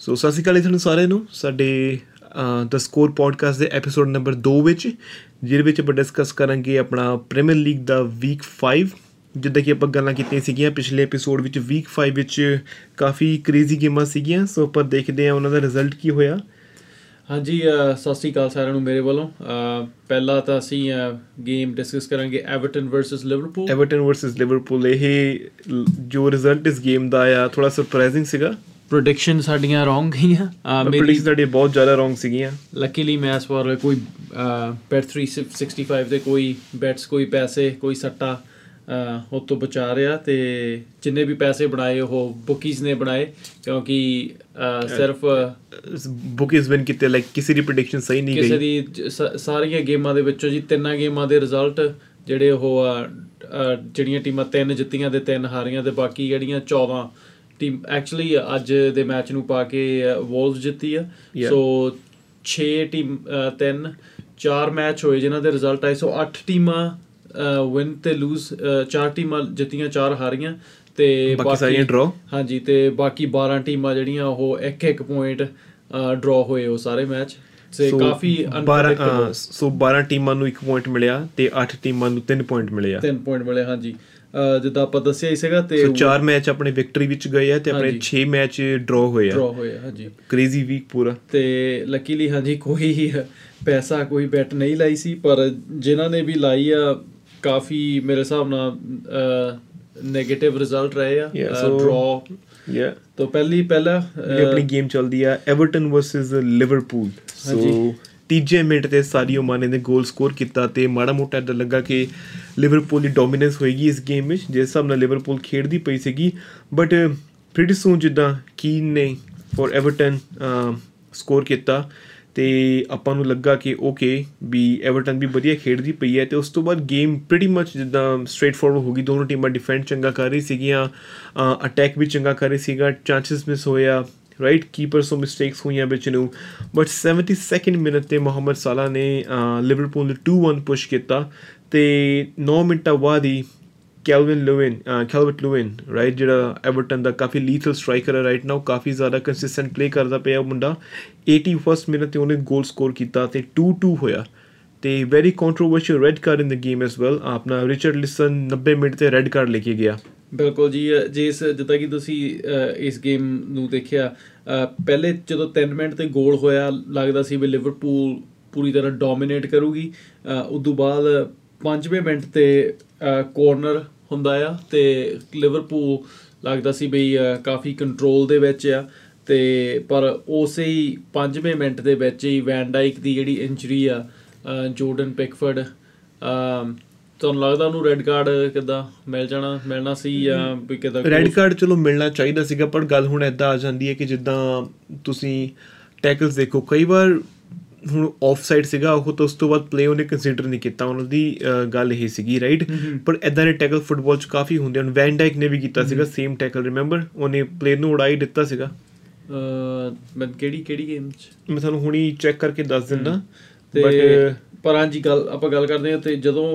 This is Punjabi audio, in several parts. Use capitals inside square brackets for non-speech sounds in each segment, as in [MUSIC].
ਸੋ ਸਤਿ ਸ਼੍ਰੀ ਅਕਾਲ ਤੁਹਾਨੂੰ ਸਾਰਿਆਂ ਨੂੰ। ਸਾਡੇ ਦ ਸਕੋਰ ਪੋਡਕਾਸਟ ਦੇ ਐਪੀਸੋਡ ਨੰਬਰ 2 ਵਿੱਚ ਜਿਹਦੇ ਵਿੱਚ ਆਪਾਂ ਡਿਸਕਸ ਕਰਾਂਗੇ ਆਪਣਾ ਪ੍ਰੀਮੀਅਰ ਲੀਗ ਦਾ ਵੀਕ 5 ਜਿੱਦਾਂ ਕਿ ਆਪਾਂ ਗੱਲਾਂ ਕੀਤੀਆਂ ਸੀਗੀਆਂ ਪਿਛਲੇ ਐਪੀਸੋਡ ਵਿੱਚ ਵੀਕ 5 ਵਿੱਚ ਕਾਫੀ ਕ੍ਰੇਜ਼ੀ ਗੇਮਾਂ ਸੀਗੀਆਂ। ਸੋ ਆਪਾਂ ਦੇਖਦੇ ਹਾਂ ਉਹਨਾਂ ਦਾ ਰਿਜ਼ਲਟ ਕੀ ਹੋਇਆ। ਹਾਂਜੀ ਸਤਿ ਸ੍ਰੀ ਅਕਾਲ ਸਾਰਿਆਂ ਨੂੰ ਮੇਰੇ ਵੱਲੋਂ। ਪਹਿਲਾਂ ਤਾਂ ਅਸੀਂ ਗੇਮ ਡਿਸਕਸ ਕਰਾਂਗੇ Everton versus Liverpool Everton versus Liverpool ਇਹ ਜੋ ਰਿਜ਼ਲਟ ਇਸ ਗੇਮ ਦਾ ਆਇਆ ਥੋੜਾ ਸਰਪ੍ਰਾਈਜ਼ਿੰਗ ਸੀਗਾ। ਪ੍ਰੈਡਿਕਸ਼ਨ ਸਾਡੀਆਂ ਰੋਂਗ ਗਈਆਂ। ਅ, ਮੇਰੀ ਪ੍ਰੈਡਿਕਸ਼ਨ ਸਾਡੇ ਬਹੁਤ ਜ਼ਿਆਦਾ ਰੋਂਗ ਸੀਗੀਆਂ। ਲੱਕੀਲੀ ਮੈਂ ਇਸ ਵਾਰ ਕੋਈ ਬੈਟ 365 ਦੇ ਕੋਈ ਬੈਟਸ ਕੋਈ ਪੈਸੇ ਕੋਈ ਸੱਟਾ ਅ, ਉਹ ਤੋਂ ਬਚਾ ਰਿਹਾ ਤੇ ਜਿੰਨੇ ਵੀ ਪੈਸੇ ਬਣਾਏ ਉਹ ਬੁਕੀਜ਼ ਨੇ ਬਣਾਏ ਕਿਉਂਕਿ ਸਿਰਫ ਬੁਕਿਸ ਵਿਨ ਕੀਤੇ ਲਾਈਕ ਕਿਸੇ ਦੀ ਪ੍ਰੈਡਿਕਸ਼ਨ ਸਹੀ ਨਹੀਂ ਕਿਸੇ ਗਈ। ਦੀ ਜ- ਸ- ਸਾਰੀਆਂ ਗੇਮਾਂ ਦੇ ਵਿੱਚੋਂ ਜੀ ਤਿੰਨਾਂ ਗੇਮਾਂ ਦੇ ਰਿਜ਼ਲਟ ਜਿਹੜੇ ਉਹ ਜਿਹੜੀਆਂ ਟੀਮਾਂ ਤਿੰਨ ਜਿੱਤੀਆਂ ਤੇ ਤਿੰਨ ਹਾਰੀਆਂ ਤੇ ਬਾਕੀ ਜਿਹੜੀਆਂ 14 ਟੀਮ ਐਕਚੁਅਲੀ ਅੱਜ ਦੇ ਮੈਚ ਨੂੰ ਪਾ ਕੇ ਵੋਲਸ ਜਿੱਤੀ ਆ. ਸੋ 6 ਟੀਮ ਅ, ਤਿੰਨ ਚਾਰ ਮੈਚ ਹੋਏ ਜਿਨ੍ਹਾਂ ਦੇ ਰਿਜ਼ਲਟ ਆਏ। ਸੋ 8 ਟੀਮਾਂ ਵਿਨ ਤੇ ਲੂਜ਼ ਚਾਰ ਟੀਮਾਂ ਜਿੱਤੀਆਂ ਚਾਰ ਹਾਰੀਆਂ। ਤੇ ਬਾਕੀ ਸਾਰੀਆਂ draw? ਹਾਂਜੀ ਤੇ ਬਾਕੀ 12 ਟੀਮਾਂ ਜਿਹੜੀਆਂ ਉਹ ਇੱਕ ਇੱਕ ਪੁਆਇੰਟ ਡਰਾ ਹੋਏ ਉਹ ਸਾਰੇ ਮੈਚ So, ਕਾਫੀ 12 unpredictable ਅ, ਸੋ 12 ਟੀਮਾਂ ਨੂੰ 1 ਪੁਆਇੰਟ ਮਿਲਿਆ ਤੇ 8 ਟੀਮਾਂ ਨੂੰ 3 ਪੁਆਇੰਟ ਮਿਲੇ ਆ ਤਿੰਨ ਪੁਆਇੰਟ ਮਿਲੇ ਹਾਂਜੀ। ਜਿੱਦਾਂ ਆਪਾਂ ਦੱਸਿਆ ਹੀ ਸੀਗਾ ਤੇ ਸੋ 4 ਮੈਚ ਆਪਣੇ ਵਿਕਟਰੀ ਵਿੱਚ ਗਏ ਆ ਤੇ ਆਪਣੇ ਹਾਂਜੀ। 6 ਮੈਚ ਡਰਾ ਹੋਏ ਡਰਾ ਆ ਹੋਏ ਆ, ਹਾਂਜੀ। ਕ੍ਰੇਜ਼ੀ ਵੀਕ ਪੂਰਾ। ਤੇ ਲੱਕੀਲੀ ਹਾਂਜੀ ਕੋਈ ਪੈਸਾ ਕੋਈ ਬੈਟ ਨਹੀਂ ਲਾਈ ਸੀ ਪਰ ਜਿਨ੍ਹਾਂ ਨੇ ਵੀ ਲਾਈ ਆ ਕਾਫੀ ਮੇਰੇ ਹਿਸਾਬ ਨਾਲ 네ਗੇਟਿਵ ਰਿਜ਼ਲਟ ਰਹੇ ਆ ਡਰਾ ਯਾ ਤੋਂ ਪਹਿਲੀ ਪਹਿਲਾ ਇਹ ਆਪਣੀ ਗੇਮ ਚੱਲਦੀ ਆ ਐਵਰਟਨ ਵਰਸਸ ਲਿਵਰਪੂਲ ਸੋ। ਤੀਜੇ ਮਿੰਟ ਤੇ ਸਾਡੀਓ ਮਾਨੇ ਨੇ ਗੋਲ ਸਕੋਰ ਕੀਤਾ ਤੇ ਮਾੜਾ ਮੋਟਾ ਇਦਾਂ ਲੱਗਾ ਕਿ ਲਿਵਰਪੂਲ ਦੀ ਡੋਮੀਨੈਂਸ ਹੋਏਗੀ ਇਸ ਗੇਮ ਵਿੱਚ, ਜਿਸ ਹਿਸਾਬ ਨਾਲ ਲਿਵਰਪੂਲ ਖੇਡਦੀ ਪਈ ਸੀਗੀ। ਬਟ ਪ੍ਰੀਟੀ ਸੂਨ ਜਿੱਦਾਂ ਕੀਨ ਨੇ ਫॉर ਐਵਰਟਨ ਸਕੋਰ ਕੀਤਾ ਤੇ ਆਪਾਂ ਨੂੰ ਲੱਗਾ ਕਿ ਓਕੇ ਵੀ ਐਵਰਟਨ ਵੀ ਵਧੀਆ ਖੇਡਦੀ ਪਈ ਹੈ ਤੇ ਉਸ ਤੋਂ ਬਾਅਦ ਗੇਮ ਪ੍ਰੀਟੀ ਮੱਚ ਜਿੱਦਾਂ ਸਟ੍ਰੇਟ ਫਾਰਵਰਡ ਹੋ ਗਈ। ਦੋਨੋਂ ਟੀਮਾਂ ਡਿਫੈਂਡ ਚੰਗਾ ਕਰ ਰਹੀ ਸੀਗੀਆਂ ਅਟੈਕ ਵੀ ਚੰਗਾ ਕਰ ਰਹੀ ਸੀਗਾ ਚਾਂਸਸ ਮਿਸ ਹੋਇਆ। ਰਾਈਟ ਕੀਪਰ ਸੋ ਮਿਸਟੇਕਸ ਹੋਈਆਂ ਵਿੱਚ ਨੂੰ ਬਟ 72nd ਮਿੰਟ ਤੇ ਮੁਹੰਮਦ ਸਾਲਾ ਨੇ ਲਿਵਰਪੂਲ ਨੂੰ 2-1 ਪੁਸ਼ ਕੀਤਾ ਤੇ 9 ਮਿੰਟਾਂ ਬਾਅਦ ਹੀ Calvin Lewin Calvert Lewin right ਜਿਹੜਾ ਐਵਰਟਨ ਦਾ ਕਾਫੀ ਲੀਥਲ ਸਟ੍ਰਾਈਕਰ ਹੈ ਰਾਈਟ ਨਾਓ ਕਾਫੀ ਜ਼ਿਆਦਾ ਕੰਸਿਸਟੈਂਟ ਪਲੇ ਕਰਦਾ ਪਿਆ ਉਹ ਮੁੰਡਾ 81st ਮਿੰਟ ਤੇ ਉਹਨੇ ਗੋਲ ਸਕੋਰ ਕੀਤਾ ਤੇ 2-2 ਹੋਇਆ ਤੇ very controversial red card in the game as well ਆਪਣਾ ਰਿਚਰਡ ਲਿਸਨ 90 ਮਿੰਟ ਤੇ ਰੈੱਡ ਕਾਰਡ ਲੈ ਕੇ ਗਿਆ ਬਿਲਕੁਲ ਜੀ ਅ, ਜਿਸ ਜਿੱਦਾਂ ਕਿ ਤੁਸੀਂ ਅ, ਇਸ ਗੇਮ ਨੂੰ ਦੇਖਿਆ ਅ, ਪਹਿਲੇ ਜਦੋਂ 3 ਮਿੰਟ ਤੇ ਗੋਲ ਹੋਇਆ ਲੱਗਦਾ ਸੀ ਵੀ ਲਿਵਰਪੂਲ ਪੂਰੀ ਤਰ੍ਹਾਂ ਡੋਮਿਨੇਟ ਕਰੂਗੀ ਅ, ਉਦੋਂ ਬਾਅਦ 5ਵੇਂ ਮਿੰਟ ਤੇ ਕਾਰਨਰ ਹੁੰਦਾ ਆ ਤੇ ਲਿਵਰਪੂਲ ਲੱਗਦਾ ਸੀ ਵੀ ਅ, ਕਾਫੀ ਕੰਟਰੋਲ ਦੇ ਵਿੱਚ ਆ ਤੇ ਪਰ ਉਸੇ ਹੀ 5ਵੇਂ ਮਿੰਟ ਦੇ ਵਿੱਚ ਹੀ ਵੈਨ ਡਾਈਕ ਦੀ ਜਿਹੜੀ ਇੰਜਰੀ ਆ ਅ, ਜੋਰਡਨ ਪਿਕਫਰਡ ਅਮ ਤੁਹਾਨੂੰ ਲੱਗਦਾ ਉਹਨੂੰ ਰੈੱਡ ਕਾਰਡ ਕਿਦਾਂ ਮਿਲ ਜਾਣਾ ਮਿਲਣਾ ਸੀ ਜਾਂ ਵੀ ਕਿਦਾਂ ਰੈੱਡ ਕਾਰਡ ਚਲੋ ਮਿਲਣਾ ਚਾਹੀਦਾ ਸੀਗਾ ਪਰ ਗੱਲ ਹੁਣ ਐਦਾਂ ਆ ਜਾਂਦੀ ਹੈ ਕਿ ਜਿੱਦਾਂ ਤੁਸੀਂ ਟੈਕਲਸ ਦੇਖੋ ਕਈ ਵਾਰ ਹੁਣ ਆਫ ਸਾਈਡ ਸੀਗਾ ਉਹ ਤਾਂ ਉਸ ਤੋਂ ਬਾਅਦ ਪਲੇ ਉਹਨੇ ਕੰਸੀਡਰ ਨਹੀਂ ਕੀਤਾ ਉਹਨਾਂ ਦੀ ਗੱਲ ਇਹ ਸੀਗੀ ਰਾਈਟ ਪਰ ਐਦਾਂ ਦੇ ਟੈਕਲ ਫੁੱਟਬਾਲ 'ਚ ਕਾਫੀ ਹੁੰਦੇ ਹਨ ਵੈਨ ਡਾਈਕ ਨੇ ਵੀ ਕੀਤਾ ਸੀਗਾ ਸੇਮ ਟੈਕਲ ਰਿਮੈਂਬਰ ਉਹਨੇ ਪਲੇ ਨੂੰ ਉਡਾਈ ਦਿੱਤਾ ਸੀਗਾ। ਮੈਂ ਕਿਹੜੀ ਕਿਹੜੀ ਗੇਮ ਚ? ਮੈਂ ਤੁਹਾਨੂੰ ਹੁਣੀ ਚੈੱਕ ਕਰਕੇ ਦੱਸ ਦਿੰਦਾ ਤੇ ਬਟ ਪਰ ਹਾਂਜੀ ਗੱਲ ਆਪਾਂ ਗੱਲ ਕਰਦੇ ਹਾਂ ਤੇ ਜਦੋਂ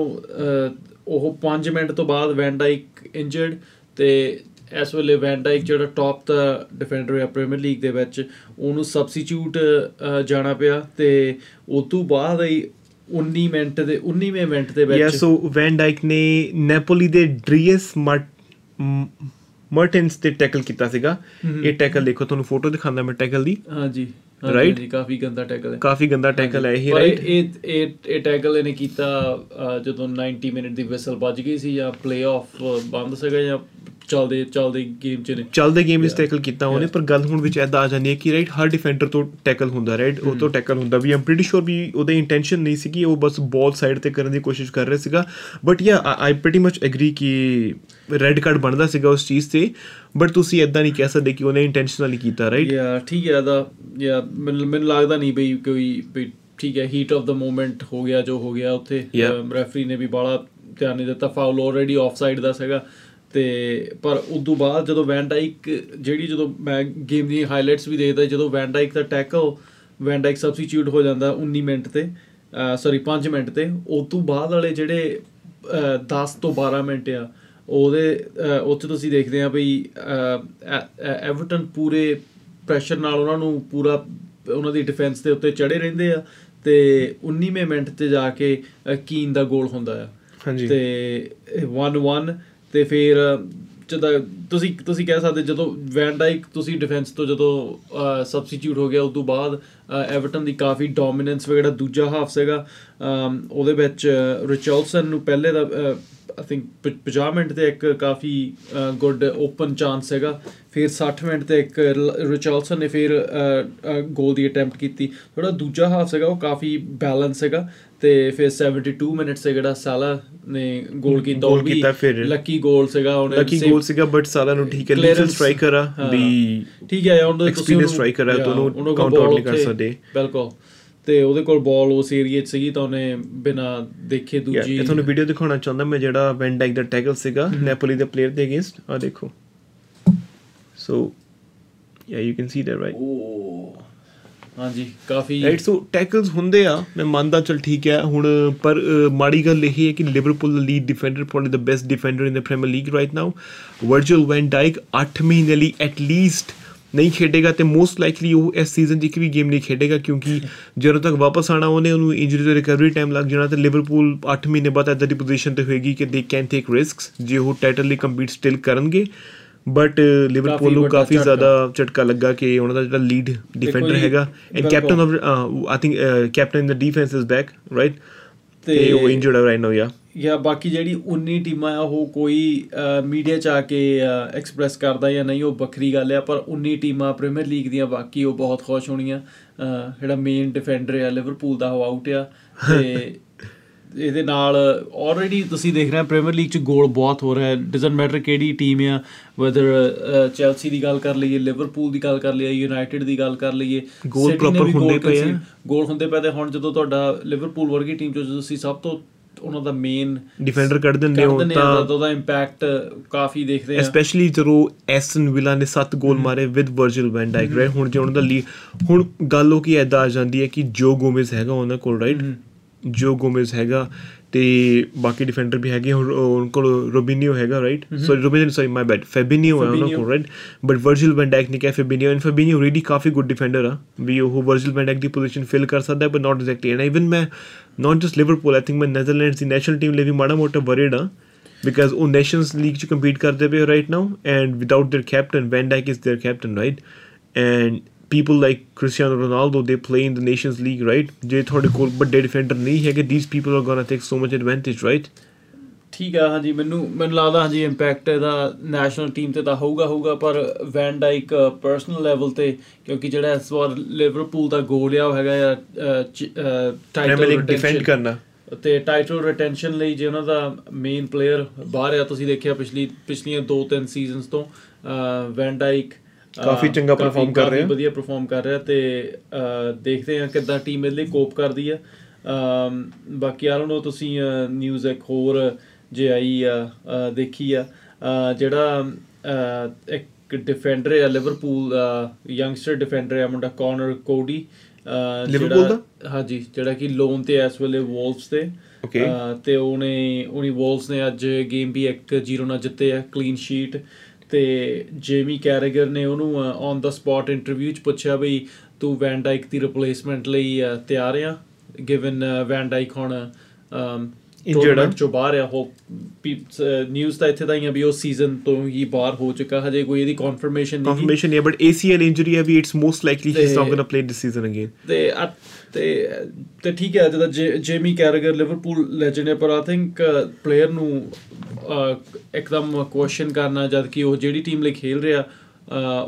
ਉਹ 5 ਮਿੰਟ ਤੋਂ ਬਾਅਦ ਵੈਨ ਡਾਈਕ ਇੰਜਰਡ ਤੇ ਇਸ ਵੇਲੇ ਵੈਨ ਡਾਈਕ ਜਿਹੜਾ ਟੌਪ ਦਾ ਡਿਫੈਂਡਰ ਹੈ ਪ੍ਰੀਮੀਅਰ ਲੀਗ ਦੇ ਵਿੱਚ ਉਹਨੂੰ ਸਬਸਟੀਟਿਊਟ ਜਾਣਾ ਪਿਆ ਤੇ ਉਸ ਤੋਂ ਬਾਅਦ ਹੀ 19 ਮਿੰਟ ਦੇ 19ਵੇਂ ਮਿੰਟ ਦੇ ਯਾ ਵਿੱਚ ਸੋ ਵੈਨ ਡਾਈਕ ਨੇ ਨੈਪੋਲੀ ਦੇ ਡ੍ਰੀਅਸ ਮਰਟਨਸ ਤੇ ਟੈਕਲ ਕੀਤਾ ਸੀਗਾ। ਇਹ ਟੈਕਲ ਦੇਖੋ ਤੁਹਾਨੂੰ ਫੋਟੋ ਦਿਖਾਉਂਦਾ ਮੈਂ ਟੈਕਲ ਦੀ। ਹਾਂਜੀ Right? ਜੀ ਕਾਫੀ ਗੰਦਾ ਟੈਕਲ ਹੈ। ਕਾਫੀ ਗੰਦਾ ਟੈਕਲ ਹੈ ਇਹ ਰਾਈਟ ਇਹ ਇਹ ਇਹ ਟੈਕਲ ਇਹਨੇ ਕੀਤਾ ਜਦੋਂ 90 ਮਿੰਟ ਦੀ ਵਿਸਲ ਵੱਜ ਗਈ ਸੀ ਜਾਂ ਪਲੇਆਫ ਬੰਦ ਸੀਗਾ ਜਾਂ ਚੱਲਦੇ ਚੱਲਦੇ ਗੇਮ ਚ ਨੇ ਚੱਲਦੇ ਗੇਮ ਵਿੱਚ ਟੈਕਲ ਕੀਤਾ ਉਹਨੇ ਪਰ ਗੱਲ ਹੁਣ ਵਿੱਚ ਐਦਾਂ ਆ ਜਾਂਦੀ ਹੈ ਕਿ ਰਾਈਟ ਹਰ ਡਿਫੈਂਡਰ ਤੋਂ ਟੈਕਲ ਹੁੰਦਾ ਰਾਈਟ ਉਹ ਤੋਂ ਟੈਕਲ ਹੁੰਦਾ ਵੀ ਆਮ ਪ੍ਰੀਟੀ ਸ਼ੋਰ ਵੀ ਉਹਦੇ ਇੰਟੈਂਸ਼ਨ ਨਹੀਂ ਸੀ ਕਿ ਉਹ ਬਸ ਬਾਲ ਸਾਈਡ ਤੇ ਕਰਨ ਦੀ ਕੋਸ਼ਿਸ਼ ਕਰ ਰਿਹਾ ਸੀਗਾ। But ya I pretty much agree ਕਿ ਰੈੱਡ ਕਾਰਡ ਬਣਦਾ ਸੀਗਾ ਉਸ ਚੀਜ਼ ਤੇ ਬਟ ਤੁਸੀਂ ਐਦਾਂ ਨਹੀਂ ਕਹਿ ਸਕਦੇ ਕਿ ਉਹਨੇ ਇੰਟੈਂਸ਼ਨਲੀ ਕੀਤਾ ਰਾਈਟ ਯਾ ਠੀਕ ਹੈ ਦਾ ਯਾ ਮੈਨੂੰ ਲੱਗਦਾ ਨਹੀਂ ਬਈ ਕੋਈ ਠੀਕ ਹੈ ਹੀਟ ਆਫ ਦਾ ਮੂਮੈਂਟ ਹੋ ਗਿਆ ਜੋ ਹੋ ਗਿਆ ਉੱਥੇ. ਰੈਫਰੀ ਨੇ ਵੀ ਬਾਲਾ ਧਿਆਨ ਨਹੀਂ ਦਿੱਤਾ ਫਾਉਲ ਆਲਰੇਡੀ ਆਫਸਾਈਡ ਦਾ ਸੀਗਾ। ਤੇ ਪਰ ਉਦੋਂ ਬਾਅਦ ਜਦੋਂ ਵੈਨ ਡਾਈਕ ਜਿਹੜੀ ਜਦੋਂ ਮੈਂ ਗੇਮ ਦੀ ਹਾਈਲਾਈਟਸ ਵੀ ਦੇਖਦਾ ਜਦੋਂ ਵੈਨ ਡਾਈਕ ਦਾ ਟੈਕਲ ਵੈਨ ਡਾਈਕ ਸਬਸਟੀਟਿਊਟ ਹੋ ਜਾਂਦਾ 19 ਮਿੰਟ ਤੇ ਸੌਰੀ 5 ਮਿੰਟ ਤੇ ਉਸ ਤੋਂ ਬਾਅਦ ਵਾਲੇ ਜਿਹੜੇ ਅਹ, 10 ਤੋਂ 12 ਮਿੰਟ ਆ ਉਹਦੇ ਉੱਥੇ ਤੁਸੀਂ ਦੇਖਦੇ ਆ ਵੀ ਐਵਰਟਨ ਪੂਰੇ ਪ੍ਰੈਸ਼ਰ ਨਾਲ ਉਹਨਾਂ ਨੂੰ ਪੂਰਾ ਉਹਨਾਂ ਦੀ ਡਿਫੈਂਸ ਦੇ ਉੱਤੇ ਚੜੇ ਰਹਿੰਦੇ ਆ ਤੇ 19ਵੇਂ ਮਿੰਟ ਤੇ ਜਾ ਕੇ ਕੀਨ ਦਾ ਗੋਲ ਹੁੰਦਾ ਆ ਹਾਂਜੀ। ਤੇ 1-1 ਤੇ ਫਿਰ ਜਦੋਂ ਤੁਸੀਂ ਤੁਸੀਂ ਕਹਿ ਸਕਦੇ ਜਦੋਂ ਵੈਨ ਡਾਈਕ ਤੁਸੀਂ ਡਿਫੈਂਸ ਤੋਂ ਜਦੋਂ ਸਬਸਟੀਟਿਊਟ ਹੋ ਗਿਆ ਉਸ ਤੋਂ ਬਾਅਦ ਐਵਰਟਨ ਦੀ ਕਾਫੀ ਡੋਮੀਨੈਂਸ ਵਗੈਰਾ ਦੂਜਾ ਹਾਫ ਸੀਗਾ। ਅਮ, ਉਹਦੇ ਵਿੱਚ ਰਿਚਰਲਸਨ ਨੂੰ ਪਹਿਲੇ ਦਾ ਆਈ ਥਿੰਕ 50 ਮਿੰਟ ਤੇ ਇੱਕ ਕਾਫੀ ਗੁੱਡ ਓਪਨ ਚਾਂਸ ਹੈਗਾ ਫਿਰ 60 ਮਿੰਟ ਤੇ ਇੱਕ ਰਿਚਰਲਸਨ ਨੇ ਫਿਰ ਗੋਲ ਦੀ ਅਟੈਂਪਟ ਕੀਤੀ। ਥੋੜਾ ਦੂਜਾ ਹਾਫ ਸੀਗਾ ਉਹ ਕਾਫੀ ਬੈਲੈਂਸ ਹੈਗਾ ਤੇ ਫਿਰ 72 ਮਿੰਟ ਸੇ ਜਿਹੜਾ ਸਾਲਾ ਨੇ ਗੋਲ ਕੀਤਾ ਉਹ ਵੀ। ਲੱਕੀ ਗੋਲ ਸੀਗਾ ਉਹਨੇ ਲੱਕੀ ਗੋਲ ਸੀਗਾ ਬਟ ਸਾਰਾ ਨੂੰ ਠੀਕ ਹੈ Clearance- ਸਟ੍ਰਾਈਕਰ ਆ। ਵੀ ਠੀਕ ਹੈ ਉਹਦੇ Experienced striker ਹੈ, ਦੋਨੋਂ count out ਨਹੀਂ ਕਰ ਸਕਦੇ। ਬਿਲਕੁਲ ਤੇ ਉਹਦੇ ਕੋਲ ਬਾਲ ਉਸ ਏਰੀਆ 'ਚ ਸੀਗੀ ਤਾਂ ਉਹਨੇ ਬਿਨਾ ਦੇਖੇ Yeah, ਦੂਜੀ ਇਹ ਤੁਹਾਨੂੰ ਵੀਡੀਓ ਦਿਖਾਉਣਾ ਚਾਹੁੰਦਾ ਮੈਂ ਜਿਹੜਾ ਵੈਨ ਡਾਈਕ ਦਾ ਟੈਕਲ ਸੀਗਾ ਨੈਪੋਲੀ ਦੇ ਪਲੇਅਰ ਦੇ ਅਗੇਂਸਟ ਆ ਦੇਖੋ so ya you can see that right ਉਹ ਹਾਂਜੀ ਕਾਫੀ ਰਾਈਟ ਸੋ ਟੈਕਲਸ ਹੁੰਦੇ ਆ ਮੈਂ ਮੰਨਦਾ ਚਲ ਠੀਕ ਹੈ ਹੁਣ ਪਰ ਅ, ਮਾੜੀ ਗੱਲ ਇਹ ਹੈ ਕਿ Liverpool the lead defender probably the best defender in the Premier League right now Virgil Van Dijk 8 ਮਹੀਨੇ ਲਈ ਐਟ ਲੀਸਟ ਨਹੀਂ ਖੇਡੇਗਾ ਤੇ ਮੋਸਟ ਲਾਈਕਲੀ ਉਹ ਇਸ ਸੀਜ਼ਨ 'ਚ ਇੱਕ ਵੀ ਗੇਮ ਨਹੀਂ ਖੇਡੇਗਾ ਕਿਉਂਕਿ ਜਦੋਂ ਤੱਕ ਵਾਪਸ ਆਣਾ ਉਹਨੇ ਉਹਨੂੰ ਇੰਜਰੀ ਤੋਂ ਰਿਕਵਰੀ ਟਾਈਮ ਲੱਗ ਜਾਣਾ ਤੇ ਲਿਵਰਪੂਲ 8 ਮਹੀਨੇ ਬਾਅਦ ਇਦਾਂ ਦੀ ਪੋਜੀਸ਼ਨ ਤੇ ਹੋਏਗੀ ਕਿ ਦੇ ਕੈਨ ਟੇਕ ਰਿਸਕਸ ਜੇ ਉਹ ਟਾਈਟਲ ਲਈ ਕੰਪੀਟ ਸਟਿਲ ਕਰਨਗੇ। ਬਟ ਲਿਵਰਪੂਲ ਨੂੰ ਵੱਡਾ ਕਾਫੀ। ਜ਼ਿਆਦਾ ਝਟਕਾ ਲੱਗਾ ਕਿ ਉਹਨਾਂ ਦਾ ਜਿਹੜਾ ਲੀਡ ਡਿਫੈਂਡਰ ਹੈਗਾ and. Captain of I think captain in the defence is back right ਤੇ ਉਹ ਇੰਜਰਡ ਹੈ ਰਾਈਟ ਨਾਓ ਯਾ ਜਾਂ ਬਾਕੀ ਜਿਹੜੀ 19 ਟੀਮਾਂ ਆ ਉਹ ਕੋਈ ਮੀਡੀਆ ਚ ਆ ਕੇ ਐਕਸਪ੍ਰੈਸ ਕਰਦਾ ਜਾਂ ਨਹੀਂ ਉਹ ਵੱਖਰੀ ਗੱਲ ਆ ਪਰ 19 ਟੀਮਾਂ ਪ੍ਰੀਮੀਅਰ ਲੀਗ ਦੀਆਂ ਬਾਕੀ ਉਹ ਬਹੁਤ ਖੁਸ਼ ਹੋਣੀਆਂ ਜਿਹੜਾ ਮੇਨ ਡਿਫੈਂਡਰ ਆ ਲਿਵਰਪੂਲ ਦਾ ਉਹ ਆਊਟ ਆ ਤੇ [LAUGHS] ਇਹਦੇ ਨਾਲ ਆਲਰੇਡੀ ਤੁਸੀਂ ਦੇਖ ਰਹੇ ਹੋ ਪ੍ਰੀਮੀਅਰ ਲੀਗ ਚ ਗੋਲ ਬਹੁਤ ਹੋ ਰਿਹਾ ਹੈ। ਡਸਨਟ ਮੈਟਰ ਕਿਹੜੀ ਟੀਮ ਆ ਵੈਦਰ ਚੈਲਸੀ ਦੀ ਗੱਲ ਕਰ ਲਈਏ ਲਿਵਰਪੂਲ ਦੀ ਗੱਲ ਕਰ ਲਈਏ ਯੂਨਾਈਟਿਡ ਦੀ ਗੱਲ ਕਰ ਲਈਏ ਗੋਲ ਵੀ ਹੁੰਦੇ ਪਏ ਆ। ਗੋਲ ਹੁੰਦੇ ਪਏ ਤੇ ਹੁਣ ਜਦੋਂ ਤੁਹਾਡਾ ਲਿਵਰਪੂਲ ਵਰਗੀ ਟੀਮ ਚੋਂ ਤੁਸੀਂ ਸਭ ਤੋਂ ਉਹਨਾਂ ਦਾ ਮੇਨ ਡਿਫੈਂਡਰ ਕੱਢ ਦਿੰਦੇ ਹੋ ਤਾਂ ਤਾਂ ਉਹਦਾ ਇੰਪੈਕਟ ਕਾਫੀ ਦੇਖਦੇ ਆ। ਸਪੈਸ਼ਲੀ ਜਦੋਂ ਐਸਨ ਵਿਲਾ ਨੇ 7 ਗੋਲ ਮਾਰੇ with Virgil Van Dijk right ਹੁਣ ਜੇ ਉਹਨਾਂ ਦਾ ਲੀ ਹੁਣ ਗੱਲ ਉਹ ਕੀ ਐਦਾਂ ਆ ਜਾਂਦੀ ਹੈ ਕਿ ਜੋ ਗੋਮੇਜ਼ ਹੈਗਾ ਉਹਨਾਂ ਕੋਲ ਰਾਈਟ ਜੋ ਗੋਮੇਜ਼ ਹੈਗਾ ਤੇ ਬਾਕੀ ਡਿਫੈਂਡਰ ਵੀ ਹੈਗੇ ਹੁਣ ਉਹਨਾਂ ਕੋਲ ਰੋਬਿਨੀਓ ਹੈਗਾ right sorry Robinho sorry my bad Fabinho ਹੈ ਉਹਨਾਂ ਕੋਲ right but Virgil van Dijk ਨਹੀਂ ਕਿਹਾ ਫੈਬਿਨੀਓ ਐਂਡ ਫੈਬਿਨੀਓ ਰੀਲੀ ਕਾਫੀ ਗੁੱਡ ਡਿਫੈਂਡਰ ਆ ਵੀ ਉਹ ਵਰਜਿਲ ਵੈਨ ਡਾਈਕ ਦੀ ਪੋਜੀਸ਼ਨ ਫਿਲ ਕਰ ਸਕਦਾ ਹੈ but not exactly and even ਮੈਂ not just Liverpool I think ਮੈਂ ਨੈਦਰਲੈਂਡਸ ਦੀ ਨੈਸ਼ਨਲ ਟੀਮ ਲਈ ਵੀ ਮਾੜਾ ਮੋਟਾ ਵਰੀਡ ਆ because ਉਹ ਨੇਸ਼ਨਸ ਲੀਗ ਚ ਕੰਪੀਟ ਕਰਦੇ ਪਏ right now and without their captain van Dijk is their captain right and people like Cristiano Ronaldo they play in the nations league right? ਜੇ ਤੁਹਾਡੇ ਕੋਲ ਵੱਡੇ ਡਿਫੈਂਡਰ ਨਹੀਂ ਹੈਗੇ these people are gonna take so much advantage right? ਠੀਕ ਆ ਹਾਂਜੀ ਮੈਨੂੰ ਮੈਨੂੰ ਲੱਗਦਾ ਹਾਂਜੀ ਇੰਪੈਕਟ ਇਹਦਾ ਨੈਸ਼ਨਲ ਟੀਮ ਤੇ ਤਾਂ ਹੋਊਗਾ ਹੋਊਗਾ ਪਰ ਵੈਨ ਡਾਈਕ ਪਰਸਨਲ ਲੈਵਲ ਤੇ ਕਿਉਂਕਿ ਜਿਹੜਾ ਇਸ ਵਾਰ ਲਿਵਰਪੂਲ ਦਾ ਗੋਲ ਆ ਉਹ ਹੈਗਾ ਆ ਟਾਈਟਲ defend ਕਰਨਾ। ਤੇ ਟਾਈਟਲ ਰਿਟੈਂਸ਼ਨ ਲਈ ਜੇ ਉਹਨਾਂ ਦਾ ਮੇਨ ਪਲੇਅਰ ਬਾਹਰ ਆ ਤੁਸੀਂ ਦੇਖਿਆ ਪਿਛਲੀ ਪਿਛਲੀਆਂ 2-3 ਸੀਜ਼ਨਸ ਤੋਂ ਵੈਨ ਡਾਈਕ ਕਾਫੀ ਚੰਗਾ perform ਕਰ ਰਿਹਾ। ਵਧੀਆ ਪਰਫਾਰਮ ਕਰ ਰਿਹਾ ਤੇ ਦੇਖਦੇ ਹਾਂ ਕਿੱਦਾਂ ਟੀਮ ਇਹਦੇ ਲਈ ਕੋਪ ਕਰਦੀ ਆ ਬਾਕੀ ਆਲ ਨੂੰ ਤੁਸੀਂ ਨਿਊਜ਼ ਇੱਕ ਹੋਰ ਜੇ ਆਈ ਆ ਦੇਖੀ ਆ ਜਿਹੜਾ ਇੱਕ ਡਿਫੈਂਡਰ ਆ ਲਿਵਰਪੂਲ ਦਾ ਯੰਗਸਟਰ ਡਿਫੈਂਡਰ ਆ ਮੁੰਡਾ ਕਾਰਨਰ ਕੋਡੀ ਲਿਵਰਪੂਲ ਜਿਹੜਾ- ਹਾਂਜੀ ਜਿਹੜਾ ਕਿ ਲੋਨ ਤੇ ਇਸ ਵੇਲੇ ਵੋਲਫਸ ਤੇ. ਅਹ, ਤੇ ਉਹਨੇ ਉਹਨੀ ਵੋਲਸ ਨੇ ਅੱਜ ਗੇਮ ਵੀ 1-0 ਨਾਲ ਜਿੱਤੇ ਆ ਕਲੀਨ ਸ਼ੀਟ ਤੇ ਜੇਮੀ ਕੈਰੇਗਰ ਨੇ ਉਹਨੂੰ ਔਨ ਦਾ ਸਪੌਟ ਇੰਟਰਵਿਊ ਚ ਪੁੱਛਿਆ ਬਈ ਤੂੰ ਵੈਨ ਡਾਈਕ ਦੀ ਰਿਪਲੇਸਮੈਂਟ ਲਈ ਤਿਆਰ ਆ ਗਿਵਨ ਵੈਨ ਡਾਈਕ ਹੁਣ ਆ। ਇੰਜਰਡ ਚੋਂ ਬਾਹਰ ਆ ਹੋ ਨਿਊਜ਼ ਤਾਂ ਇੱਥੇ ਤਾਂ ਹੀ ਆ ਵੀ ਉਹ ਸੀਜ਼ਨ ਤੋਂ ਹੀ ਬਾਹਰ ਹੋ ਚੁੱਕਾ ਹਜੇ ਕੋਈ ਇਹਦੀ ਕਨਫਰਮੇਸ਼ਨ ਨਹੀਂ confirmation yeah but ACL injury ਹੈ ਵੀ it's most likely he's not ਤੇ- gonna play this season again ਤੇ ਅ- ਤੇ ਤੇ ਠੀਕ ਹੈ ਜਦੋਂ ਜੇਮੀ ਕੈਰਗਰ ਲਿਵਰਪੂਲ ਲੈਜੈਂਡ ਹੈ ਪਰ ਆਈ ਥਿੰਕ ਪਲੇਅਰ ਨੂੰ ਇੱਕਦਮ ਕੁਐਸਚਨ ਕਰਨਾ ਜਦ ਕਿ ਉਹ ਜਿਹੜੀ ਟੀਮ ਲਈ ਖੇਲ ਰਿਹਾ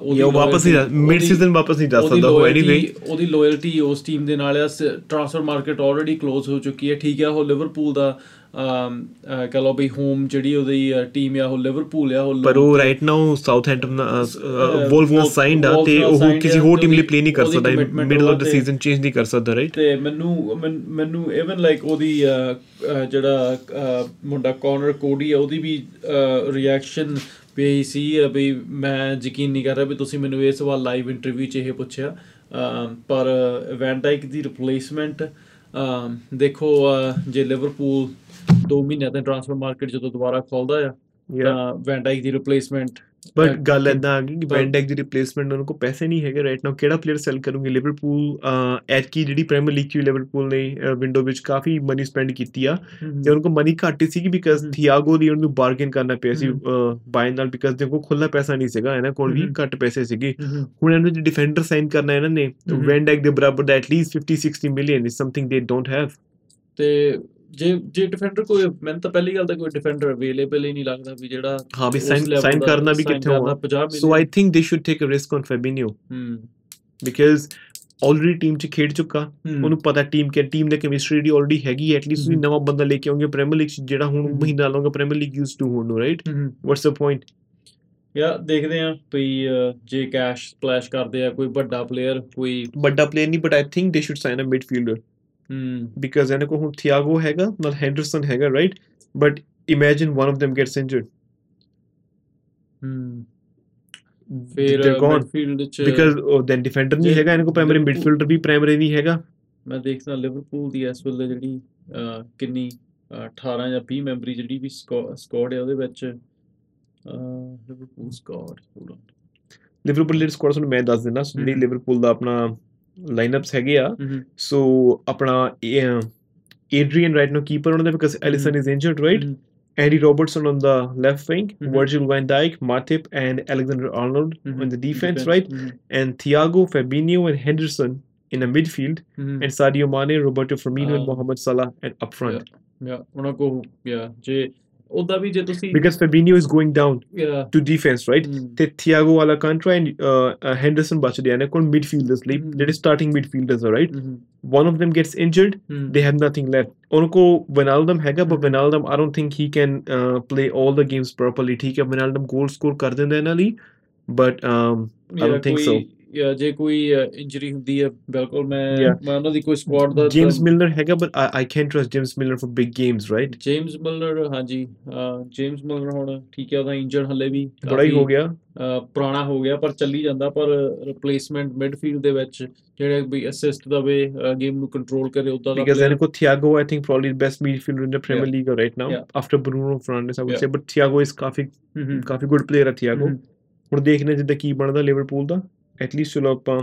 ਉਹਦੀ ਉਹ ਵਾਪਸ ਨਹੀਂ mid season ਵਾਪਸ ਨਹੀਂ ਜਾ ਸਕਦਾ ਉਹ anyway। ਉਹਦੀ ਲੋਇਲਟੀ ਉਸ ਟੀਮ ਦੇ ਨਾਲ ਆ ਟ੍ਰਾਂਸਫਰ ਮਾਰਕੀਟ ਆਲਰੇਡੀ ক্লোਜ਼ ਹੋ ਚੁੱਕੀ ਹੈ ਠੀਕ ਹੈ ਉਹ ਲਿਵਰਪੂਲ ਦਾ ਕਹ ਲਓ ਵੀ ਹੋਮ ਜਿਹੜੀ ਉਹਦੀ ਟੀਮ ਆ ਉਹ ਲਿਵਰਪੂਲ ਆ ਉਹ ਪਰ ਉਹ ਰਾਈਟ ਨਾਓ ਸਾਊਥਹੈਂਪਟਨ ਵੋਲਫ ਨਾਲ ਸਾਈਨਡ ਆ ਤੇ ਉਹ signed ਕਿਸੇ ਹੋਰ ਟੀਮ ਲਈ ਪਲੇ ਨਹੀਂ ਕਰ ਸਕਦਾ middle of the season change ਨਹੀਂ ਕਰ ਸਕਦਾ ਰਾਈਟ ਤੇ ਮੈਨੂੰ ਮੈਨ- ਇਵਨ ਲਾਈਕ ਉਹਦੀ ਜਿਹੜਾ ਮੁੰਡਾ ਕਾਰਨਰ ਕੋਡੀ ਆ ਉਹਦੀ ਵੀ ਰਿਐਕਸ਼ਨ ਵੀ ਸੀ ਵੀ ਮੈਂ ਯਕੀਨ ਨਹੀਂ ਕਰ ਰਿਹਾ ਵੀ ਤੁਸੀਂ ਮੈਨੂੰ ਇਹ ਸਵਾਲ ਲਾਈਵ ਇੰਟਰਵਿਊ 'ਚ ਇਹ ਪੁੱਛਿਆ। ਪਰ ਵੈਨ ਡਾਈਕ ਦੀ ਰਿਪਲੇਸਮੈਂਟ ਦੇਖੋ ਜੇ ਲਿਵਰਪੂਲ 2 ਮਹੀਨਿਆਂ ਤੱਕ ਟ੍ਰਾਂਸਫਰ ਮਾਰਕੀਟ ਜਦੋਂ ਦੁਬਾਰਾ ਖੁੱਲਦਾ ਆ. ਤਾਂ ਵੈਂਡਾਈਕ ਦੀ ਰਿਪਲੇਸਮੈਂਟ ਬਟ ਗੱਲ ਕਿ- ਇਦਾਂ ਆ ਗਈ ਕਿ ਤਾਂ- ਵੈਂਡੈਕ ਦੀ ਰਿਪਲੇਸਮੈਂਟ ਉਹਨਾਂ ਕੋਲ ਪੈਸੇ ਨਹੀਂ ਹੈਗੇ ਰਾਈਟ ਨਾਓ ਕਿਹੜਾ ਪਲੇਅਰ ਸੈਲ ਕਰੂਗੇ ਲਿਵਰਪੂਲ ਐਟ ਕੀ ਜਿਹੜੀ ਪ੍ਰੀਮੀਅਰ ਲੀਗ ਚ ਲਿਵਰਪੂਲ ਨੇ ਵਿੰਡੋ ਵਿੱਚ ਕਾਫੀ ਮਨੀ ਸਪੈਂਡ ਕੀਤੀ ਆ ਤੇ ਉਹਨਾਂ ਕੋਲ ਮਨੀ ਘੱਟ ਹੀ ਸੀਗੀ ਬਿਕਾਜ਼। ਥੀਆਗੋ ਦੀ ਉਹਨੂੰ ਬਾਰਗੇਨ ਕਰਨਾ ਪਿਆ ਸੀ। ਬਾਈ ਨਾਲ ਬਿਕਾਜ਼ ਦੇ ਕੋਲ ਖੁੱਲਾ ਪੈਸਾ ਨਹੀਂ ਸੀਗਾ ਇਹਨਾਂ ਕੋਲ ਵੀ। ਘੱਟ ਪੈਸੇ ਸੀਗੇ ਹੁਣ ਇਹਨਾਂ ਨੂੰ ਡਿਫੈਂਡਰ ਸਾਈਨ ਕਰਨਾ ਇਹਨਾਂ ਨੇ। ਵੈਂਡੈਕ ਦੇ ਬਰਾਬਰ ਦਾ at least 50 60 million is something they don't have ਤੇ ਜੇ ਜੇ ਡਿਫੈਂਡਰ ਕੋਈ ਮੈਨੂੰ ਤਾਂ ਪਹਿਲੀ ਗੱਲ ਤਾਂ ਕੋਈ ਡਿਫੈਂਡਰ ਅਵੇਲੇਬਲ ਹੀ ਨਹੀਂ ਲੱਗਦਾ ਵੀ ਜਿਹੜਾ ਹਾਂ ਵੀ ਸਾਈਨ ਕਰਨਾ ਵੀ ਕਿੱਥੇ ਹੋਣਾ 50 so I think they should take a risk on Fabinho ਹੂੰ। ਬਿਕਾਜ਼ ਆਲਰੇਡੀ ਟੀਮ ਚ ਖੇਡ ਚੁੱਕਾ। ਉਹਨੂੰ ਪਤਾ ਟੀਮ ਕਿ ਟੀਮ ਦੇ ਕੈਮਿਸਟਰੀ ਦੀ ਆਲਰੇਡੀ ਹੈਗੀ ਹੈ ਐਟਲੀਸਟ ਹਮ। ਨਵਾਂ ਬੰਦਾ ਲੈ ਕੇ ਆਉਂਗੇ ਪ੍ਰੀਮੀਅਰ ਲੀਗ ਜਿਹੜਾ ਹੁਣ ਹਮ। ਮਹੀਨਾ ਲਾਉਂਗਾ ਪ੍ਰੀਮੀਅਰ ਲੀਗ ਯੂਜ਼ ਟੂ ਹੋਣ ਨੂੰ ਰਾਈਟ ਵਾਟਸ ਦ ਪੁਆਇੰਟ ਯਾ ਦੇਖਦੇ ਆ ਵੀ ਅਹ, ਜੇ ਕੈਸ਼ ਸਪਲੈਸ਼ ਕਰਦੇ ਆ ਕੋਈ ਵੱਡਾ ਪਲੇਅਰ ਕੋਈ ਵੱਡਾ ਪਲੇਅਰ ਨਹੀਂ but I think they should sign a midfielder ਹੂੰ ਬਿਕਾਜ਼ ਇਹਨਾਂ ਕੋਲ ਹੁਣ ਥਿਆਗੋ ਹੈਗਾ ਨਾਲ ਹੈਂਡਰਸਨ ਹੈਗਾ right but imagine one of them gets injured ਹੂੰ ਫਿਰ they're gone. ਮਿਡਫੀਲਡ ਚ ਬਿਕਾਜ਼ ਦੈਨ ਡਿਫੈਂਡਰ ਨਹੀਂ ਹੈਗਾ ਇਹਨਾਂ ਕੋਲ ਪ੍ਰਾਇਮਰੀ Liverpool- ਮਿਡਫੀਲਡਰ ਵੀ ਪ੍ਰਾਇਮਰੀ ਨਹੀਂ ਹੈਗਾ ਮੈਂ ਦੇਖਦਾ ਲਿਵਰਪੂਲ ਦੀ ਇਸ ਵੇਲੇ ਜਿਹੜੀ ਕਿੰਨੀ ਅਹ, 18 ਜਾਂ 20 ਮੈਂਬਰੀ ਜਿਹੜੀ ਵੀ ਸਕੁਆਡ ਹੈ ਉਹਦੇ ਵਿੱਚ ਲਿਵਰਪੂਲ ਸਕੁਆਡ ਹੋਲਡ ਲਿਵਰਪੂਲ ਦੇ ਸਕੁਆਡ ਨੂੰ ਮੈਂ ਦੱਸ ਦਿੰਦਾ ਜਿਹੜੀ ਹਮ। ਲਿਵਰਪੂਲ ਦਾ ਆਪਣਾ ਲਾਈਨਅਪਸ ਹੈਗੇ ਆ ਹੂੰ ਸੋ ਆਪਣਾ ਏਡਰੀਅਨ ਰਾਈਟ ਨਾਓ ਕੀਪਰ ਉਹਨਾਂ ਦਾ because Alisson is injured right Andy Robertson on the left wing, Mhm. Virgil van Dijk, Matip, and Alexander Arnold on the defense, right? And Thiago, Fabinho, and Henderson in the midfield, and Sadio Mane, Roberto Firmino, and Um, Mohamed Salah at up front. ਯਾ ਉਹਨਾਂ ਕੋ ਯਾ ਜੇ ਉਹਦਾ ਵੀ ਜੇ ਤੁਸੀਂ Because Fabinho is going down ਯਾ to defense, right? ਤੇ Thiago Alcantara and uh, uh, Henderson ਬਚਦੇ ਆ ਨੇ ਕੋਲ midfielders ਲਈ Mhm. ਜਿਹੜੇ starting midfielders are right one of them gets injured they have nothing left ਉਹਨਾਂ ਕੋ Wijnaldum ਹੈਗਾ but Mhm. Wijnaldum I don't think he can uh, play all the games properly ਠੀਕ ਹੈ Wijnaldum goal score ਕਰ ਦਿੰਦਾ ਇਹਨਾਂ ਲਈ but um, I don't think so. ਯਾ ਜੇ ਕੋਈ ਇੰਜਰੀ ਹੁੰਦੀ ਹੈ ਬਿਲਕੁਲ ਮੈਂ. ਮੈਂ ਉਹਨਾਂ ਦੀ ਕੋਈ ਸਕੁਆਡ ਦਾ James Milner ਹੈਗਾ I, I can't trust James Milner for big games right James Milner ਹਾਂਜੀ ਜੇਮਸ ਮਿਲਰ ਹੁਣ ਠੀਕ ਹੈ ਉਹਦਾ ਇੰਜਰਡ ਹੱਲੇ ਵੀ ਬੜਾ ਹੀ ਹੋ ਗਿਆ ਪੁਰਾਣਾ ਹੋ ਗਿਆ ਪਰ ਚੱਲੀ ਜਾਂਦਾ ਪਰ ਰਿਪਲੇਸਮੈਂਟ ਮਿਡਫੀਲਡ ਦੇ ਵਿੱਚ ਜਿਹੜੇ ਵੀ ਅਸਿਸਟ ਦਵੇ ਗੇਮ ਨੂੰ ਕੰਟਰੋਲ ਕਰੇ ਉਦਾਂ ਦਾ player- ਇਹਨਾਂ ਕੋ the best midfielder in the Premier Yeah. League right now Yeah. after Bruno Fernandes I would Yeah. say but Thiago is coffee coffee good player ਹੈ ਹਮ, ਹੁਣ ਦੇਖਦੇ ਹਾਂ ਜਿੱਦਾਂ ਕੀ ਬਣਦਾ ਲਿਵਰਪੂਲ ਦਾ ਐਟਲੀਸਟ ਚਲੋ ਆਪਾਂ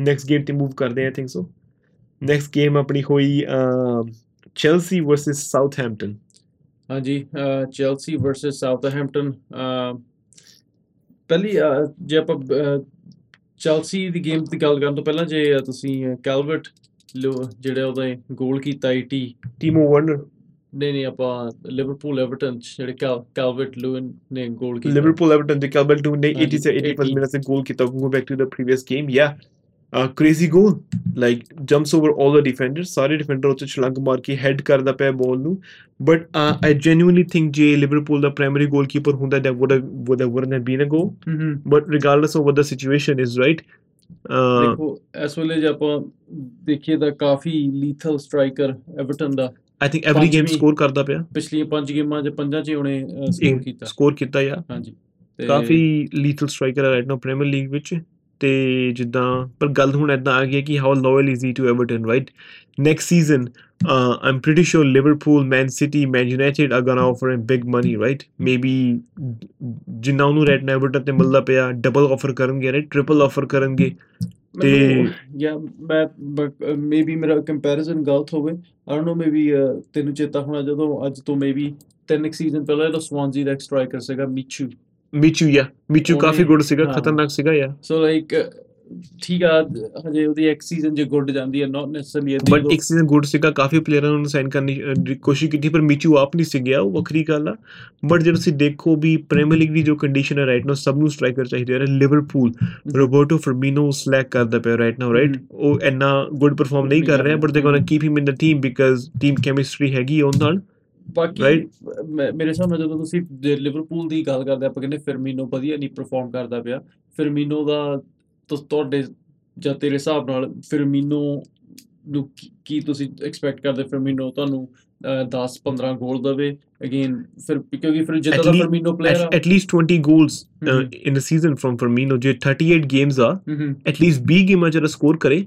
ਨੈਕਸਟ ਗੇਮ ਤੇ ਮੂਵ ਕਰਦੇ I think so next game ਆਪਣੀ ਹੋਈ ਚੈਲਸੀ ਵਰਸਸ ਸਾਊਥਹੈਂਪਟਨ ਹਾਂਜੀ ਚੈਲਸੀ ਵਰਸਸ ਸਾਊਥਹੈਂਪਟਨ ਪਹਿਲੀ ਜੇ ਆਪਾਂ ਚੈਲਸੀ ਦੀ ਗੇਮ ਦੀ ਗੱਲ ਕਰਨ ਤੋਂ ਪਹਿਲਾਂ ਜੇ ਤੁਸੀਂ ਕੈਲਵਰਟ ਜਿਹੜਾ ਉਹਦਾ ਗੋਲ ਕੀਤਾ 80 ਟੀਮੋ ਵਰਨਰ ਨਹੀਂ ਨਹੀਂ ਆਪਾਂ ਲਿਵਰਪੂਲ ਐਵਰਟਨ ਜਿਹੜੇ ਕੈਲਵਰਟ ਲੂਇਨ ਨੇ ਗੋਲ ਕੀਤਾ Liverpool Everton they Calvert Lewin ਨੇ ਹਾਂਜੀ, 80 से 80 80 minutes से goal ਕੀਤਾ back to the previous game yeah uh, crazy goal like jumps over all the defenders ਸਾਰੇ ਡਿਫੈਂਡਰ ਉੱਤੇ ਛਲੰਗ ਮਾਰ ਕੇ ਹੈਡ ਕਰਦਾ ਪਿਆ ਬਾਲ ਨੂੰ uh, I genuinely think ਜੇ ਲਿਵਰਪੂਲ ਦਾ ਪ੍ਰਾਇਮਰੀ ਗੋਲਕੀਪਰ ਹੁੰਦਾ wouldn't have been a goal hmm but regardless of what the situation is right uh, ਦੇਖੋ ਇਸ ਵੇਲੇ ਜੇ ਆਪਾਂ ਦੇਖੀਏ ਤਾਂ ਕਾਫੀ ਲੀਥਲ ਸਟ੍ਰਾਈਕਰ ਐਵਰਟਨ ਦਾ I think every game ਪੰਜਵੀਂ- score ਕਰਦਾ ਪਿਆ। ਪਿਛਲੀਆਂ ਪੰਜ ਗੇਮਾਂ 'ਚ ਪੰਜਾਂ 'ਚ ਹੀ ਉਹਨੇ ਸਕੋਰ ਕੀਤਾ। ਸਕੋਰ ਕੀਤਾ ਯਾ ਹਾਂਜੀ। ਕਾਫੀ ਲੀਥਲ ਸਟ੍ਰਾਈਕਰ ਹੈ ਰਾਈਟ ਨਾਓ ਪ੍ਰੀਮੀਅਰ ਲੀਗ ਵਿੱਚ। ਤੇ ਜਿੱਦਾਂ ਪਰ ਗੱਲ ਹੁਣ ਇਦਾਂ ਆ ਗਈ ਹੈ ਕਿ how loyal is he to Everton right next season I'm pretty sure Liverpool, Man City, Man United are gonna offer him big money, right? Maybe ਜਿੰਨਾ ਉਹਨੂੰ ਰੈਡ ਐਵਰਟਨ ਤੇ ਮਿਲਦਾ ਪਿਆ ਡਬਲ ਆਫਰ ਕਰਨਗੇ ਰਾਈਟ ਟ੍ਰਿਪਲ ਆਫਰ ਕਰਨਗੇ। ਤੇ ਜਾਂ ਮੈਂ ਮੇਬੀ ਮੇਰਾ ਕੰਪੈਰੀਜ਼ਨ ਗਲਤ ਹੋਵੇ। ਆਈ ਡੋਨਟ ਨੋ ਮੇਬੀ ਤੈਨੂੰ ਚੇਤਾ ਹੋਣਾ ਜਦੋਂ ਅੱਜ ਤੋਂ ਮੇਬੀ ਤਿੰਨ ਇੱਕ ਸੀਜ਼ਨ ਪਹਿਲਾਂ ਜਦੋਂ ਸਵਾਨਜੀ ਦਾ ਇੱਕ ਸਟ੍ਰਾਈਕਰ ਸੀਗਾ ਮਿਚੂ ਮਿਚੂ ਯਾ ਮਿਚੂ ਕਾਫੀ ਗੁੱਡ ਸੀਗਾ। ਖਤਰਨਾਕ ਸੀਗਾ ਯਾ ਸੋ ਲਾਈਕ ਠੀਕ ਆ ਹਜੇ ਉਹਦੀ ਇੱਕ ਸੀਜ਼ਨ ਜੇ ਗੁੱਡ ਜਾਂਦੀ ਹੈ ਨਾਟ ਨੈਸੈਸਰਲੀ ਬਟ ਇੱਕ ਸੀਜ਼ਨ ਗੁੱਡ ਸੀਗਾ ਕਾਫੀ ਪਲੇਅਰਾਂ ਨੂੰ ਸਾਈਨ ਕਰਨ ਦੀ ਕੋਸ਼ਿਸ਼ ਕੀਤੀ ਪਰ ਮਿਚੂ ਆਪ ਨਹੀਂ ਸੀ ਗਿਆ ਉਹ ਵੱਖਰੀ ਗੱਲ ਆ। ਬਟ ਜੇ ਤੁਸੀਂ ਦੇਖੋ ਵੀ ਪ੍ਰੀਮੀਅਰ ਲੀਗ ਦੀ ਜੋ ਕੰਡੀਸ਼ਨ ਹੈ ਰਾਈਟ ਨਾਓ ਸਭ ਨੂੰ ਸਟ੍ਰਾਈਕਰ ਚਾਹੀਦੇ ਹੈ ਲਿਵਰਪੂਲ ਰੋਬਰਟੋ ਫਰਮੀਨੋ ਸਲੈਕ ਕਰਦਾ ਪਿਆ ਰਾਈਟ ਨਾਓ ਰਾਈਟ ਉਹ ਇੰਨਾ ਗੁੱਡ ਪਰਫਾਰਮ ਨਹੀਂ ਕਰ ਰਿਹਾ but they gonna keep him in the team because team chemistry ਹੈਗੀ ਉਹਨਾਂ ਨਾਲ ਬਾਕੀ ਮੇਰੇ ਨਾਲ ਜਦੋਂ ਤੁਸੀਂ ਲਿਵਰਪੂਲ ਦੀ ਗੱਲ ਕਰਦੇ ਆਪਾਂ ਕਹਿੰਦੇ ਫਿਰਮੀਨੋ ਵਧੀਆ ਨਹੀਂ ਪਰਫਾਰਮ ਕਰਦਾ ਪਿਆ। ਫਿਰਮੀਨੋ ਦਾ ਤੁਹਾਡੇ ਜਾਂ ਤੇਰੇ ਹਿਸਾਬ ਨਾਲ ਫਿਰਮੀਨੋ ਨੂੰ ਕੀ- ਤੁਸੀਂ ਐਕਸਪੈਕਟ ਕਰਦੇ? ਫਿਰਮੀਨੋ ਤੁਹਾਨੂੰ 10 15 ਗੋਲ ਦੇਵੇ? ਅਗੇਨ ਫਿਰ ਕਿਉਂਕਿ ਫਿਰ ਜਿੱਦਾਂ ਦਾ ਫਿਰਮੀਨੋ ਪਲੇਅਰ ਆ। at least 20 goals uh, Mhm. in a season from Firmino ਜੇ 38 games ਆ at least 20 ਗੇਮਾਂ ਜਿਹੜਾ ਸਕੋਰ ਕਰੇ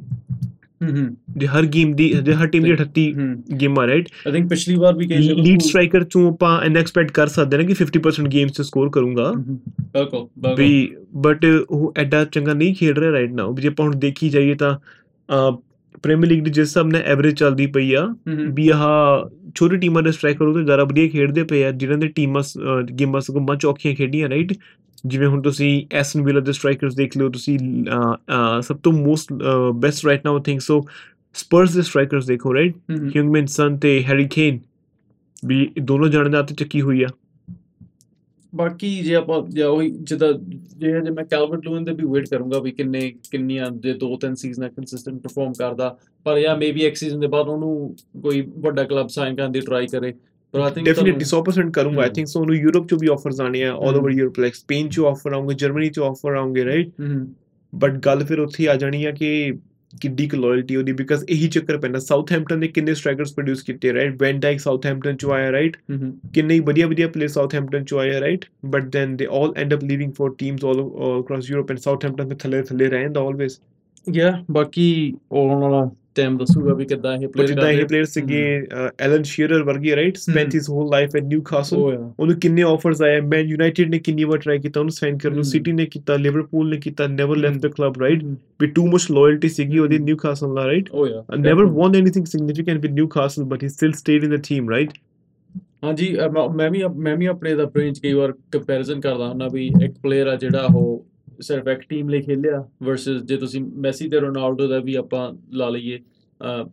ਹੂੰ ਹੂੰ ਜੇ ਹਰ ਗੇਮ ਦੀ ਜੇ ਹਰ ਟੀਮ ਦੀ 38 ਹੂੰ ਗੇਮਾਂ ਰਾਈਟ ਆਈ ਥਿੰਕ ਪਿਛਲੀ ਵਾਰ ਵੀ ਕਹੇ ਲੀਡ ਸਟ੍ਰਾਈਕਰ ਚੋਂ ਆਪਾਂ ਐਨ ਐਕਸਪੈਕਟ ਕਰ ਸਕਦੇ ਹਾਂ ਕਿ 50% ਗੇਮਸ ਚ ਸਕੋਰ ਕਰੂੰਗਾ ਬਿਲਕੁਲ ਬਿਲਕੁਲ ਵੀ ਬਟ ਉਹ ਐਡਾ ਚੰਗਾ ਨਹੀਂ ਖੇਡ ਰਿਹਾ ਰਾਈਟ ਨਾਓ ਜੇ ਆਪਾਂ ਹੁਣ ਦੇਖੀ ਜਾਈਏ ਤਾਂ ਪ੍ਰੀਮੀਅਰ ਲੀਗ ਦੀ ਜਿਸ ਹਿਸਾਬ ਨਾਲ ਐਵਰੇਜ ਚੱਲਦੀ ਪਈ ਆ ਹੂੰ ਵੀ ਆਹ ਛੋਟੀ ਟੀਮਾਂ ਦੇ ਸਟ੍ਰਾਈਕਰ ਉਹ ਜ਼ਿਆਦਾ ਵਧੀਆ ਖੇਡਦੇ ਪਏ ਆ ਜਿਨ੍ਹਾਂ ਦੇ ਟੀਮਾਂ ਸ- ਅਹ ਗੇਮਾਂ ਸਗੋਂ ਮੱਚ ਔਖੀਆਂ ਖੇਡੀਆਂ ਰਾਈਟ ਜਿਵੇਂ ਹੁਣ ਤੁਸੀਂ ਐਸਨ ਵਿਲਾ ਦੇ ਸਟ੍ਰਾਈਕਰਸ ਦੇਖ ਲਿਓ ਤੁਸੀਂ ਸਭ ਤੋਂ most best right now think so Spurs ਦੇ ਸਟ੍ਰਾਈਕਰਸ ਦੇਖੋ ਰਾਈਟ ਹਿਊਮਨ ਸਨ ਤੇ ਹੈਰੀ ਕੇਨ ਵੀ ਦੋਨੋਂ ਜਾਣੇ ਦਾ ਹੱਥ ਚੱਕੀ ਹੋਈ ਆ। ਬਾਕੀ ਜੇ ਆਪਾਂ ਜੇ ਉਹੀ ਜਿੱਦਾਂ ਜੇ ਜੇ ਮੈਂ ਕੈਲਵਰਟ ਲੂਇਨ ਦੇ ਵੀ ਵੇਟ ਕਰੂੰਗਾ ਵੀ ਕਿੰਨੇ ਕਿੰਨੀਆਂ ਜੇ ਦੋ ਤਿੰਨ ਸੀਜ਼ਨ ਕੰਸਿਸਟੈਂਟ ਪਰਫਾਰਮ ਕਰਦਾ ਪਰ ਜਾਂ ਮੇਬੀ ਇੱਕ ਸੀਜ਼ਨ ਦੇ ਬਾਅਦ ਉਹਨੂੰ ਕੋਈ ਵੱਡਾ ਕਲੱਬ ਸਾਈਨ ਕਰਨ ਦੀ ਟਰਾਈ ਕਰੇ। ਪਰ ਆਈ ਥਿੰਕ ਡੈਫੀਨਿਟਲੀ 100% ਕਰੂੰਗਾ ਆਈ। ਥਿੰਕ ਸੋ ਉਹਨੂੰ ਯੂਰਪ ਚੋਂ ਵੀ ਆਫਰਸ ਆਣੇ ਆ all. Over Europe like Spain ਚੋਂ ਆਫਰ ਆਉਂਗੇ ਜਰਮਨੀ ਚੋਂ ਆਫਰ ਆਉਂਗੇ ਰਾਈਟ ਬਟ ਗੱਲ ਫਿਰ ਉੱਥੇ ਆ ਜਾਣੀ ਆ ਕਿ ਕਿੱਡੀ ਕੁ ਲਾਇਲਟੀ ਉਹਦੀ ਬਿਕਾਜ਼ ਇਹੀ ਚੱਕਰ ਪੈਂਦਾ ਸਾਊਥਹੈਂਪਟਨ ਨੇ ਕਿੰਨੇ ਸਟ੍ਰਾਈਕਰਸ ਪ੍ਰੋਡਿਊਸ ਕੀਤੇ ਰਾਈਟ ਵੈਨ ਡਾਈਕ ਸਾਊਥਹੈਂਪਟਨ ਚੋਂ ਆਇਆ ਰਾਈਟ ਕਿੰਨੇ ਹੀ ਵਧੀਆ ਵਧੀਆ ਪਲੇਅਰ ਸਾਊਥਹੈਂਪਟਨ ਚੋਂ ਆਏ right but then they all end up leaving for teams all across Europe and Southampton ਦੇ ਥੱਲੇ ਥੱਲੇ ਰਹਿੰਦਾ ਆਲਵੇਸ ਯਾ ਬਾਕੀ ਆਉਣ ਵਾਲਾ ਟਾਈਮ ਦੱਸੂਗਾ ਵੀ ਕਿੱਦਾਂ ਇਹ ਪਲੇਅਰ ਜਿੱਦਾਂ ਇਹ ਪਲੇਅਰ ਸੀਗੇ ਐਲਨ ਸ਼ੀਰਰ ਵਰਗੇ right spent his whole life at Newcastle ਉਹਨੂੰ ਕਿੰਨੇ ਆਫਰਸ ਆਏ ਮੈਨ ਯੂਨਾਈਟਿਡ ਨੇ ਕਿੰਨੀ ਵਾਰ ਟਰਾਈ ਕੀਤਾ ਉਹਨੂੰ ਸਾਈਨ ਕਰਨ ਨੂੰ। ਸਿਟੀ ਨੇ ਕੀਤਾ ਲਿਵਰਪੂਲ ਨੇ ਕੀਤਾ never left the club right. We too much loyalty ਸੀਗੀ ਉਹਦੀ। ਨਿਊਕਾਸਲ ਨਾਲ right never won anything significant with Newcastle, but he still stayed in the team, right? ਹਾਂਜੀ ਮੈਂ ਵੀ ਮੈਂ ਵੀ ਆਪਣੇ ਦਾ ਬ੍ਰੇਨ ਚ ਕਈ ਵਾਰ ਕੰਪੈਰੀਜ਼ਨ ਕਰਦਾ ਹੁੰਦਾ ਵੀ ਇੱਕ ਪਲੇਅਰ ਆ ਜਿਹੜਾ ਉਹ ਸਿਰਫ ਇੱਕ ਟੀਮ ਲਈ ਖੇਲਿਆ ਵਰਸਸ ਜੇ ਤੁਸੀਂ ਮੈਸੀ ਤੇ ਰੋਨਾਲਡੋ ਦਾ ਵੀ ਆਪਾਂ ਲਾ ਲਈਏ ਅ,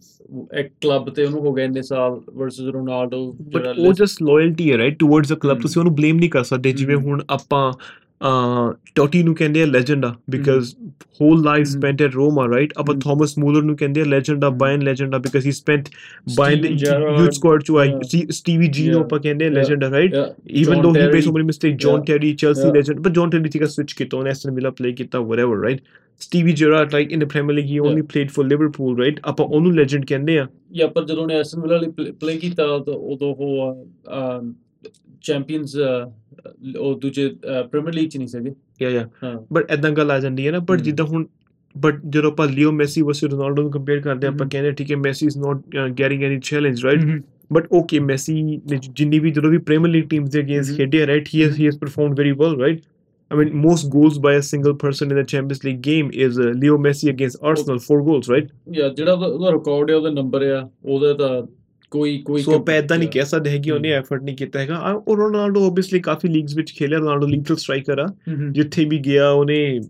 ਇੱਕ ਕਲੱਬ ਤੇ ਉਹਨੂੰ ਹੋ ਗਏ ਇੰਨੇ ਸਾਲ ਵਰਸਸ ਰੋਨਾਲਡੋ But ਉਹ just loyalty ਹੈ towards the club ਹਮ। ਤੁਸੀਂ ਉਹਨੂੰ blame ਨਹੀਂ ਕਰ ਸਕਦੇ ਜਿਵੇਂ। ਹੁਣ ਆਪਾਂ ਟੋਟੀ ਨੂੰ ਕਹਿੰਦੇ ਆ ਲੈਜੈਂਡ ਆ because whole life. Spent at Roma right ਆਪਾਂ। ਥਾਮਸ ਮੂਲਰ ਨੂੰ ਕਹਿੰਦੇ ਆ ਲੈਜੈਂਡ ਆ। ਬਾਇਨ ਲੈਜੈਂਡ ਆ because he spent Bayern Gerrard, youth squad ਚ ਆਈ. ਸਟੀਵੀ ਜੀ ਨੂੰ. ਆਪਾਂ ਕਹਿੰਦੇ ਆ. ਲੈਜੈਂਡ ਆ right made so many mistakes, John Yeah. Terry, Chelsea Yeah. legend, but John Terry tika switch kita on Aston Villa play kita whatever, right? Stevie Gerrard, like in the Premier League, he Yeah. only played for Liverpool, right? ਆਪਾਂ ਉਹਨੂੰ legend ਕਹਿੰਦੇ ਆ ਜਾਂ ਪਰ ਜਦੋਂ ਉਹਨੇ ਐਸਟਨ ਵਿਲਾ ਲਈ ਪਲੇ ਕੀਤਾ ਤਾਂ ਉਦੋਂ ਉਹ ਚੈਂਪੀਅਨਸ ਉਹ ਦੂਜੇ ਪ੍ਰੀਮੀਅਰ ਲੀਗ ਚ ਨਹੀਂ ਸੀਗੇ ਯਾ ਯਾ ਬਟ ਐਦਾਂ ਗੱਲ ਆ ਜਾਂਦੀ ਹੈ ਨਾ ਬਟ। ਜਿੱਦਾਂ ਹੁਣ ਬਟ ਜਦੋਂ ਆਪਾਂ ਲਿਓ ਮੈਸੀ ਵਰਸਸ ਰੋਨਾਲਡੋ ਨੂੰ ਕੰਪੇਅਰ ਕਰਦੇ ਆਪਾਂ। ਕਹਿੰਦੇ ਠੀਕ ਹੈ Messi is not getting any challenge right but okay Messi ਨੇ ਜਿੰਨੀ ਵੀ ਜਦੋਂ ਵੀ ਪ੍ਰੀਮੀਅਰ ਲੀਗ ਟੀਮਸ ਦੇ ਅਗੇਂਸਟ. ਖੇਡਿਆ right he has he has performed very well right I mean, most goals by a single person in the Champions League game is uh, Leo Messi against Arsenal, four goals, right? ਜਾਂ ਜਿਹੜਾ ਉਹਦਾ- ਉਹਦਾ ਰਿਕਾਰਡ ਹੈ ਉਹਦਾ ਨੰਬਰ ਆ ਉਹਦਾ ਤਾਂ ਕੋਈ ਕੋਈ ਸੋ ਆਪਾਂ ਏਦਾਂ ਨਹੀਂ ਕਹਿ ਸਕਦੇ ਹੈ ਕਿ ਉਹਨੇ। ਐਫਰਟ ਨਹੀਂ ਕੀਤਾ ਹੈਗਾ। ਉਹ ਰੋਨਾਲਡੋ ਆਬਵੀਅਸਲੀ ਕਾਫੀ ਲੀਗਸ ਵਿੱਚ ਖੇਲਿਆ ਰੋਨਾਲਡੋ ਲੀਗਲ ਸਟ੍ਰਾਈਕਰ ਆ। ਜਿੱਥੇ ਵੀ ਗਿਆ ਉਹਨੇ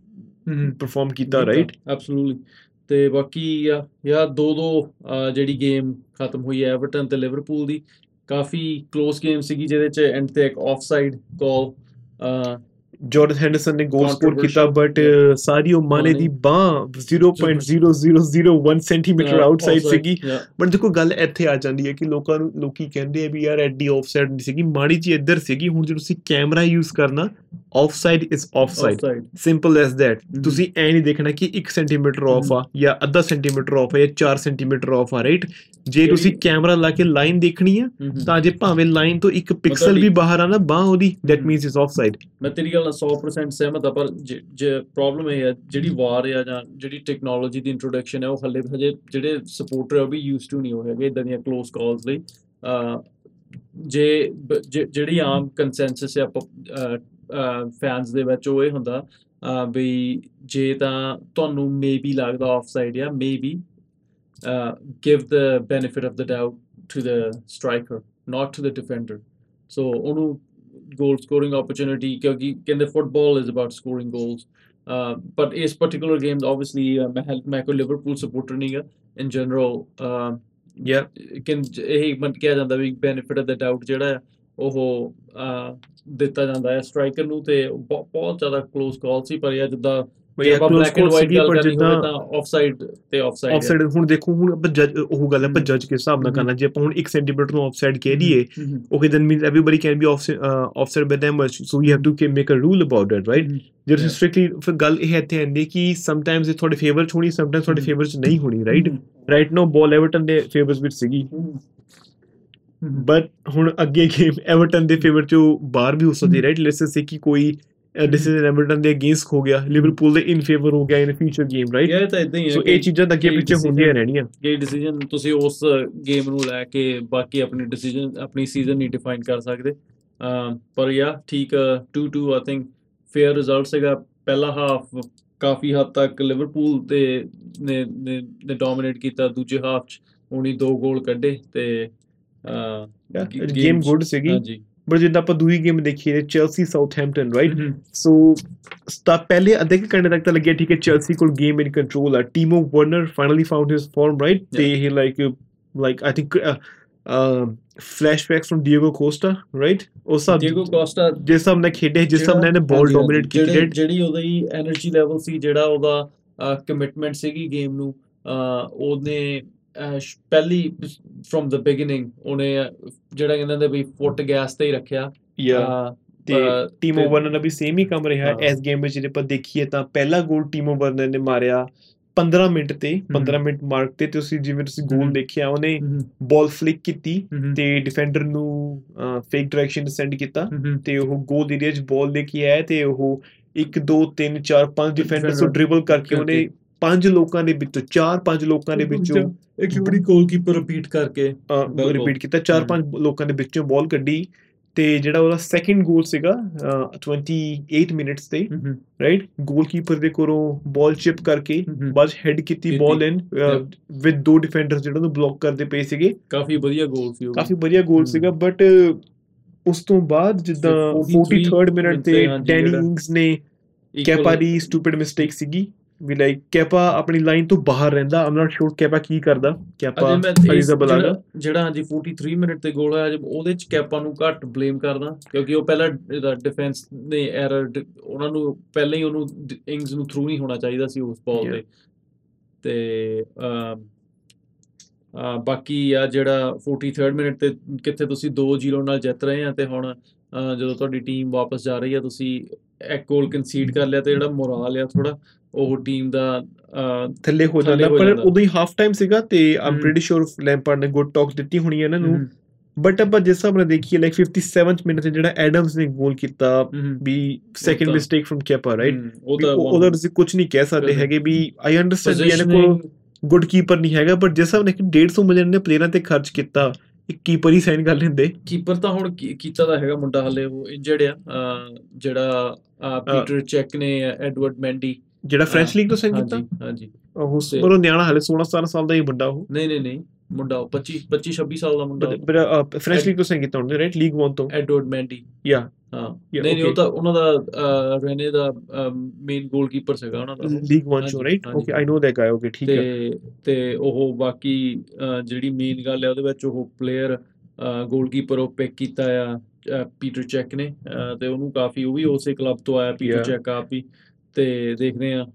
ਪਰਫਾਰਮ ਕੀਤਾ ਰਾਈਟ ਐਬਸੋਲੂਟਲੀ ਤੇ ਬਾਕੀ ਆ ਯਾ ਦੋ ਦੋ ਜਿਹੜੀ ਗੇਮ ਖਤਮ ਹੋਈ ਹੈ ਐਵਰਟਨ ਤੇ ਲਿਵਰਪੂਲ ਦੀ। ਕਾਫੀ ক্লোਜ਼ ਗੇਮ ਸੀਗੀ ਜਿਹਦੇ ਚ ਐਂਡ ਤੇ ਇੱਕ ਆਫਸਾਈਡ ਕਾਲ ਜਾਰਡਨ ਹੈਂਡਰਸਨ ਨੇ ਗੋਲ ਸਕੋਰ ਕੀਤਾ ਬਟ. ਸਾਰੀਓ ਮਾਨੇ ਦੀ ਬਾਹ 0.0001 ਸੈਂਟੀਮੀਟਰ ਆਊਟਸਾਈਡ ਸੀਗੀ। ਬਟ ਦੇਖੋ ਗੱਲ ਇੱਥੇ ਆ ਜਾਂਦੀ ਹੈ ਕਿ ਲੋਕਾਂ ਨੂੰ ਲੋਕੀ ਕਹਿੰਦੇ ਆ ਵੀ ਯਾਰ ਐਡੀ ਆਫਸਾਈਡ ਨਹੀਂ ਸੀਗੀ। ਮਾੜੀ ਜੀ ਇੱਧਰ ਸੀਗੀ ਹੁਣ ਜੇ ਤੁਸੀਂ ਕੈਮਰਾ ਯੂਜ਼ ਕਰਨਾ offside is offside simple as Mhm. ਤੁਸੀਂ ਐ ਨਹੀਂ ਦੇਖਣਾ ਕਿ 1 ਸੈਂਟੀਮੀਟਰ ਆਫ ਆ ਜਾਂ ਅੱਧਾ ਸੈਂਟੀਮੀਟਰ ਆਫ ਆ ਜਾਂ 4 ਸੈਂਟੀਮੀਟਰ ਆਫ ਆ ਰਾਈਟ ਜੇ ਤੁਸੀਂ ਕੈਮਰਾ ਲਾ ਕੇ ਲਾਈਨ ਦੇਖਣੀ ਆ ਤਾਂ ਜੇ ਭਾਵੇਂ ਲਾਈਨ ਤੋਂ ਇੱਕ ਪਿਕਸਲ ਵੀ ਬਾਹਰ ਆ ਨਾ ਬਾਹ ਉਹਦੀ ਦੈਟ. ਮੀਨਸ ਇਜ਼ ਆਫਸਾਈਡ ਮੈਂ ਤੇਰੀ ਗੱਲ 100% ਸਹਿਮਤ ਆ ਪਰ ਜ- ਪ੍ਰੋਬਲਮ ਇਹ ਹੈ ਜਿਹੜੀ ਵਾਰ ਆ ਜਾਂ ਜਿਹੜੀ ਟੈਕਨੋਲੋਜੀ ਦੀ ਇੰਟਰੋਡਕਸ਼ਨ ਹੈ ਉਹ ਹੱਲੇ ਹਜੇ ਜਿਹੜੇ ਸਪੋਰਟਰ ਉਹ ਵੀ ਯੂਜ਼ਡ ਟੂ ਨਹੀਂ ਹੋ ਹੈਗੇ ਇਦਾਂ ਦੀਆਂ ক্লোਜ਼ ਕਾਲਸ ਲਈ। ਜੇ ਜਿਹੜੀ ਆਮ ਕੰਸੈਂਸਸ ਆ ਫੈਨਸ ਦੇ ਵਿੱਚ ਉਹ ਇਹ ਹੁੰਦਾ ਵੀ ਜੇ ਤਾਂ ਤੁਹਾਨੂੰ ਮੇਬੀ ਲੱਗਦਾ ਆਫਸਾਈਡ ਆ maybe give the benefit of the doubt to the striker not to the defender so ਉਹਨੂੰ goal scoring opportunity ਕਿਉਂਕਿ ਕਹਿੰਦੇ football is about scoring goals uh, but ਇਸ particular game obviously uh, ਮੈਂ ਮੈਂ ਕੋਈ ਲਿਵਰਪੂਲ ਸਪੋਰਟਰ ਨਹੀਂਗਾ in general uh, ਯਾ ਕਿ ਇਹ ਮਨ ਕਿਹਾ ਜਾਂਦਾ ਵੀ benefit of the doubt ਜਿਹੜਾ ਹੈ ਉਹ uh, ਦਿੱਤਾ ਜਾਂਦਾ ਹੈ ਸਟ੍ਰਾਈਕਰ ਨੂੰ ਤੇ ਬਹੁ- ਬਹੁਤ ਜ਼ਿਆਦਾ close call ਸੀ ਪਰ ਇਹ ਜਿੱਦਾਂ ਬਈ ਆਪਾਂ call white ਸੀਗੀ ਗੱਲ ਕਰਨੀ ਹੋਵੇ ਤਾਂ offside ਤੇ offside ਆਫਸਾਈਡ ਹੁਣ ਦੇਖੋ ਹੁਣ ਆਪਾਂ ਜੱਜ ਉਹ ਗੱਲ ਹੈ ਆਪਾਂ। ਜੱਜ ਕਿਸ ਹਿਸਾਬ ਨਾਲ। ਕਰਨਾ ਜੇ ਆਪਾਂ ਹੁਣ 1 ਸੈਂਟੀਮੀਟਰ ਨੂੰ ਆਫਸਾਈਡ ਕਹਿ ਦਈਏ be off uh, offset by them much so we have to ke- make a rule about it right ਹਮ, ਜੇ strictly ਫਿਰ ਗੱਲ ਇਹ ਇੱਥੇ ਆਂਦੀ ਕਿ sometimes ਇਹ ਤੁਹਾਡੇ ਫੇਵਰ ਚ ਹੋਣੀ sometimes ਤੁਹਾਡੇ। ਫੇਵਰ ਚ ਨਹੀਂ ਹੋਣੀ ਹਮ, right now ball everton ਦੇ ਫੇਵਰਸ ਵਿੱਚ ਸੀਗੀ ਬਟ ਹੁਣ ਅੱਗੇ ਗੇਮ everton ਦੇ ਫੇਵਰ ਚੋਂ ਬਾਹਰ ਵੀ ਹੋ ਸਕਦੀ right? Let's say ਕਿ ਕੋਈ ਡਿਸੀਜਨ ਐਵਰਟਨ ਦੇ ਅਗੇਂਸਟ ਹੋ ਗਿਆ ਲਿਵਰਪੂਲ ਦੇ ਇਨ ਫੇਵਰ ਹੋ ਗਿਆ ਇਨ ਫਿਊਚਰ ਗੇਮ ਰਾਈਟ ਇਹ ਤਾਂ ਇਦਾਂ ਹੀ ਹੈ ਸੋ ਇਹ ਚੀਜ਼ਾਂ ਤਾਂ ਅੱਗੇ ਪਿੱਛੇ ਹੁੰਦੀਆਂ ਰਹਿਣੀਆਂ। ਇਹ ਡਿਸੀਜਨ ਤੁਸੀਂ ਉਸ ਗੇਮ ਨੂੰ ਲੈ ਕੇ ਬਾਕੀ ਆਪਣੀ ਡਿਸੀਜਨ ਆਪਣੀ ਸੀਜ਼ਨ ਨਹੀਂ ਡਿਫਾਈਨ ਕਰ ਸਕਦੇ। ਪਰ ਯਾ ਠੀਕ 2-2 ਆਈ ਥਿੰਕ ਫੇਅਰ ਰਿਜ਼ਲਟ ਸੀਗਾ ਪਹਿਲਾ ਹਾਫ ਕਾਫੀ ਹੱਦ ਤੱਕ ਲਿਵਰਪੂਲ ਤੇ ਨੇ ਨੇ ਨੇ ਡੋਮਿਨੇਟ ਕੀਤਾ। ਦੂਜੇ ਹਾਫ ਚ ਉਹਨੇ ਦੋ ਗੋਲ ਕੱਢੇ ਤੇ ਗੇਮ ਗੁੱਡ ਸੀਗੀ। ਬਟ ਜਿੱਦਾਂ ਆਪਾਂ ਦੂਜੀ ਗੇਮ ਦੇਖੀ ਹੈ ਚੈਲਸੀ ਸਾਊਥਹੈਂਪਟਨ ਰਾਈਟ ਸੋ ਸਟਾ ਪਹਿਲੇ ਅੱਧੇ ਕਿ ਘੰਟੇ ਤੱਕ ਤਾਂ ਲੱਗਿਆ ਠੀਕ ਹੈ ਚੈਲਸੀ ਕੋਲ ਗੇਮ ਇਨ ਕੰਟਰੋਲ ਆ। Timo Werner finally found his form right ਦੇ ਹੀ like like I think flashbacks from Diego Costa right ਉਹ ਸਭ ਡੀਏਗੋ ਕੋਸਟਾ ਜਿਸ ਸਭ ਨੇ ਖੇਡੇ ਜਿਸ ਸਭ ਨੇ ਇਹਨੇ ਬਾਲ ਡੋਮਿਨੇਟ ਕੀਤੀ ਜਿਹੜੀ ਉਹਦੀ એનર્ਜੀ ਲੈਵਲ ਸੀ ਜਿਹੜਾ ਉਹਦਾ ਕਮਿਟਮੈਂਟ ਸੀਗੀ ਗੇਮ ਨੂੰ ਉਹਨੇ ਪਹਿਲੀ ਫਰਮ ਦ ਬਿਗਿਨਿੰਗ ਉਹਨੇ ਜਿਹੜਾ ਕਹਿੰਦੇ ਨੇ ਵੀ ਫੁੱਟ ਗੈਸ ਤੇ ਹੀ ਰੱਖਿਆ ਯਾ ਤੇ ਟੀਮੋ ਵਰਨਰ ਦਾ ਵੀ ਸੇਮ ਹੀ ਕੰਮ ਰਿਹਾ। ਇਸ ਗੇਮ ਵਿੱਚ ਜੇ ਆਪਾਂ ਦੇਖੀਏ ਤਾਂ ਪਹਿਲਾ ਗੋਲ ਟੀਮੋ ਵਰਨਰ ਨੇ ਮਾਰਿਆ 15 ਮਿੰਟ ਤੇ 15 ਮਿੰਟ ਮਾਰਕ ਤੇ ਤੁਸੀਂ ਜਿਵੇਂ ਤੁਸੀਂ ਗੋਲ। ਦੇਖਿਆ ਉਹਨੇ ਬਾਲ ਫਲਿਕ ਕੀਤੀ ਤੇ ਡਿਫੈਂਡਰ ਨੂੰ ਫੇਕ ਡਾਇਰੈਕਸ਼ਨ ਸੈਂਡ ਕੀਤਾ ਤੇ ਉਹ ਗੋਲ ਏਰੀਆ 'ਚ ਬਾਲ ਦੇ ਕੇ ਆਇਆ ਤੇ ਉਹ 1 2 3 4 5 ਡਿਫੈਂਡਰਸ ਨੂੰ ਡ੍ਰਿਬਲ ਕਰਕੇ। ਉਹਨੇ ਪੰਜ ਲੋਕਾਂ ਦੇ ਵਿੱਚੋਂ ਚਾਰ ਪੰਜ ਲੋਕਾਂ ਦੇ ਵਿੱਚੋਂ ਇੱਕ ਵਾਰੀ ਗੋਲਕੀਪਰ ਰਿਪੀਟ ਕਰਕੇ। ਰਿਪੀਟ ਕੀਤਾ ਚਾਰ। ਪੰਜ ਲੋਕਾਂ ਦੇ ਵਿੱਚੋਂ ਬਾਲ ਕੱਢੀ ਤੇ ਜਿਹੜਾ ਉਹਦਾ ਸੈਕਿੰਡ ਗੋਲ ਸੀਗਾ ਅਹ, 28 ਮਿੰਟਸ ਤੇ ਰਾਈਟ ਗੋਲਕੀਪਰ ਦੇ ਕੋਲੋਂ ਬਾਲ ਚਿਪ ਕਰਕੇ ਬਸ ਹੈਡ ਕੀਤੀ। ਬਾਲ ਇਨ. ਵਿਦ ਦੋ ਡਿਫੈਂਡਰਸ ਜਿਹੜਾ ਨੂੰ ਬਲੌਕ ਕਰਦੇ ਪਏ ਸੀਗੇ ਕਾਫੀ ਵਧੀਆ ਗੋਲ ਸੀ ਉਹ ਕਾਫੀ ਵਧੀਆ ਗੋਲ। ਸੀਗਾ ਬਟ ਉਸ ਤੋਂ ਬਾਅਦ ਜਿੱਦਾਂ 43 43rd ਮਿੰਟ ਤੇ ਡੈਨੀ ਇੰਗਸ ਨੇ ਕੈਪਾ ਦੀ ਸਟੂਪਿਡ ਮਿਸਟੇਕ ਸੀਗੀ ਵੀ ਲਾਈਕ ਕੈਪਾ ਆਪਣੀ ਲਾਈਨ ਤੋਂ ਬਾਹਰ ਰਹਿੰਦਾ। ਆਮ ਨਾਟ ਸ਼ੋਰ ਕੈਪਾ ਕੀ ਕਰਦਾ। ਕੈਪਾ ਅਜੇ ਮੈਂ ਇਸ- ਫਰੀਜ਼ਾ ਬਲਾਗਾ ਜਿਹੜਾ ਹਾਂਜੀ 43 ਮਿੰਟ ਤੇ ਗੋਲ ਹੋਇਆ ਉਹਦੇ ਚ ਕੈਪਾ ਨੂੰ ਘੱਟ ਬਲੇਮ ਕਰਦਾ। ਕਿਉਂਕਿ ਉਹ ਪਹਿਲਾਂ ਇਹਦਾ ਡਿਫੈਂਸ ਨੇ ਐਰਰ ਉਹਨਾਂ ਨੂੰ ਪਹਿਲਾਂ ਹੀ ਉਹਨੂੰ ਇੰਗਸ ਨੂੰ ਥਰੂ ਨਹੀਂ ਹੋਣਾ ਚਾਹੀਦਾ ਸੀ ਉਸ ਬਾਲ. ਤੇ। ਤੇ ਬਾਕੀ ਆ ਜਿਹੜਾ 43rd ਮਿੰਟ ਤੇ ਕਿੱਥੇ ਤੁਸੀਂ 2-0 ਨਾਲ ਜਿੱਤ ਰਹੇ ਆ ਤੇ ਹੁਣ ਜਦੋਂ ਤੁਹਾਡੀ ਟੀਮ ਵਾਪਸ ਜਾ ਰਹੀ ਆ ਤੁਸੀਂ ਇੱਕ ਗੋਲ ਕਨਸੀਡ ਕਰ ਲਿਆ ਤੇ ਜਿਹੜਾ ਮੋਰਾਲ ਆ ਥੋੜਾ ਉਹ ਟੀਮ ਦਾ ਥੱਲੇ ਹੋ ਜਾਂਦਾ ਪਰ। ਉਦੋਂ ਹੀ ਹਾਫ ਟਾਈਮ ਸੀਗਾ ਤੇ ਆਮ। ਪ੍ਰੀਟੀ ਸ਼ੋਰ ਲੈਂਪਾਰਡ ਨੇ ਗੁੱਡ ਟਾਕ ਦਿੱਤੀ ਹੋਣੀ ਹੈ ਇਹਨਾਂ ਨੂੰ। ਬਟ ਆਪਾਂ ਜਿਸ ਹਿਸਾਬ ਨਾਲ ਦੇਖੀਏ ਲਾਈਕ 57th ਮਿੰਟ ਤੇ ਜਿਹੜਾ ਐਡਮਸ ਨੇ ਗੋਲ ਕੀਤਾ ਵੀ second mistake from Kepa right ਉਹਦਾ ਤੁਸੀਂ ਕੁਝ ਨਹੀਂ ਕਹਿ ਸਕਦੇ ਹੈਗੇ ਵੀ ਆਈ ਅੰਡਰਸਟੈਂਡ ਵੀ ਇਹਨਾਂ ਕੋਲ ਗੁੱਡ ਕੀਪਰ ਨਹੀਂ ਹੈਗਾ ਬਟ ਜਿਸ ਹਿਸਾਬ ਨਾਲ ਕਿ 150 ਮਿਲੀਅਨ ਨੇ ਪਲੇਅਰਾਂ ਤੇ ਖਰਚ ਕੀਤਾ ਇੱਕ ਕੀਪਰ ਹੀ ਸਾਈਨ ਕਰ ਲੈਂਦੇ। ਕੀਪਰ ਤਾਂ ਹੁਣ ਕੀਤਾ ਤਾਂ ਹੈਗਾ ਮੁੰਡਾ ਹਲੇ ਉਹ ਇੰਜਰਡ ਆ ਜਿਹੜਾ ਪੀਟਰ ਚੈਕ ਨੇ ਐਡਵਰਡ ਮੈਂਡੀ ਜਿਹੜਾ ਫ੍ਰੈਂਚ ਲੀਗ ਤੋਂ ਸਾਈਨ ਕੀਤਾ? ਹਾਂਜੀ। ਹਾਂਜੀ ਉਹ ਪਰ ਉਹ ਨਿਆਣਾ ਹਲੇ 16 17 ਸਾਲ ਦਾ ਹੀ ਵੱਡਾ ਉਹ। ਨਹੀਂ ਨਹੀਂ ਨਹੀਂ ਮੁੰਡਾ ਉਹ 25 25 26 ਸਾਲ ਦਾ ਮੁੰਡਾ ਬਟ ਫ੍ਰੈਂਚ ਲੀਗ ਤੋਂ ਸਾਈਨ ਕੀਤਾ ਉਹਨੇ ਰਾਈਟ ਲੀਗ 1 ਤੋਂ। ਐਡਵਰਡ ਮੈਂਡੀ ਯਾ ਹਾਂ। ਨਹੀਂ ਨਹੀਂ ਉਹ. ਤਾਂ ਉਹਨਾਂ ਦਾ ਰੈਨੇ ਦਾ ਮੇਨ ਗੋਲਕੀਪਰ ਸੀਗਾ ਉਹਨਾਂ ਦਾ। ਲੀਗ 1 ਚੋਂ right. Okay I know that guy okay ਠੀਕ ਹੈ। ਤੇ ਤੇ ਉਹ ਬਾਕੀ ਜਿਹੜੀ ਮੇਨ ਗੱਲ ਹੈ ਉਹਦੇ ਵਿੱਚ ਉਹ ਪਲੇਅਰ ਗੋਲਕੀਪਰ ਉਹ ਪਿਕ ਕੀਤਾ ਆ ਪੀਟਰ ਚੈਕ ਨੇ। ਤੇ ਉਹਨੂੰ ਕਾਫੀ ਉਹ ਵੀ ਉਸੇ ਕਲੱਬ ਤੋਂ ਆਇਆ ਪੀਟਰ. ਚੈਕ ਆਪ ਹੀ ਤੇ ਦੇਖਦੇ ਆ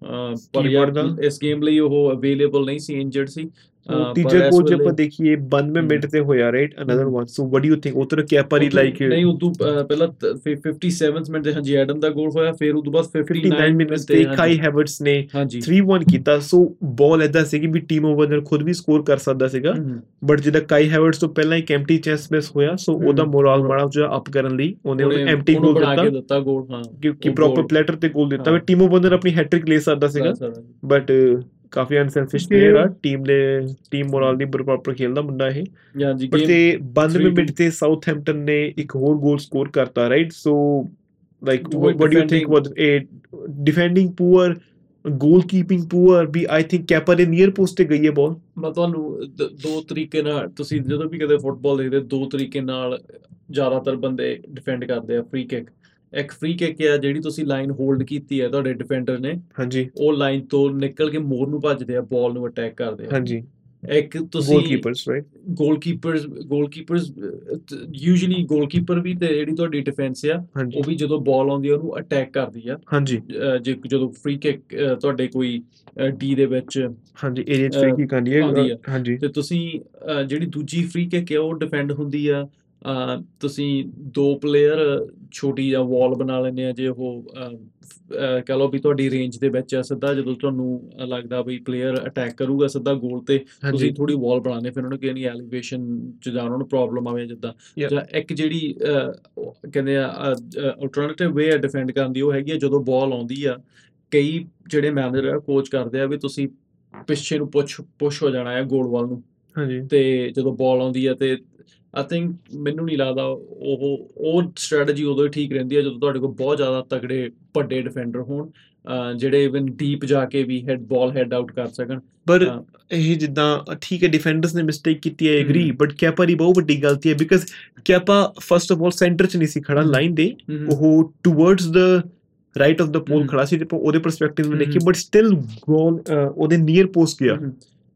ਪਰ ਯਾਰ? ਇਸ ਗੇਮ ਲਈ ਉਹ ਅਵੇਲੇਬਲ ਨਹੀਂ ਸੀ ਇੰਜਰਡ ਸੀ ਤੀਜੇ ਕੋਚ ਆਪਾਂ ਦੇਖੀਏ 92 ਮਿੰਟ ਤੇ ਹੋਇਆ right another. One so what do you think ਉਤਰ ਕੈਪਰ ਹੀ ਲਾਈਕ ਨਹੀਂ ਉਦੋਂ ਪਹਿਲਾਂ 57th ਮਿੰਟ ਤੇ ਹਾਂਜੀ ਐਡਮ ਦਾ ਗੋਲ ਹੋਇਆ ਫਿਰ ਉਦੋਂ ਬਾਅਦ 59 59 ਮਿੰਟਸ ਤੇ ਕਾਈ ਹੈਵਰਟਸ ਨੇ ਹਾਂਜੀ। 3-1 ਕੀਤਾ। ਸੋ ਬਾਲ ਐਦਾਂ ਸੀ ਕਿ ਵੀ ਟੀਮ ਓਵਰ ਖੁਦ ਵੀ ਸਕੋਰ ਕਰ ਸਕਦਾ ਸੀਗਾ। ਬਟ ਜਿਹਦਾ ਕਾਈ ਹੈਵਰਟਸ ਤੋਂ ਪਹਿਲਾਂ ਹੀ ਐਮਟੀ ਚਾਂਸ ਮਿਸ ਹੋਇਆ ਸੋ। ਉਹਦਾ ਮੋਰਲ ਮਾੜਾ ਜਿਹਾ ਅਪ ਕਰਨ ਲਈ ਉਹਨੇ ਉਹਨੂੰ ਐਮਟੀ ਗੋਲ ਦਿੱਤਾ। ਗੋਲ ਹਾਂ। ਕਿ ਪ੍ਰੋਪਰ ਪਲੇਟਰ ਤੇ ਗੋਲ ਦਿੱਤਾ। ਵੀ ਟੀਮ ਓਵਰ ਆਪਣੀ ਹੈਟ੍ਰਿਕ ਲੈ ਸਕਦਾ ਸੀਗਾ। ਬਟ ਕਾਫੀ ਅਨਸੈਲਫਿਸ਼ ਪਲੇਅਰ ਆ ਟੀਮ ਦੇ ਟੀਮ ਮੋਰਲ ਦੀ ਪ੍ਰੋਪਰ ਖੇਲਦਾ ਮੁੰਡਾ ਇਹ। ਹਾਂਜੀ game- ਤੇ 92 three-two ਮਿੰਟ ਤੇ ਸਾਊਥਹੈਂਪਟਨ ਨੇ ਇੱਕ ਹੋਰ ਗੋਲ ਸਕੋਰ ਕਰਤਾ right so like do you think defending- was a defending poor goalkeeping poor ਵੀ ਆਈ ਥਿੰਕ ਕੈਪਰ ਦੇ ਨੀਅਰ ਪੋਸਟ ਤੇ ਗਈ ਹੈ ਬਾਲ ਮੈਂ ਤੁਹਾਨੂੰ ਦੋ ਤਰੀਕੇ ਨਾਲ ਤੁਸੀਂ ਜਦੋਂ ਵੀ ਕਦੇ ਫੁੱਟਬਾਲ ਦੇਖਦੇ ਦੋ ਤਰੀਕੇ ਨਾਲ ਜ਼ਿਆਦਾਤਰ ਬੰਦੇ ਡਿਫੈਂਡ ਕਰਦੇ ਆ ਫ੍ਰੀ ਕਿਕ ਇੱਕ ਫ੍ਰੀ ਕਿਕ ਹੈ ਜਿਹੜੀ ਤੁਸੀਂ ਲਾਈਨ ਹੋਲਡ ਕੀਤੀ ਹੈ ਤੁਹਾਡੇ ਡਿਫੈਂਡਰ ਨੇ ਹਾਂਜੀ। ਉਹ ਲਾਈਨ ਤੋਂ ਨਿਕਲ ਕੇ ਮੋਰ ਨੂੰ ਭੱਜਦੇ ਆ ਬਾਲ ਨੂੰ ਅਟੈਕ ਕਰਦੇ ਆ। ਹਾਂਜੀ। ਇੱਕ ਤੁਸੀਂ goalkeepers right goalkeepers goalkeepers usually goalkeeper ਵੀ ਤੇ ਜਿਹੜੀ ਤੁਹਾਡੀ ਡਿਫੈਂਸ ਆ ਉਹ ਵੀ ਜਦੋਂ ਬਾਲ ਆਉਂਦੀ ਆ ਉਹਨੂੰ ਅਟੈਕ ਕਰਦੀ ਆ। ਹਾਂਜੀ। ਜੇ ਜਦੋਂ ਫ੍ਰੀ ਕਿਕ ਤੁਹਾਡੇ ਕੋਈ ਡੀ ਦੇ ਵਿੱਚ ਹਾਂਜੀ ਏਰੀਆ ਫ੍ਰੀ ਕੀ ਕਰਨੀ ਹੈ ਆਉਂਦੀ ਆ। ਹਾਂਜੀ। ਤੇ ਤੁਸੀਂ ਜਿਹੜੀ ਦੂਜੀ ਫ੍ਰੀ ਕਿਕ ਹੈ ਉਹ ਡਿਫੈਂਡ ਹੁੰਦੀ ਆ। ਤੁਸੀਂ ਦੋ ਪਲੇਅਰ ਛੋਟੀ ਜਿਹਾ ਵਾਲ ਬਣਾ ਲੈਂਦੇ ਆ ਜੇ ਉਹ ਕਹ ਲਓ ਵੀ ਤੁਹਾਡੀ ਰੇਂਜ ਦੇ ਵਿੱਚ ਆ ਸਿੱਧਾ ਜਦੋਂ ਤੁਹਾਨੂੰ ਲੱਗਦਾ ਵੀ ਪਲੇਅਰ ਅਟੈਕ ਕਰੂਗਾ ਸਿੱਧਾ ਗੋਲ ਤੇ ਤੁਸੀਂ ਥੋੜੀ ਵਾਲ ਬਣਾਉਂਦੇ ਫਿਰ ਉਹਨਾਂ ਨੂੰ ਕਹਿੰਦੀ ਐਲੀਵੇਸ਼ਨ ਚ ਜਾਂ ਉਹਨਾਂ ਨੂੰ ਪ੍ਰੋਬਲਮ ਆਵੇ ਜਿੱਦਾਂ. ਜਾਂ ਇੱਕ ਜਿਹੜੀ ਕਹਿੰਦੇ ਆ ਅਲਟਰਨੇਟਿਵ ਵੇ ਆ ਡਿਫੈਂਡ ਕਰਨ ਦੀ ਉਹ ਹੈਗੀ ਆ ਜਦੋਂ ਬਾਲ ਆਉਂਦੀ ਆ ਕਈ ਜਿਹੜੇ ਮੈਨੇਜਰ ਆ ਕੋਚ ਕਰਦੇ ਆ ਵੀ ਤੁਸੀਂ ਪਿੱਛੇ ਨੂੰ ਪੁਸ਼ ਪੁਸ਼ ਹੋ ਜਾਣਾ ਹੈ ਗੋਲ ਵੱਲ ਨੂੰ। ਹਾਂਜੀ। ਤੇ ਜਦੋਂ ਬਾਲ ਆਉਂਦੀ ਹੈ ਤੇ ਆਈ ਥਿੰਕ ਮੈਨੂੰ ਨਹੀਂ ਲੱਗਦਾ ਉਹ ਉਹ ਸਟ੍ਰੈਟਜੀ ਉਦੋਂ ਹੀ ਠੀਕ ਰਹਿੰਦੀ ਹੈ ਜਦੋਂ ਤੁਹਾਡੇ ਕੋਲ ਬਹੁਤ ਜ਼ਿਆਦਾ ਤਗੜੇ ਵੱਡੇ ਡਿਫੈਂਡਰ ਹੋਣ ਜਿਹੜੇ ਇਵਨ ਡੀਪ ਜਾ ਕੇ ਵੀ ਹੈਡ ਬਾਲ ਹੈਡ ਆਊਟ ਕਰ ਸਕਣ ਪਰ। ਇਹ ਜਿੱਦਾਂ ਠੀਕ ਹੈ ਡਿਫੈਂਡਰਸ ਨੇ ਮਿਸਟੇਕ ਕੀਤੀ ਹੈ ਐਗਰੀ। ਬਟ ਕੈਪਾ ਦੀ ਬਹੁਤ ਵੱਡੀ ਗਲਤੀ ਹੈ because Kepa first of all centre 'ਚ ਨਹੀਂ ਸੀ ਖੜਾ। ਲਾਈਨ ਦੇ ਉਹ towards the right of the pole. ਖੜਾ ਸੀ ਤੇ ਉਹਦੇ ਪਰਸਪੈਕਟਿਵ ਨੂੰ ਦੇਖੀ। ਬਟ ਸਟਿਲ ਗੋਲ ਉਹਦੇ ਨੀਅਰ ਪੋਸਟ ਗਿਆ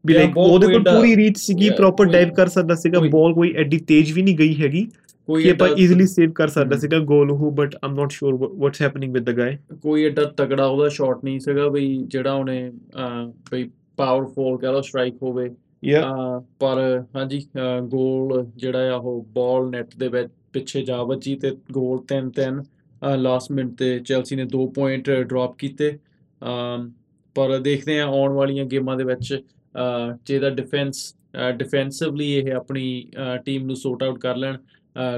ਵੀ ਲਾਈਕ ਉਹਦੇ ਕੋਲ ਪੂਰੀ ਰੀਚ ਸੀਗੀ ਪ੍ਰੋਪਰ ਡਾਈਵ ਕਰ ਸਕਦਾ ਸੀਗਾ ਬਾਲ ਕੋਈ ਐਡੀ ਤੇਜ਼ ਵੀ ਨਹੀਂ ਗਈ ਹੈਗੀ ਕੋਈ ਆਪਾਂ ਏਡਾ- ਈਜ਼ੀਲੀ ਸੇਵ ਕਰ ਸਕਦਾ। ਸੀਗਾ ਗੋਲ ਉਹ but I'm not sure what's happening with the guy ਕੋਈ ਏਡਾ ਤਗੜਾ ਉਹਦਾ ਸ਼ਾਟ ਨਹੀਂ ਸੀਗਾ ਬਈ ਜਿਹੜਾ ਉਹਨੇ ਬਈ ਪਾਵਰਫੁਲ ਕਹ ਲਓ ਸਟ੍ਰਾਈਕ ਹੋਵੇ। ਪਰ ਹਾਂਜੀ ਗੋਲ ਜਿਹੜਾ ਆ ਉਹ ਬਾਲ ਨੈਟ ਦੇ ਵਿੱਚ ਪਿੱਛੇ ਜਾ ਵੱਜੀ ਤੇ ਗੋਲ 3-3 ਲਾਸਟ ਮਿੰਟ ਤੇ ਚੈਲਸੀ ਨੇ 2 ਪੁਆਇੰਟ ਡ੍ਰੌਪ ਕੀਤੇ। ਪਰ ਦੇਖਦੇ ਆ ਆਉਣ ਵਾਲੀਆਂ ਗੇਮਾਂ ਦੇ ਵਿੱਚ ਅਹ, ਜੇ ਦਾ ਡਿਫੈਂਸ ਡਿਫੈਂਸਿਵਲੀ ਇਹ ਆਪਣੀ ਟੀਮ ਨੂੰ ਸੋਰਟ ਆਊਟ ਕਰ ਲੈਣ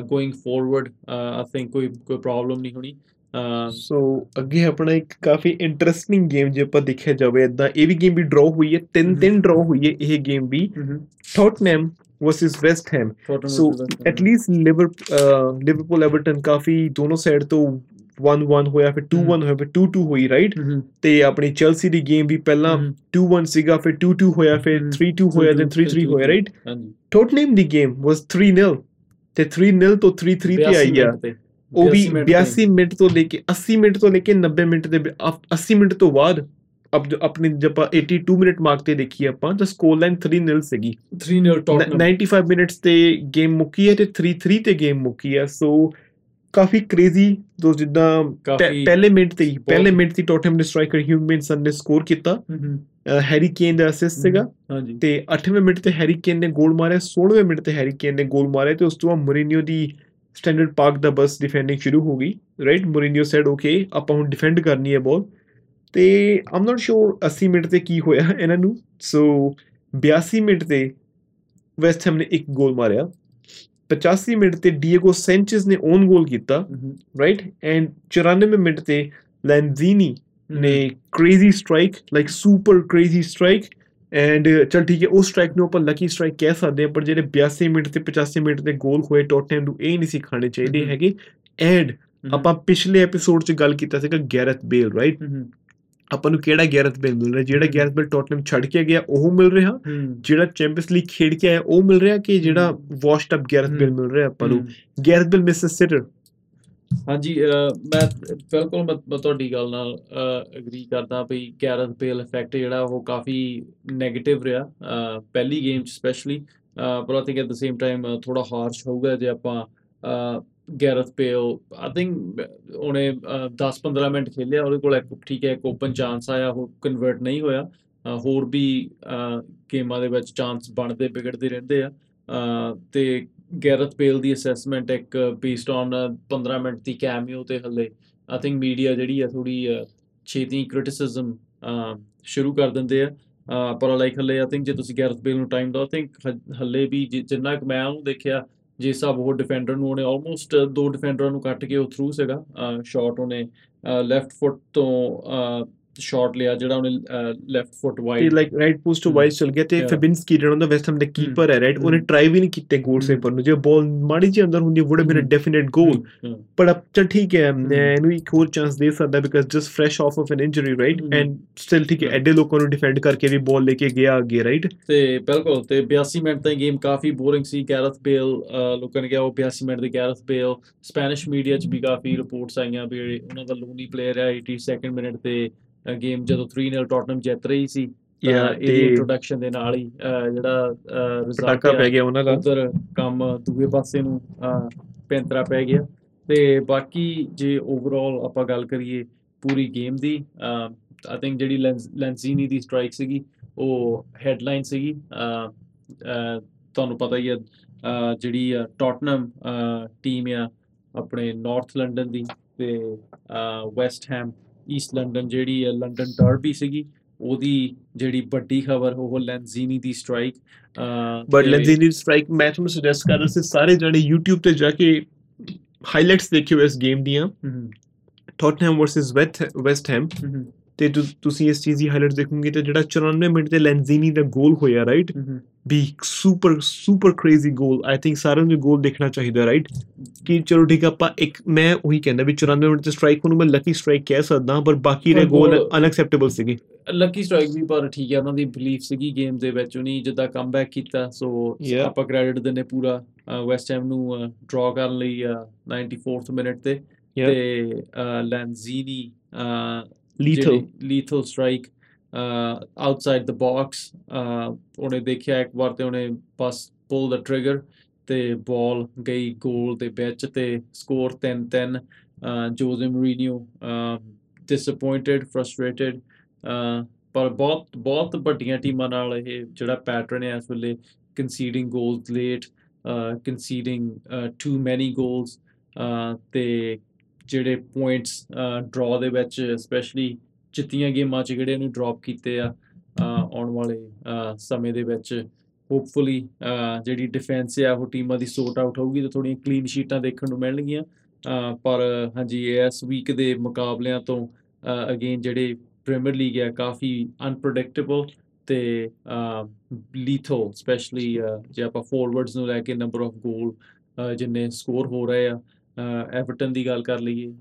ਗੋਇੰਗ ਫੋਰਵਰਡ ਆਈ ਥਿੰਕ ਕੋਈ ਕੋਈ ਪ੍ਰੋਬਲਮ ਨਹੀਂ ਹੋਣੀ ਸੋ ਅੱਗੇ ਆਪਣਾ ਇੱਕ ਕਾਫੀ ਇੰਟਰਸਟਿੰਗ ਗੇਮ ਜੇ ਆਪਾਂ ਦੇਖਿਆ ਜਾਵੇ ਇਦਾਂ ਇਹ ਵੀ ਗੇਮ ਵੀ ਡਰਾਅ ਹੋਈ ਹੈ ਤਿੰਨ। ਤਿੰਨ ਡਰਾਅ ਹੋਈ ਹੈ ਇਹ game we Tottenham versus West Ham so. At least Liver Liverpool Everton ਕਾਫੀ ਦੋਨੋਂ ਸਾਈਡ ਤੋਂ 1-1 ਹੋਇਆ ਫਿਰ 2-1 ਹੋਇਆ ਫਿਰ 2-2 ਹੋਈ ਰਾਈਟ ਤੇ ਆਪਣੀ ਚੈਲਸੀ ਦੀ ਗੇਮ ਵੀ ਪਹਿਲਾਂ ਹਮ, 2-1 ਸੀਗਾ ਫਿਰ 2-2 ਹੋਇਆ ਫਿਰ ਹਮ। 3-2 ਹੋਇਆ then 3-3 ਹੋਇਆ ਰਾਈਟ ਟੌਟਨਹਮ ਦੀ ਗੇਮ ਵਾਸ 3-0 ਤੇ 3-0 ਤੋਂ 3-3 ਤੇ 82 ਆਈ ਆ। ਉਹ ਵੀ 82 ਮਿੰਟ ਤੇ। 82 ਮਿੰਟ ਤੋਂ ਲੈ ਕੇ 80 ਮਿੰਟ ਤੋਂ ਲੈ ਕੇ 90 ਮਿੰਟ ਦੇ ਵਿ- ਅਪ- 80 ਮਿੰਟ ਤੋਂ ਬਾਅਦ ਅਬ ਆਪਣੀ ਆਪਾਂ 82 ਮਿੰਟ ਮਾਰਕ ਤੇ ਦੇਖੀ ਆਪਾਂ ਤਾਂ ਸਕੋਰ ਲਾਈਨ 3-0 ਸੀਗੀ। 3-0 Tottenham 95 ਮਿੰਟਸ ਤੇ ਗੇਮ ਮੁੱਕੀ ਹੈ ਤੇ 3-3 ਤੇ ਗੇਮ ਮੁੱਕੀ ਹੈ। ਸੋ ਕਾਫੀ ਕ੍ਰੇਜ਼ੀ ਦੋ ਜਿੱਦਾਂ ਪਹਿਲੇ ਮਿੰਟ ਤੇ ਹੀ ਪਹਿਲੇ ਮਿੰਟ ਤੇ ਟੋਟਨਹਮ ਦੇ ਸਟ੍ਰਾਈਕਰ ਹਿਊਮਨਸਨ ਨੇ ਸਕੋਰ ਕੀਤਾ। ਹੈਰੀ ਕੇਨ ਦਾ ਅਸਿਸਟ ਸੀਗਾ। ਹਾਂਜੀ। ਤੇ 8ਵੇਂ ਮਿੰਟ ਤੇ ਹੈਰੀ ਕੇਨ ਨੇ ਗੋਲ ਮਾਰਿਆ 16ਵੇਂ ਮਿੰਟ ਤੇ ਹੈਰੀ ਕੇਨ ਨੇ ਗੋਲ ਮਾਰਿਆ ਤੇ ਉਸ ਤੋਂ ਬਾਅਦ Mourinho the standard park the bus defending ਸ਼ੁਰੂ ਹੋ ਗਈ। ਰਾਈਟ ਮੋਰਿਨੀਓ ਸੈਡ ਓਕੇ ਆਪਾਂ ਹੁਣ ਡਿਫੈਂਡ ਕਰਨੀ ਹੈ ਬਾਲ ਤੇ ਆਮ ਨਾਟ ਸ਼ੋਰ 80 ਮਿੰਟ ਤੇ ਕੀ ਹੋਇਆ ਇਹਨਾਂ ਨੂੰ। ਸੋ 82 ਮਿੰਟ ਤੇ ਵੈਸਟ ਹੈਮ ਨੇ ਇੱਕ ਗੋਲ ਮਾਰਿਆ। 85 ਮਿੰਟ ਤੇ ਡੀਏਗੋ ਸੈਂਚੇਜ਼ ਨੇ ਓਨ ਗੋਲ ਕੀਤਾ ਰਾਈਟ ਐਂਡ 94 ਮਿੰਟ ਤੇ ਲੈਂਜ਼ੀਨੀ ਨੇ crazy strike like super crazy strike and ਚਲ ਠੀਕ ਹੈ ਉਸ ਸਟ੍ਰਾਈਕ ਨੂੰ ਆਪਾਂ ਲੱਕੀ ਸਟ੍ਰਾਈਕ ਕਹਿ ਸਕਦੇ ਹਾਂ ਪਰ ਜਿਹੜੇ 82 ਮਿੰਟ ਤੇ 85 ਮਿੰਟ ਦੇ ਗੋਲ ਹੋਏ ਟੋਟਨਹਮ ਨੂੰ ਇਹ ਨਹੀਂ ਸੀ ਖਾਣੇ ਚਾਹੀਦੇ। ਹੈਗੇ। ਐਂਡ ਆਪਾਂ ਪਿਛਲੇ ਐਪੀਸੋਡ 'ਚ ਗੱਲ ਕੀਤਾ ਸੀਗਾ ਗੈਰਥ ਬੇਲ ਰਾਈਟ ਆਪਾਂ ਨੂੰ ਕਿਹੜਾ ਗੈਰਥ ਬੇਲ ਮਿਲ ਰਿਹਾ ਜਿਹੜਾ। ਗੈਰਥ ਬੇਲ ਟੋਟਨਹਮ ਛੱਡ ਕੇ ਗਿਆ ਉਹ ਮਿਲ ਰਿਹਾ? ਜਿਹੜਾ ਚੈਂਪੀਅਨਸ ਲੀਗ ਖੇਡ ਕੇ ਆਇਆ ਉਹ ਮਿਲ ਰਿਹਾ ਕਿ ਜਿਹੜਾ ਵਾਸ਼ਡ ਅਪ ਗੈਰਥ ਬੇਲ ਮਿਲ ਰਿਹਾ ਆਪਾਂ ਨੂੰ? ਗੈਰਥ ਬੇਲ ਮਿਸਸ ਸਿਟਰ ਹਾਂਜੀ ਮੈਂ ਬਿਲਕੁਲ ਮੈਂ ਤੁਹਾਡੀ ਗੱਲ ਨਾਲ ਐਗਰੀ ਕਰਦਾ ਵੀ ਗੈਰਥ ਬੇਲ ਇਫੈਕਟ ਜਿਹੜਾ ਉਹ ਕਾਫੀ 네ਗੇਟਿਵ ਰਿਹਾ ਪਹਿਲੀ ਗੇਮ ਚ ਸਪੈਸ਼ਲੀ ਪਰ I think at the same time ਥੋੜਾ ਹਾਰਸ਼ ਹੋਊਗਾ ਜੇ ਆਪਾਂ ਗੈਰਥ ਬੇਲ ਆਈ ਥਿੰਕ ਉਹਨੇ 10-15 ਮਿੰਟ ਖੇਲਿਆ ਉਹਦੇ ਕੋਲ ਇੱਕ ਠੀਕ ਹੈ ਇੱਕ ਓਪਨ ਚਾਂਸ ਆਇਆ ਉਹ ਕਨਵਰਟ ਨਹੀਂ ਹੋਇਆ ਅਹ, ਹੋਰ ਵੀ ਅਹ, ਗੇਮਾਂ ਦੇ ਵਿੱਚ ਚਾਂਸ ਬਣਦੇ ਵਿਗੜਦੇ ਰਹਿੰਦੇ ਆ ਅਹ, ਤੇ ਗੈਰਥ ਬੇਲ ਦੀ ਅਸੈਸਮੈਂਟ ਇੱਕ ਬੇਸਡ ਔਨ 15 ਮਿੰਟ ਦੀ ਕੈਮੀਓ ਤੇ ਹੱਲੇ ਆਈ ਥਿੰਕ ਮੀਡੀਆ ਜਿਹੜੀ ਆ ਥੋੜੀ ਛੇਤੀ ਕ੍ਰਿਟਿਸਿਜ਼ਮ ਸ਼ੁਰੂ ਕਰ ਦਿੰਦੇ ਆ ਅਹ, ਪਰ ਲਾਈਕ ਹੱਲੇ ਆਈ ਥਿੰਕ ਜੇ ਤੁਸੀਂ ਗੈਰਥ ਬੇਲ ਨੂੰ ਟਾਈਮ ਦਿਓ ਆਈ ਥਿੰਕ ਹੱਲੇ ਵੀ ਜਿ- ਜਿੰਨਾ ਕੁ ਮੈਂ ਉਹਨੂੰ ਦੇਖਿਆ ਜੇ ਹਿਸਾਬ ਉਹ ਡਿਫੈਂਡਰ ਨੂੰ ਉਹਨੇ ਆਲਮੋਸਟ ਦੋ ਡਿਫੈਂਡਰਾਂ ਨੂੰ ਕੱਟ ਕੇ ਉਹ ਥਰੂ ਸੀਗਾ ਸ਼ਾਟ ਉਹਨੇ ਲੈਫਟ ਫੁੱਟ ਤੋਂ ਸ਼ਾਟ ਲਿਆ ਜਿਹੜਾ ਉਹਨੇ ਲੈਫਟ ਫੁੱਟ ਤੇ ਵਾਈਡ ਲਾਈਕ ਰਾਈਟ ਪੋਸਟ ਤੋਂ ਹਮ, ਵਾਈਸ ਚਲ ਗਿਆ ਤੇ. ਫੈਬਿੰਸਕੀ ਜਿਹੜਾ ਉਹਦਾ ਵੈਸਟ ਹੈਮ ਦਾ ਕੀਪਰ ਹੈ ਰਾਈਟ ਉਹਨੇ। ਟਰਾਈ ਵੀ ਨਹੀਂ ਕੀਤੇ ਗੋਲ ਹਮ। ਸੇਵਰ ਨੂੰ ਜੇ ਬਾਲ ਮਾੜੀ ਜਿਹੀ ਅੰਦਰ ਹੁੰਦੀ ਵੁੱਡ ਬੀਨ ਅ। ਡੈਫੀਨਿਟ ਗੋਲ ਪਰ ਅਬ ਚਲ ਠੀਕ ਹੈ ਇਹਨੂੰ ਇੱਕ ਹੋਰ ਚਾਂਸ ਦੇ ਸਕਦਾ because just fresh off off an injury right. And still ਠੀਕ ਹੈ. ਐਡੇ ਲੋਕਾਂ ਨੂੰ ਡਿਫੈਂਡ ਕਰਕੇ ਵੀ ਬਾਲ ਲੈ ਕੇ ਗਿਆ ਅੱਗੇ ਰਾਈਟ ਤੇ ਬਿਲਕੁਲ ਤੇ 82 ਮਿੰਟ ਤਾਈਂ ਗੇਮ ਕਾਫੀ ਬੋਰਿੰਗ ਸੀ ਗੈਰਥ ਬੇਲ ਲੋਕਾਂ ਨੇ ਕਿਹਾ ਉਹ 82 ਮਿੰਟ ਦੀ ਗੈਰਥ ਬੇਲ ਸਪੈਨਿਸ਼ ਮੀਡੀਆ 'ਚ ਵੀ ਕਾਫੀ ਰਿਪੋਰਟਸ ਆਈਆਂ ਵੀ ਉਹਨਾਂ ਦਾ ਲੋਨੀ ਪਲੇਅਰ ਹੈ 82 ਮਿੰਟ ਤੇ ਗੇਮ ਜਦੋਂ 3-0 ਟੋਟਨਹਮ ਜਿੱਤ ਰਹੀ ਸੀ ਤਾਂ ਇਹਦੀ ਇੰਟਰੋਡਕਸ਼ਨ ਦੇ ਨਾਲ ਹੀ ਜਿਹੜਾ ਰਿਜ਼ਲਟ ਪੈ ਗਿਆ ਉਹਨਾਂ ਦਾ। ਉਧਰ ਕੰਮ ਦੂਏ ਪਾਸੇ ਨੂੰ ਪੈਂਤਰਾ ਪੈ ਗਿਆ। ਤੇ ਬਾਕੀ ਜੇ ਓਵਰਆਲ ਆਪਾਂ ਗੱਲ ਕਰੀਏ ਪੂਰੀ ਗੇਮ ਦੀ ਆਈ ਥਿੰਕ ਜਿਹੜੀ ਲੈਂਜ਼ੀਨੀ ਦੀ ਸਟ੍ਰਾਈਕ ਸੀਗੀ ਉਹ ਹੈਡਲਾਈਨ ਸੀਗੀ। ਤੁਹਾਨੂੰ ਪਤਾ ਹੀ ਹੈ ਜਿਹੜੀ ਟੌਟਨਮ ਟੀਮ ਆ ਆਪਣੇ ਨਾਰਥ ਲੰਡਨ ਦੀ ਤੇ ਵੈਸਟ ਹੈਮ ਈਸਟ ਲੰਡਨ ਜਿਹੜੀ ਆ ਲੰਡਨ ਡਰਬੀ ਸੀਗੀ ਉਹਦੀ ਜਿਹੜੀ ਵੱਡੀ ਖਬਰ ਉਹ ਲੈਂਜ਼ੀਨੀ ਦੀ ਸਟ੍ਰਾਈਕ ਬਟ ਲੈਂਜ਼ੀਨੀ ਸਟ੍ਰਾਈਕ ਮੈਂ ਤੁਹਾਨੂੰ ਸੁਜੈਸਟ ਕਰ ਰਿਹਾ ਸੀ ਸਾਰੇ ਜਣੇ YouTube ਤੇ ਜਾ ਕੇ ਹਾਈਲਾਈਟਸ ਦੇਖਿਓ ਇਸ ਗੇਮ ਦੀਆਂ। ਟੌਟਨਹਮ ਵਰਸਸ ਵੈਸਟ ਹੈਮ ਤੇ ਤੁਸੀਂ ਇਸ ਚੀਜ਼ ਦੀ ਹਾਈਲਾਈਟ ਦੇਖੋਗੇ ਤੇ ਜਿਹੜਾ 94 ਮਿੰਟ ਤੇ ਲੈਂਜ਼ੀਨੀ ਦਾ ਗੋਲ ਹੋਇਆ right we super super crazy goal I think ਸਾਰਿਆਂ ਨੂੰ ਗੋਲ ਦੇਖਣਾ ਚਾਹੀਦਾ ਰਾਈਟ ਕਿ ਚਲੋ ਠੀਕ ਆਪਾਂ ਇੱਕ ਮੈਂ ਉਹੀ ਕਹਿੰਦਾ ਵੀ 94 ਮਿੰਟ ਤੇ ਸਟ੍ਰਾਈਕ ਨੂੰ ਮੈਂ ਲੱਕੀ ਸਟ੍ਰਾਈਕ ਕਹਿ ਸਕਦਾ ਪਰ ਬਾਕੀ ਦੇ ਗੋਲ ਅਨਐਕਸੈਪਟੇਬਲ ਸੀਗੇ। ਲੱਕੀ ਸਟ੍ਰਾਈਕ ਵੀ ਪਰ ਠੀਕ ਹੈ ਉਹਨਾਂ ਦੀ ਬਲੀਫ ਸੀਗੀ ਗੇਮ ਦੇ ਵਿੱਚ ਉਹਨੇ ਜਿੱਦਾਂ ਕਮਬੈਕ ਕੀਤਾ ਸੋ ਆਪਾਂ ਕ੍ਰੈਡਿਟ ਦਿੰਨੇ ਪੂਰਾ ਵੈਸਟ ਹੈਮ ਨੂੰ ਡਰਾ ਕਰਨ ਲਈ 94th ਮਿੰਟ ਤੇ ਤੇ Lanzini lethal. lethal strike outside the box ਉਹਨੇ ਦੇਖਿਆ ਇੱਕ ਵਾਰ ਤੇ ਉਹਨੇ ਬਸ ਪੁੱਲ ਦਾ ਟ੍ਰਿਗਰ ਤੇ ਬਾਲ ਗਈ ਗੋਲ ਦੇ ਵਿੱਚ ਤੇ score 3-3 Jose Mourinho disappointed frustrated ਪਰ ਬਹੁਤ ਬਹੁਤ ਵੱਡੀਆਂ ਟੀਮਾਂ ਨਾਲ ਇਹ ਜਿਹੜਾ ਪੈਟਰਨ ਹੈ ਇਸ ਵੇਲੇ conceding goals late conceding too many goals ਤੇ ਜਿਹੜੇ ਪੁਆਇੰਟਸ ਡਰਾ ਦੇ ਵਿੱਚ ਸਪੈਸ਼ਲੀ ਜਿੱਤੀਆਂ ਗੇਮਾਂ 'ਚ ਜਿਹੜੇ ਇਹਨੂੰ ਡ੍ਰੌਪ ਕੀਤੇ ਆ ਆਉਣ ਵਾਲੇ ਸਮੇਂ ਦੇ ਵਿੱਚ ਹੋਪਫੁਲੀ ਜਿਹੜੀ ਡਿਫੈਂਸ ਆ, ਉਹ ਟੀਮਾਂ ਦੀ ਸੋਰਟ ਆਊਟ ਹੋਊਗੀ ਤੇ ਥੋੜੀਆਂ ਕਲੀਨ ਸ਼ੀਟਾਂ ਦੇਖਣ ਨੂੰ ਮਿਲਣਗੀਆਂ। ਪਰ ਹਾਂਜੀ, ਇਸ ਵੀਕ ਦੇ ਮੁਕਾਬਲਿਆਂ ਤੋਂ ਅਗੇਨ ਜਿਹੜੇ ਪ੍ਰੀਮੀਅਰ ਲੀਗ ਆ, ਕਾਫੀ ਅਨਪ੍ਰੈਡਿਕਟੇਬਲ ਤੇ ਲੀਥੋ ਸਪੈਸ਼ਲੀ ਜੇ ਆਪਾਂ ਫੋਰਵਰਡਸ ਨੂੰ ਲੈ ਕੇ ਨੰਬਰ ਆਫ ਗੋਲ ਜਿੰਨੇ ਸਕੋਰ ਹੋ ਰਹੇ ਆ ਐਵਰਟਨ ਦੀ ਗੱਲ ਕਰ ਲਈਏ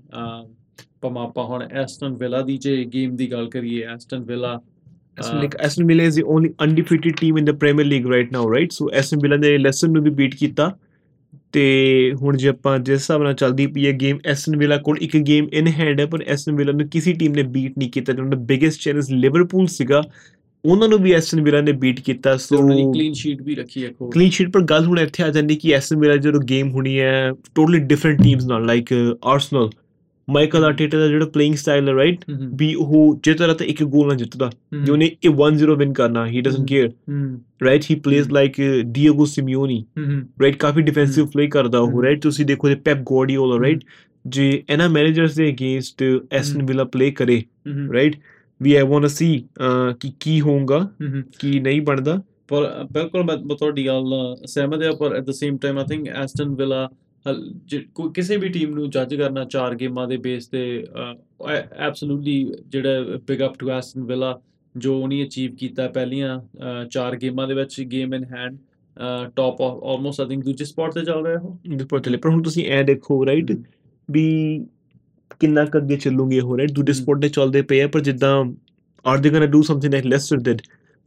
ਭਾਵੇਂ ਆਪਾਂ ਹੁਣ ਐਸਟਨ ਵਿਲਾ ਦੀ ਜੇ ਗੇਮ ਦੀ ਗੱਲ ਕਰੀਏ Aston Villa Aston Villa is the only undefeated team in the Premier League right now right so Aston Villa ਨੇ ਲੈਸਨ ਨੂੰ ਵੀ ਬੀਟ ਕੀਤਾ ਤੇ ਹੁਣ ਜੇ ਆਪਾਂ ਜਿਸ ਹਿਸਾਬ ਨਾਲ ਚੱਲਦੀ ਪਈ ਹੈ ਗੇਮ ਐਸਟਨ ਵਿਲਾ ਕੋਲ ਇੱਕ ਗੇਮ ਇਨ ਹੈਂਡ ਹੈ ਪਰ ਐਸਟਨ ਵਿਲਾ ਨੂੰ ਕਿਸੇ ਟੀਮ ਨੇ ਬੀਟ ਨਹੀਂ ਕੀਤਾ। ਦਾ ਬਿਗੇਸਟ ਚੈਲੰਜ ਲਿਵਰਪੂਲ ਸੀਗਾ ਉਹਨਾਂ ਨੂੰ ਵੀ ਐਸਟਨ ਵਿਲਾ ਨੇ ਬੀਟ ਕੀਤਾ ਸੋ ਉਹਨਾਂ ਨੇ ਕਲੀਨ ਸ਼ੀਟ ਵੀ ਰੱਖੀ ਹੈ ਕੋ ਕਲੀਨ ਸ਼ੀਟ ਪਰ ਗੱਲ ਹੁਣ ਇੱਥੇ ਆ ਜਾਂਦੀ ਕਿ ਐਸਟਨ ਵਿਲਾ ਜਦੋਂ ਗੇਮ ਹੋਣੀ ਹੈ ਟੋਟਲੀ ਡਿਫਰੈਂਟ ਟੀਮਸ ਨਾਲ ਲਾਈਕ ਆਰਸਨਲ ਮਾਈਕਲ ਆਰਟੇਟਾ ਦਾ ਜਿਹੜਾ ਪਲੇਇੰਗ ਸਟਾਈਲ ਹੈ ਰਾਈਟ ਵੀ ਉਹ ਜੇ ਤਰ੍ਹਾਂ ਤੇ ਇੱਕ ਗੋਲ ਨਾਲ ਜਿੱਤਦਾ। ਜੇ ਉਹਨੇ ਇਹ 1-0 ਵਿਨ ਕਰਨਾ ਹੀ doesn't care right he plays like Diego Simeone right coffee defensive play ਕਰਦਾ ਉਹ ਰਾਈਟ ਤੁਸੀਂ ਦੇਖੋ ਤੇ ਪੈਪ ਗੋਰਡੀਓਲਾ ਰਾਈਟ ਜੇ ਇਹਨਾਂ ਮੈਨੇਜਰਸ ਦੇ ਅਗੇਂਸਟ ਐਸਟਨ ਵਿਲਾ ਪਲੇ ਕਰੇ ਰਾਈਟ ਵੀ ਆਈ ਵਾਂਟ ਟੂ ਸੀ ਕਿ ਕੀ ਹੋਊਗਾ ਕੀ ਨਹੀਂ ਬਣਦਾ। ਪਰ ਬਿਲਕੁਲ ਮੈਂ ਤੁਹਾਡੀ ਗੱਲ ਸਹਿਮਤ ਹਾਂ ਪਰ at the same time I think Aston Villa ਕਿਸੇ ਵੀ ਟੀਮ ਨੂੰ ਜੱਜ ਕਰਨਾ ਚਾਰ ਗੇਮਾਂ ਦੇ ਬੇਸ ਤੇ ਐਬਸੋਲੂਟਲੀ ਜਿਹੜਾ big up to Aston Villa ਜੋ ਉਹਨੇ ਅਚੀਵ ਕੀਤਾ ਪਹਿਲੀਆਂ ਚਾਰ ਗੇਮਾਂ ਦੇ ਵਿੱਚ game in hand top almost I think ਦੂਜੇ ਸਪੌਟ ਤੇ ਚੱਲ ਰਿਹਾ ਉਹ। ਦੂਜੇ ਤੇ ਪਰ ਹੁਣ ਤੁਸੀਂ ਐ ਦੇਖੋ ਰਾਈਟ ਵੀ ਕਿੰਨਾ ਕ ਅੱਗੇ ਚੱਲੂਗੇ ਹੋ ਰਾਈਟ ਦੂਜੇ ਸਪੌਟ ਤੇ ਚੱਲਦੇ ਪਏ ਆ ਪਰ ਜਿੱਦਾਂ are they gonna do something like Leicester did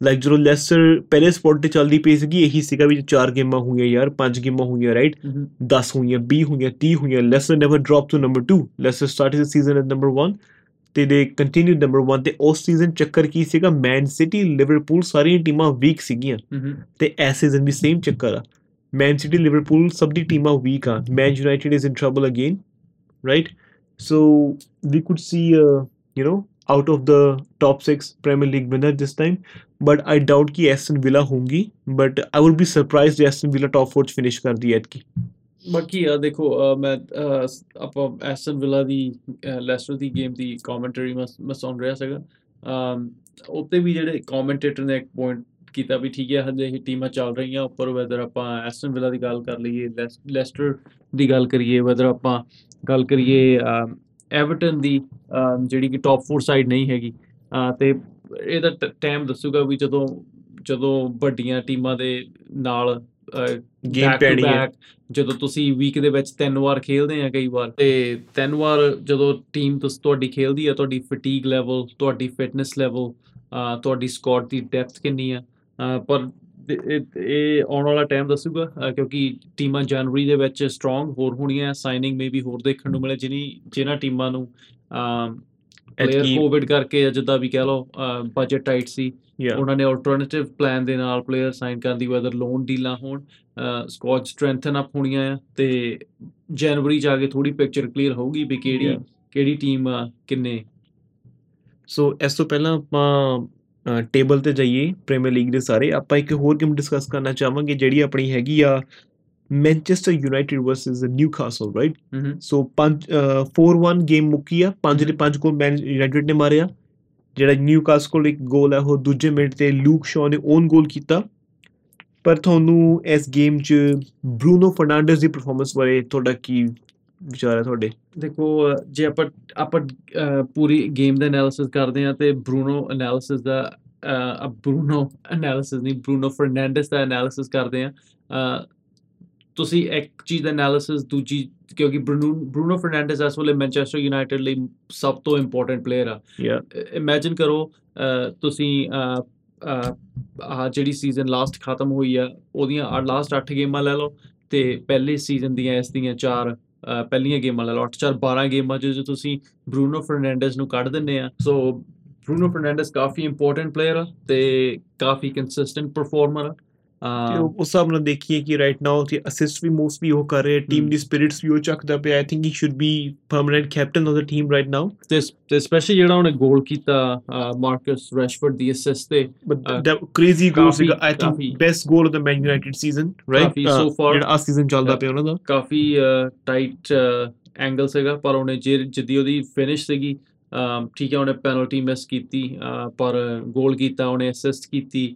like ਜਦੋਂ ਲੈਸਟਰ ਪਹਿਲੇ ਸਪੌਟ ਤੇ ਚੱਲਦੀ ਪਈ ਸੀਗੀ ਇਹੀ ਸੀਗਾ ਵੀ ਚਾਰ ਗੇਮਾਂ ਹੋਈਆਂ ਯਾਰ ਪੰਜ ਗੇਮਾਂ ਹੋਈਆਂ ਰਾਈਟ 10 ਹੋਈਆਂ 20 ਹੋਈਆਂ 30 ਹੋਈਆਂ Leicester never drop to number 2 Leicester started the season at number 1 ਤੇ ਦੇ ਕੰਟੀਨਿਊ ਨੰਬਰ 1 ਤੇ ਉਸ ਸੀਜ਼ਨ ਚੱਕਰ ਕੀ ਸੀਗਾ? ਮੈਨ ਸਿਟੀ ਲਿਵਰਪੂਲ ਸਾਰੀਆਂ ਟੀਮਾਂ ਵੀਕ ਸੀਗੀਆਂ। ਤੇ ਐਸ ਸੀਜ਼ਨ ਵੀ ਸੇਮ ਚੱਕਰ ਆ। ਮੈਨ ਸਿਟੀ ਲਿਵਰਪੂਲ ਸਭ ਦੀ ਟੀਮਾਂ ਵੀਕ ਆ। Man United is in trouble again right so we could see uh, you know out of the top 6 Premier League winner this time but I doubt कि Aston Villa होंगी but I would be surprised if Aston Villa top 4 ਚ finish ਕਰਦੀ ਐਤਕੀ ਬਾਕੀ ਆ ਦੇਖੋ ਮੈਂ ਆਪਾਂ ਐਸਟਨ ਵਿਲਾ ਦੀ ਲੈਸਟਰ ਦੀ ਗੇਮ ਦੀ ਕਮੈਂਟਰੀ ਮੈਂ ਸੁਣ ਰਿਹਾ ਸੀਗਾ ਉੱਤੇ ਵੀ ਜਿਹੜੇ ਕਮੈਂਟੇਟਰ ਨੇ ਇੱਕ ਪੁਆਇੰਟ ਕੀਤਾ ਵੀ ਠੀਕ ਹੈ ਹਜੇ ਇਹ ਟੀਮਾਂ ਚੱਲ ਰਹੀਆਂ ਉੱਪਰ ਵੈਦਰ ਆਪਾਂ ਐਸਟਨ ਵਿਲਾ ਦੀ ਗੱਲ ਕਰ ਲਈਏ ਲੈਸਟਰ ਦੀ ਗੱਲ ਕਰੀਏ ਵੈਦਰ ਆਪਾਂ ਗੱਲ ਕਰੀਏ ਐਵਰਟਨ ਦੀ ਜਿਹੜੀ ਕਿ ਟੌਪ 4 ਸਾਈਡ ਨਹੀਂ ਹੈਗੀ ਤੇ ਇਹਦਾ ਟਾਈਮ ਦੱਸੂਗਾ ਵੀ ਜਦੋਂ ਜਦੋਂ ਵੱਡੀਆਂ ਟੀਮਾਂ ਦੇ ਨਾਲ ਗੇਮ ਪੈਣੀ ਹੈ। ਜਦੋਂ ਤੁਸੀਂ ਵੀਕ ਦੇ ਵਿੱਚ ਤਿੰਨ ਵਾਰ ਖੇਲਦੇ ਆ ਕਈ ਵਾਰ ਤੇ ਤਿੰਨ ਵਾਰ ਜਦੋਂ ਟੀਮ ਤੁਹਾਡੀ ਖੇਲਦੀ ਆ ਤੁਹਾਡੀ ਫਟੀਗ ਲੈਵਲ ਤੁਹਾਡੀ ਫਿਟਨੈਸ ਲੈਵਲ ਤੁਹਾਡੀ ਸਕੁਆਡ ਦੀ ਡੈਪਥ ਕਿੰਨੀ ਆ ਪਰ ਇਹ ਆਉਣ ਵਾਲਾ ਟਾਈਮ ਦੱਸੂਗਾ ਕਿਉਂਕਿ ਟੀਮਾਂ ਜਨਵਰੀ ਦੇ ਵਿੱਚ ਸਟਰੋਂਗ ਹੋਰ ਹੋਣੀਆਂ ਸਾਈਨਿੰਗ ਮੇ ਵੀ ਹੋਰ ਦੇਖਣ ਨੂੰ ਮਿਲੇ ਜਿਨੀ ਜਿਨ੍ਹਾਂ ਟੀਮਾਂ ਨੂੰ ਪਲੇਅਰ ਕੋਵਿਡ ਕਰਕੇ ਜਿੱਦਾਂ ਵੀ ਕਹਿ ਲਓ ਬਜਟ ਟਾਈਟ ਸੀ ਉਹਨਾਂ ਨੇ ਆਲਟਰਨੇਟਿਵ ਪਲਾਨ ਦੇ ਨਾਲ ਪਲੇਅਰ ਸਾਈਨ ਕਰਨ ਦੀ ਵੈਦਰ ਲੋਨ ਡੀਲਾਂ ਹੋਣ ਸਕੁਆਡ ਸਟਰੈਂਥਨ ਅਪ ਹੋਣੀਆਂ ਆ ਤੇ ਜਨਵਰੀ ਚ ਆ ਕੇ ਥੋੜੀ ਪਿਕਚਰ ਕਲੀਅਰ ਹੋਊਗੀ ਵੀ ਕਿਹੜੀ ਕਿਹੜੀ ਟੀਮ ਕਿੰਨੇ। ਸੋ ਇਸ ਤੋਂ ਪਹਿਲਾਂ ਆਪਾਂ ਟੇਬਲ ਤੇ ਜਾਈਏ ਪ੍ਰੀਮੀਅਰ ਲੀਗ ਦੇ ਸਾਰੇ ਆਪਾਂ ਇੱਕ ਹੋਰ ਗੇਮ ਡਿਸਕਸ ਕਰਨਾ ਚਾਹਾਂਗੇ ਜਿਹੜੀ ਆਪਣੀ ਹੈਗੀ ਆ Manchester United versus Newcastle right so 5 4-1 game ਮੁੱਕੀ ਆ 5 ਦੇ 5 ਗੋਲ ਮੈਨ ਯੂਨਾਈਟਿਡ ਨੇ ਮਾਰਿਆ ਜਿਹੜਾ ਨਿਊਕਾਸਲ ਕੋਲ ਇੱਕ ਗੋਲ ਹੈ ਉਹ ਦੂਜੇ ਮਿੰਟ ਤੇ ਲੂਕ ਸ਼ੋ ਨੇ ਓਨ ਗੋਲ ਕੀਤਾ। ਪਰ ਤੁਹਾਨੂੰ ਇਸ ਗੇਮ 'ਚ ਬਰੂਨੋ ਫਰਨਾਂਡੇਜ਼ ਦੀ ਪਰਫਾਰਮੈਂਸ ਬਾਰੇ ਤੁਹਾਡਾ ਕੀ ਵਿਚਾਰ ਹੈ ਤੁਹਾਡੇ? ਦੇਖੋ ਜੇ ਆਪਾਂ ਆਪਾਂ ਪੂਰੀ ਗੇਮ ਦਾ ਐਨਾਲਿਸਿਸ ਕਰਦੇ ਆ ਤੇ ਬਰੂਨੋ ਐਨਾਲਿਸਿਸ ਦਾ ਅ, ਬਰੂਨੋ ਐਨਾਲਿਸਿਸ ਨਹੀਂ ਬਰੂਨੋ ਫਰਨਾਂਡੇਸ ਦਾ ਐਨਾਲਿਸਿਸ ਕਰਦੇ ਆ ਤੁਸੀਂ ਇੱਕ ਚੀਜ਼ ਦਾ ਐਨਾਲਿਸਿਸ ਦੂਜੀ ਕਿਉਂਕਿ ਬਰੂਨੋ ਫਰਨਾਂਡੇਸ ਇਸ ਵੇਲੇ ਮੈਨਚੈਸਟਰ ਯੂਨਾਈਟਿਡ ਲਈ ਸਭ ਤੋਂ ਇੰਪੋਰਟੈਂਟ ਪਲੇਅਰ ਆ। ਇਮੇਜਿਨ ਕਰੋ ਤੁਸੀਂ ਆਹ ਜਿਹੜੀ ਸੀਜ਼ਨ ਲਾਸਟ ਖਤਮ ਹੋਈ ਆ ਉਹਦੀਆਂ ਲਾਸਟ 8 ਗੇਮਾਂ ਲੈ ਲਓ ਤੇ ਪਹਿਲੇ ਸੀਜ਼ਨ ਦੀਆਂ ਇਸ ਦੀਆਂ ਚਾਰ ਅ, ਪਹਿਲੀਆਂ ਗੇਮਾਂ ਲੈ ਲਓ 8 4 12 ਗੇਮਾਂ 'ਚ ਜੇ ਤੁਸੀਂ ਬਰੂਨੋ ਫਰਨਾਂਡੇਜ਼ ਨੂੰ ਕੱਢ ਦਿੰਦੇ ਆ। ਸੋ ਬਰੂਨੋ ਫਰਨਾਂਡੇਜ਼ ਕਾਫੀ ਇੰਪੋਰਟੈਂਟ ਪਲੇਅਰ ਆ ਤੇ ਕਾਫੀ ਕੰਸਿਸਟੈਂਟ ਪਰਫਾਰਮਰ ਆ। ਤੇ ਅ, ਉਹ- ਉਸ ਹਿਸਾਬ ਨਾਲ ਦੇਖੀਏ ਕਿ ਰਾਈਟ ਨਾਓ ਤੇ ਅਸਿਸਟ ਵੀ ਮੋਸਟਲੀ ਉਹ ਕਰ ਰਿਹਾ ਟੀਮ। ਦੀ ਸਪਿਰਿਟਸ ਵੀ ਉਹ ਚੱਕਦਾ ਪਿਆ I think he should be permanent captain of the team right now ਤੇ ਸਪੈਸ਼ਲੀ ਜਿਹੜਾ ਉਹਨੇ ਗੋਲ ਕੀਤਾ ਮਾਰਕਸ ਰੈਸ਼ਫੋਰਡ ਦੀ ਅਸਿਸਟ ਤੇ goal ਕਾਫੀ- ਸੀਗਾ I think coffee. best goal of the Man United season right coffee Uh, so far- ਜਿਹੜਾ ਆ ਸੀਜ਼ਨ ਚੱਲਦਾ. ਪਿਆ ਉਹਨਾਂ ਦਾ ਕਾਫੀ ਟਾਈਟ ਐਂਗਲ ਸੀਗਾ ਪਰ ਉਹਨੇ ਜੇ ਜਿੱਦੀ ਉਹਦੀ ਫਿਨਿਸ਼ ਸੀਗੀ ਠੀਕ ਹੈ ਉਹਨੇ ਪੈਨਲਟੀ ਮਿਸ ਕੀਤੀ ਪਰ ਗੋਲ ਕੀਤਾ ਉਹਨੇ ਅਸਿਸਟ ਕੀਤੀ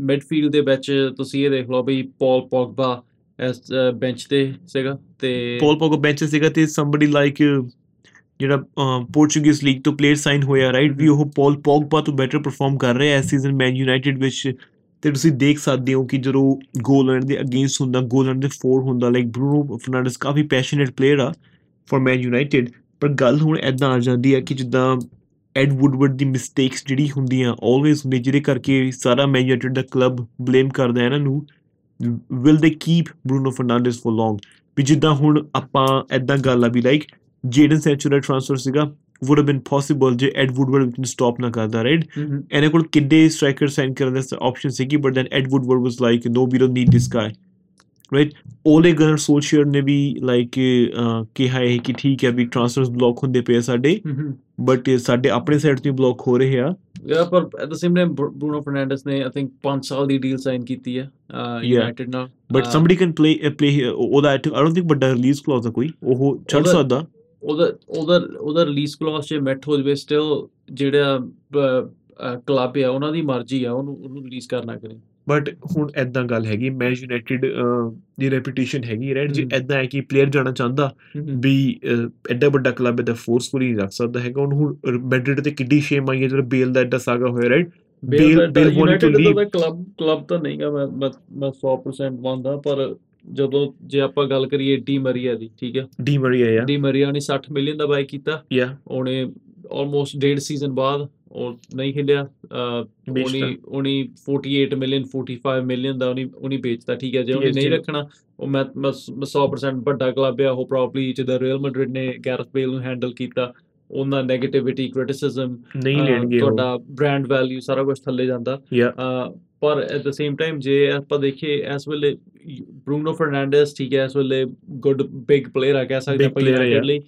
ਮਿਡਫੀਲਡ ਦੇ ਵਿੱਚ ਤੁਸੀਂ ਇਹ ਦੇਖ ਲਓ ਵੀ ਪੌਲ ਪੌਗਬਾ ਇਸ ਬੈਂਚ ਤੇ ਸੀਗਾ ਤੇ ਪੌਲ ਪੋਗੋ ਬੈਂਚ ਸੀਗਾ ਤੇ somebody like uh, ਜਿਹੜਾ ਪੋਰਚੁਗੀਜ਼ ਲੀਗ ਤੋਂ ਪਲੇਅਰ ਸਾਈਨ ਹੋਇਆ ਰਾਈਟ ਵੀ ਉਹ ਪੌਲ ਪੋਗਬਾ ਤੋਂ ਬੈਟਰ ਪਰਫਾਰਮ ਕਰ ਰਿਹਾ ਇਸ ਸੀਜ਼ਨ ਮੈਨ ਯੂਨਾਈਟਿਡ ਵਿੱਚ। ਤੇ ਤੁਸੀਂ ਦੇਖ ਸਕਦੇ ਹੋ ਕਿ ਜਦੋਂ ਗੋਲ ਲੈਣ ਦੇ ਅਗੇਂਸਟ ਹੁੰਦਾ ਗੋਲ ਲੈਣ ਦੇ ਫੋਰ ਹੁੰਦਾ ਲਾਈਕ ਬਰੂਨੋ ਫਰਨਾਂਡੇਸ ਕਾਫੀ ਪੈਸ਼ਨੇਟ ਪਲੇਅਰ ਆ ਫॉर ਮੈਨ ਯੂਨਾਈਟਿਡ ਪਰ ਗੱਲ ਹੁਣ ਐਦਾਂ ਆ ਜਾਂਦੀ ਹੈ ਕਿ ਜਿੱਦਾਂ ਐਡ ਵੁੱਡਵਰਡ ਦੀ ਮਿਸਟੇਕਸ ਜਿਹੜੀ ਹੁੰਦੀਆਂ ਆਲਵੇਸ ਹੁੰਦੀ ਜਿਹਦੇ ਕਰਕੇ ਸਾਰਾ ਮੈਨ ਯੂਨਾਈਟਿਡ ਦਾ ਕਲੱਬ ਬਲੇਮ ਕਰਦਾ ਹੈ ਇਹਨਾਂ ਨੂੰ will they keep Bruno Fernandes for long ਵੀ ਜਿੱਦਾਂ ਹੁਣ ਆਪਾਂ ਐਦਾਂ ਗੱਲ ਆ ਵੀ ਲਾਈਕ ਜੇਡਨ ਸੈਂਚੋ ਦਾ ਟ੍ਰਾਂਸਫਰ ਸੀਗਾ would have been possible ਜੇ ਐਡ ਵੁੱਡਵਰਡ ਨੂੰ ਸਟਾਪ ਨਾ ਕਰਦਾ ਰਾਈਟ ਇਹਨਾਂ ਕੋਲ ਕਿੰਨੇ ਸਟ੍ਰਾਈਕਰ ਸਾਈਨ ਕਰਨ ਦਾ ਆਪਸ਼ਨ ਸੀਗੀ but then Ed Woodward was like no we don't need this guy right Ole Gunnar Solskjaer ਨੇ ਵੀ ਲਾਈਕ ਕਿਹਾ ਹੈ ਕਿ ਠੀਕ ਹੈ ਵੀ ਟ੍ਰਾਂਸਫਰਸ ਬਲੌਕ ਹੁੰਦੇ ਪਏ ਸਾਡੇ। ਬਟ ਸਾਡੇ ਆਪਣੇ ਸਾਈਡ ਤੋਂ ਬਲੌਕ ਹੋ ਰਹੇ ਆ। Yeah, ਪਰ at the same time Bruno Fernandes ਨੇ ਆਈ ਥਿੰਕ 5 ਸਾਲ ਦੀ ਡੀਲ ਸਾਈਨ ਕੀਤੀ ਹੈ ਯੂਨਾਈਟਿਡ ਨਾਲ। But can play uh, play ਉਹਦਾ ਆਈ ਡੋਨਟ ਥਿੰਕ ਵੱਡਾ ਰਿਲੀਜ਼ ਕਲੌਜ਼ ਆ ਕੋਈ ਉਹ ਛੱਡ ਸਕਦਾ। ਉਹਦਾ ਉਹਦਾ ਉਹਦਾ ਰਿਲੀਜ਼ ਕਲੌਜ਼ ਜੇ ਮੈਟ ਹੋ ਜਵੇ ਸਟਿਲ ਜਿਹੜਾ ਕਲੱਬ ਆ ਉਹਨਾਂ ਦੀ ਮਰਜ਼ੀ ਆ ਉਹਨੂੰ ਉਹਨੂੰ ਰਿਲੀਜ਼ ਕਰਨਾ ਕਰੇ। ਬਟ ਹੁਣ ਐਦਾਂ ਗੱਲ ਹੈਗੀ ਮੈਨ ਯੂਨਾਈਟਿਡ ਦੀ ਰੈਪਿਊਟੇਸ਼ਨ ਹੈਗੀ ਰਾਈਟ ਜੇ। ਐਦਾਂ ਹੈ ਕਿ ਪਲੇਅਰ ਜਾਣਾ ਚਾਹੁੰਦਾ ਵੀ ਐਡਾ ਵੱਡਾ ਕਲੱਬ ਇਹਦਾ ਫੋਰਸਫੁਲੀ ਨਹੀਂ ਰੱਖ ਸਕਦਾ ਹੈਗਾ। ਹੁਣ ਮੈਡਰਿਡ ਤੇ ਕਿੱਡੀ ਸ਼ੇਮ ਆਈ ਹੈ ਜਦੋਂ ਬੇਲ ਦਾ ਐਡਾ ਸਾਗਾ ਹੋਇਆ ਰਾਈਟ ਬੇਲ to ਯੂਨਾਈਟਿਡ ਦਾ leave. ਕਲੱਬ ਕਲੱਬ ਤਾਂ ਨਹੀਂਗਾ ਮੈਂ ਮੈਂ ਮੈਂ 100% ਮੰਨਦਾ ਪਰ ਜਦੋਂ ਜੇ ਆਪਾਂ ਗੱਲ ਕਰੀਏ ਡੀ ਮਰੀਆ ਦੀ ਠੀਕ ਹੈ? ਡੀ ਮਰੀਆ ਯਾ ਡੀ ਮਰੀਆ ਨੇ 60 ਮਿਲੀਅਨ ਦਾ ਬਾਈ ਕੀਤਾ। ਯਾ ਉਹਨੇ ਆਲਮੋਸਟ ਡੇਢ ਸੀਜ਼ਨ ਬਾਅਦ ਉਹ ਨਹੀਂ ਖੇਲਿਆ। ਉਹਨੇ ਉਹਨੇ 48 ਮਿਲੀਅਨ 45 ਮਿਲੀਅਨ ਦਾ ਉਹਨੇ ਉਹਨੇ ਵੇਚਤਾ ਠੀਕ ਹੈ ਜੇ ਉਹਨੇ ਨਹੀਂ ਰੱਖਣਾ ਉਹ ਮੈਂ ਮੈਂ ਸ- ਮੈਂ 100% ਵੱਡਾ ਕਲੱਬ ਆ ਉਹ ਪ੍ਰੋਬਬਲੀ ਜਿਹਦਾ ਰੀਅਲ ਮੈਡਰਿਡ ਨੇ ਗੈਰਥ ਬੇਲ ਨੂੰ ਹੈਂਡਲ ਕੀਤਾ ਉਹਨਾਂ 네ਗੇਟਿਵਿਟੀ ਕ੍ਰਿਟਿਸਿਜ਼ਮ ਨਹੀਂ ਲੈਣਗੇ ਤੁਹਾਡਾ ਬ੍ਰਾਂਡ ਵੈਲਿਊ ਸਾਰਾ ਕੁਝ ਥੱਲੇ ਜਾਂਦਾ। ਪਰ ਐਟ ਦ ਸੇਮ ਟਾਈਮ ਜੇ ਆਪਾਂ ਦੇਖੀਏ ਇਸ ਵੇਲੇ ਬਰੂਨੋ ਫਰਨਾਂਡੇਸ ਠੀਕ ਹੈ ਇਸ ਵੇਲੇ ਗੁੱਡ ਬਿਗ ਪਲੇਅਰ ਆ ਕਹਿ ਸਕਦੇ ਆਪਾਂ ਯੂਨਾਈਟਿਡ ਲਈ।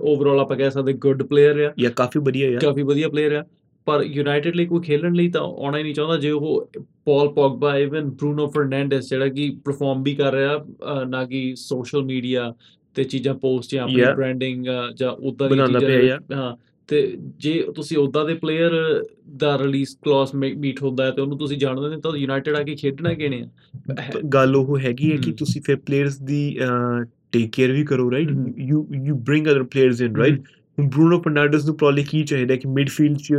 ਓਵਰਆਲ ਆਪਾਂ ਕਹਿ ਸਕਦੇ ਗੁੱਡ ਪਲੇਅਰ ਆ। ਯਾ ਕਾਫੀ ਵਧੀਆ ਯਾ ਕਾਫੀ ਵਧੀਆ ਪਲੇਅਰ ਆ। ਪਰ ਯੂਨਾਈਟਿਡ ਲਈ ਕੋਈ ਖੇਲਣ ਲਈ ਤਾਂ ਆਉਣਾ ਹੀ ਨਹੀਂ ਚਾਹੁੰਦਾ। ਜੇ ਉਹ ਪੌਲ ਪੌਗਬਾ ਇਵਨ ਬਰੂਨੋ ਫਰਨਾਂਡੇਸ ਜਿਹੜਾ ਕਿ ਪਰਫਾਰਮ ਵੀ ਕਰ ਰਿਹਾ ਨਾ ਕਿ ਸੋਸ਼ਲ ਮੀਡੀਆ ਤੇ ਚੀਜ਼ਾਂ ਪੋਸਟ ਜਾਂ ਆਪਣੀ. ਬ੍ਰਾਂਡਿੰਗ ਜਾਂ ਉਦਾਂ ਬਣਾਉਂਦਾ ਚੀਜ਼ਾਂ ਦੇ- ਹਾਂ ਤੇ ਜੇ ਤੁਸੀਂ ਉਦਾਂ ਦੇ ਪਲੇਅਰ ਦਾ ਰਿਲੀਜ਼ ਕਲੌਸ ਮੀਟ ਹੁੰਦਾ ਹੈ ਤੇ ਉਹਨੂੰ ਤੁਸੀਂ ਜਾਣਦੇ ਨੇ ਤਾਂ ਯੂਨਾਈਟਿਡ ਆ ਕੇ ਖੇਡਣਾ ਕਿਹਨੇ ਆ? ਗੱਲ ਉਹ ਹੈਗੀ ਹੈ ਕਿ। ਤੁਸੀਂ ਫਿਰ ਪਲੇਅਰਸ ਦੀ ਟੇਕ ਕੇਅਰ ਵੀ ਕਰੋ right. You you bring other players in right ਹੁਣ ਬਰੂਨੋ ਫਰਨਾਂਡੇਸ ਨੂੰ ਪ੍ਰੋਬਬਲੀ ਕੀ ਚਾਹੀਦਾ ਕਿ ਮਿਡਫੀਲਡ ਚ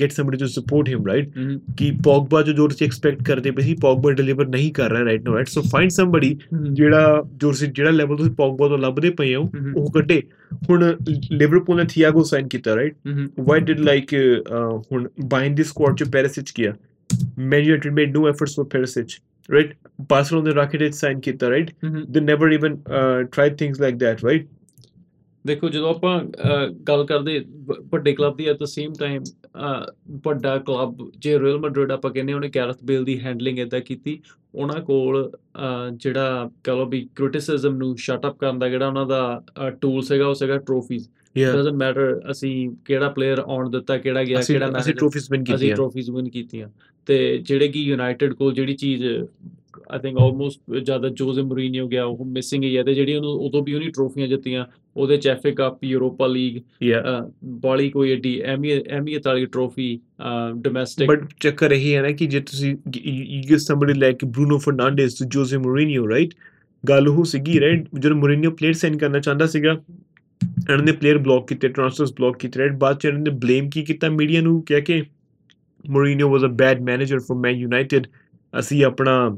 get somebody to support him right ਕਿ ਪੌਗਬਾ ਜੋ ਜੋ ਤੁਸੀਂ ਐਕਸਪੈਕਟ ਕਰਦੇ ਪਏ ਸੀ ਪੌਗਬਾ ਡਿਲੀਵਰ ਨਹੀਂ ਕਰ ਰਿਹਾ right now right so find somebody ਜਿਹੜਾ ਜੋ ਤੁਸੀਂ ਜਿਹੜਾ ਲੈਵਲ ਤੁਸੀਂ ਪੌਗਬਾ ਤੋਂ ਲੱਭਦੇ ਪਏ ਹੋ ਉਹ ਕੱਢੇ ਹੁਣ ਲਿਵਰਪੂਲ ਨੇ ਥੀਆਗੋ ਸਾਈਨ ਕੀਤਾ ਰਾਈਟ like uh, uh, ਹੁਣ behind the squad ਚ Perisic ਗਿਆ Man United made no efforts for Perisic. Right? Barcelona ਨੇ Rakitic sign ਕੀਤਾ they never even uh, tried things like that right? ਦੇਖੋ ਜਦੋਂ ਆਪਾਂ ਗੱਲ ਕਰਦੇ ਵੱਡੇ ਕਲੱਬ ਦੀ ਐਟ ਦ ਸੇਮ ਟਾਈਮ ਵੱਡਾ ਕਲੱਬ ਜੇ ਰੀਅਲ ਮੈਡਰਿਡ ਆਪਾਂ ਕਹਿੰਦੇ ਉਹਨੇ ਗੈਰਥ ਬੇਲ ਦੀ ਹੈਂਡਲਿੰਗ ਇਦਾਂ ਕੀਤੀ ਉਹਨਾਂ ਕੋਲ ਜਿਹੜਾ ਕਹ ਲਓ ਵੀ ਕ੍ਰਿਟਿਸਿਜ਼ਮ ਨੂੰ ਸ਼ਟ ਅਪ ਕਰਨ ਦਾ ਜਿਹੜਾ ਉਹਨਾਂ ਦਾ ਟੂਲ ਸੀਗਾ ਉਹ ਸੀਗਾ ਟਰੋਫੀਜ਼ ਡਸਨਟ ਮੈਟਰ ਅਸੀਂ ਕਿਹੜਾ ਪਲੇਅਰ ਆਉਣ ਦਿੱਤਾ ਕਿਹੜਾ ਗਿਆ ਅਸੀਂ ਕਿਹੜਾ ਅਸੀਂ ਮੈਚ trophies win ਅਸੀਂ ਕੀਤੀਆਂ। ਟਰੋਫੀਜ਼ ਵਿਨ ਕੀਤੀਆਂ। ਤੇ ਜਿਹੜੇ ਕਿ ਯੂਨਾਈਟਿਡ ਕੋਲ ਜਿਹੜੀ ਚੀਜ਼ ਆਈ ਥਿੰਕ ਆਲਮੋਸਟ ਜ਼ਿਆਦਾ ਜੋਜ਼ੇ ਮੋਰੀਨੀਓ ਗਿਆ ਉਹ ਮਿਸਿੰਗ ਹੀ ਹੈ ਤੇ ਜਿਹੜੀ ਉਹਨੂੰ ਉਦੋਂ ਵੀ ਉਹਨੇ ਟਰੋਫੀਆਂ ਜਿੱਤੀਆਂ ਉਹਦੇ ਚ ਐਫਏ ਕੱਪ ਯੂਰੋਪਾ ਲੀਗ ਬਾਲੀ ਕੋਈ ਏਡੀ ਐਮੀਅਤ ਐਮੀਅਤ ਵਾਲੀ ਟਰੋਫੀ ਡੋਮੈਸਟਿਕ ਬਟ ਚੱਕਰ ਇਹੀ ਹੈ ਨਾ ਕਿ ਜੇ ਤੁਸੀਂ you somebody like Bruno Fernandes to Jose Mourinho right ਗੱਲ ਉਹ ਸੀਗੀ ਰਾਈਟ ਜਦੋਂ ਮੋਰੀਨੀਓ ਪਲੇਅਰ ਸਾਈਨ ਕਰਨਾ ਚਾਹੁੰਦਾ ਸੀਗਾ ਇਹਨਾਂ ਨੇ ਪਲੇਅਰ ਬਲੌਕ ਕੀਤੇ ਟ੍ਰਾਂਸਫਰਸ ਬਲੌਕ ਕੀਤੇ ਰਾਈਟ ਬਾਅਦ ਚ ਇਹਨਾਂ ਨੇ ਬਲੇਮ ਕੀ ਕੀਤਾ ਮੀਡੀਆ ਨੂੰ? ਕਹਿ ਕੇ Mourinho was a bad manager for Man United ਅਸੀਂ ਆਪਣਾ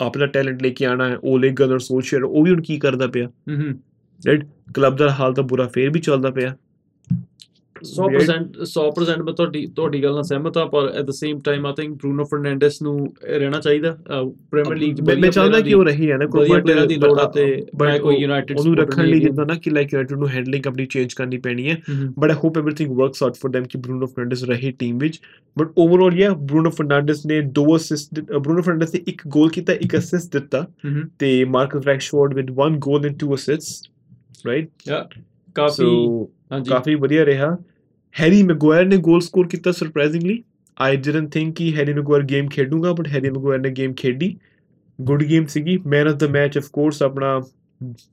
ਆਪਣਾ ਟੈਲੈਂਟ ਲੈ ਕੇ ਆਣਾ ਹੈ ਓਲੇ ਗਨਰ ਸੋਸ਼ੀਅਲ ਉਹ ਵੀ ਹੁਣ ਕੀ ਕਰਦਾ ਪਿਆ। ਹਮ ਕਲੱਬ ਦਾ ਹਾਲ ਤਾਂ ਬੁਰਾ ਫੇਰ ਵੀ ਚੱਲਦਾ ਪਿਆ। 100% 100% ਮੈਂ ਤੁਹਾਡੀ ਤੁਹਾਡੀ ਗੱਲ ਨਾਲ ਸਹਿਮਤ ਆ ਪਰ at the same time I think Bruno Fernandes ਨੂੰ ਰਹਿਣਾ ਚਾਹੀਦਾ। ਪ੍ਰੀਮੀਅਰ ਲੀਗ ਮੈਂ ਚਾਹੁੰਦਾ ਕਿ ਉਹ ਰਹੀ ਹੈ ਨਾ ਕੋਈ ਪਲੇਅਰ ਦੀ ਲੋੜ ਆ ਤੇ uh, ਮੈਂ ਕੋਈ ਯੂਨਾਈਟਿਡ ਉਹਨੂੰ ਰੱਖਣ ਲਈ ਜਿੱਦਾਂ ਨਾ ਕਿ ਲਾਈਕ ਯੂਨਾਈਟਿਡ ਨੂੰ ਹੈਂਡਲਿੰਗ ਕੰਪਨੀ ਚੇਂਜ ਕਰਨੀ ਪੈਣੀ ਹੈ। But I hope everything works out for them ਕਿ ਬਰੂਨੋ ਫਰਨੈਂਡੈਸ ਰਹੇ ਟੀਮ ਵਿੱਚ। But overall yeah Bruno Fernandes ਨੇ ਦੋ ਅਸਿਸਟ ਬਰੂਨੋ ਫਰਨੈਂਡੈਸ ਨੇ ਇੱਕ ਗੋਲ ਕੀਤਾ ਇੱਕ ਅਸਿਸਟ ਦਿੱਤਾ। ਤੇ Marcus Rashford with one goal and two assists right yeah ਕਾਫੀ ਹਾਂਜੀ। ਕਾਫੀ ਵਧੀਆ ਰਿਹਾ। ਹੈਰੀ ਮੈਗੁਆਇਰ ਨੇ ਗੋਲ ਸਕੋਰ ਕੀਤਾ ਸਰਪ੍ਰਾਈਜ਼ਿੰਗਲੀ ਆਈ ਡਿਡਨਟ ਥਿੰਕ ਕਿ ਹੈਰੀ ਮੈਗੁਆਇਰ ਗੇਮ ਖੇਡੂਗਾ ਬਟ ਹੈਰੀ ਮੈਗੁਆਇਰ ਨੇ ਗੇਮ ਖੇਡੀ। ਗੁੱਡ ਗੇਮ ਸੀਗੀ। Man of the match of course ਆਪਣਾ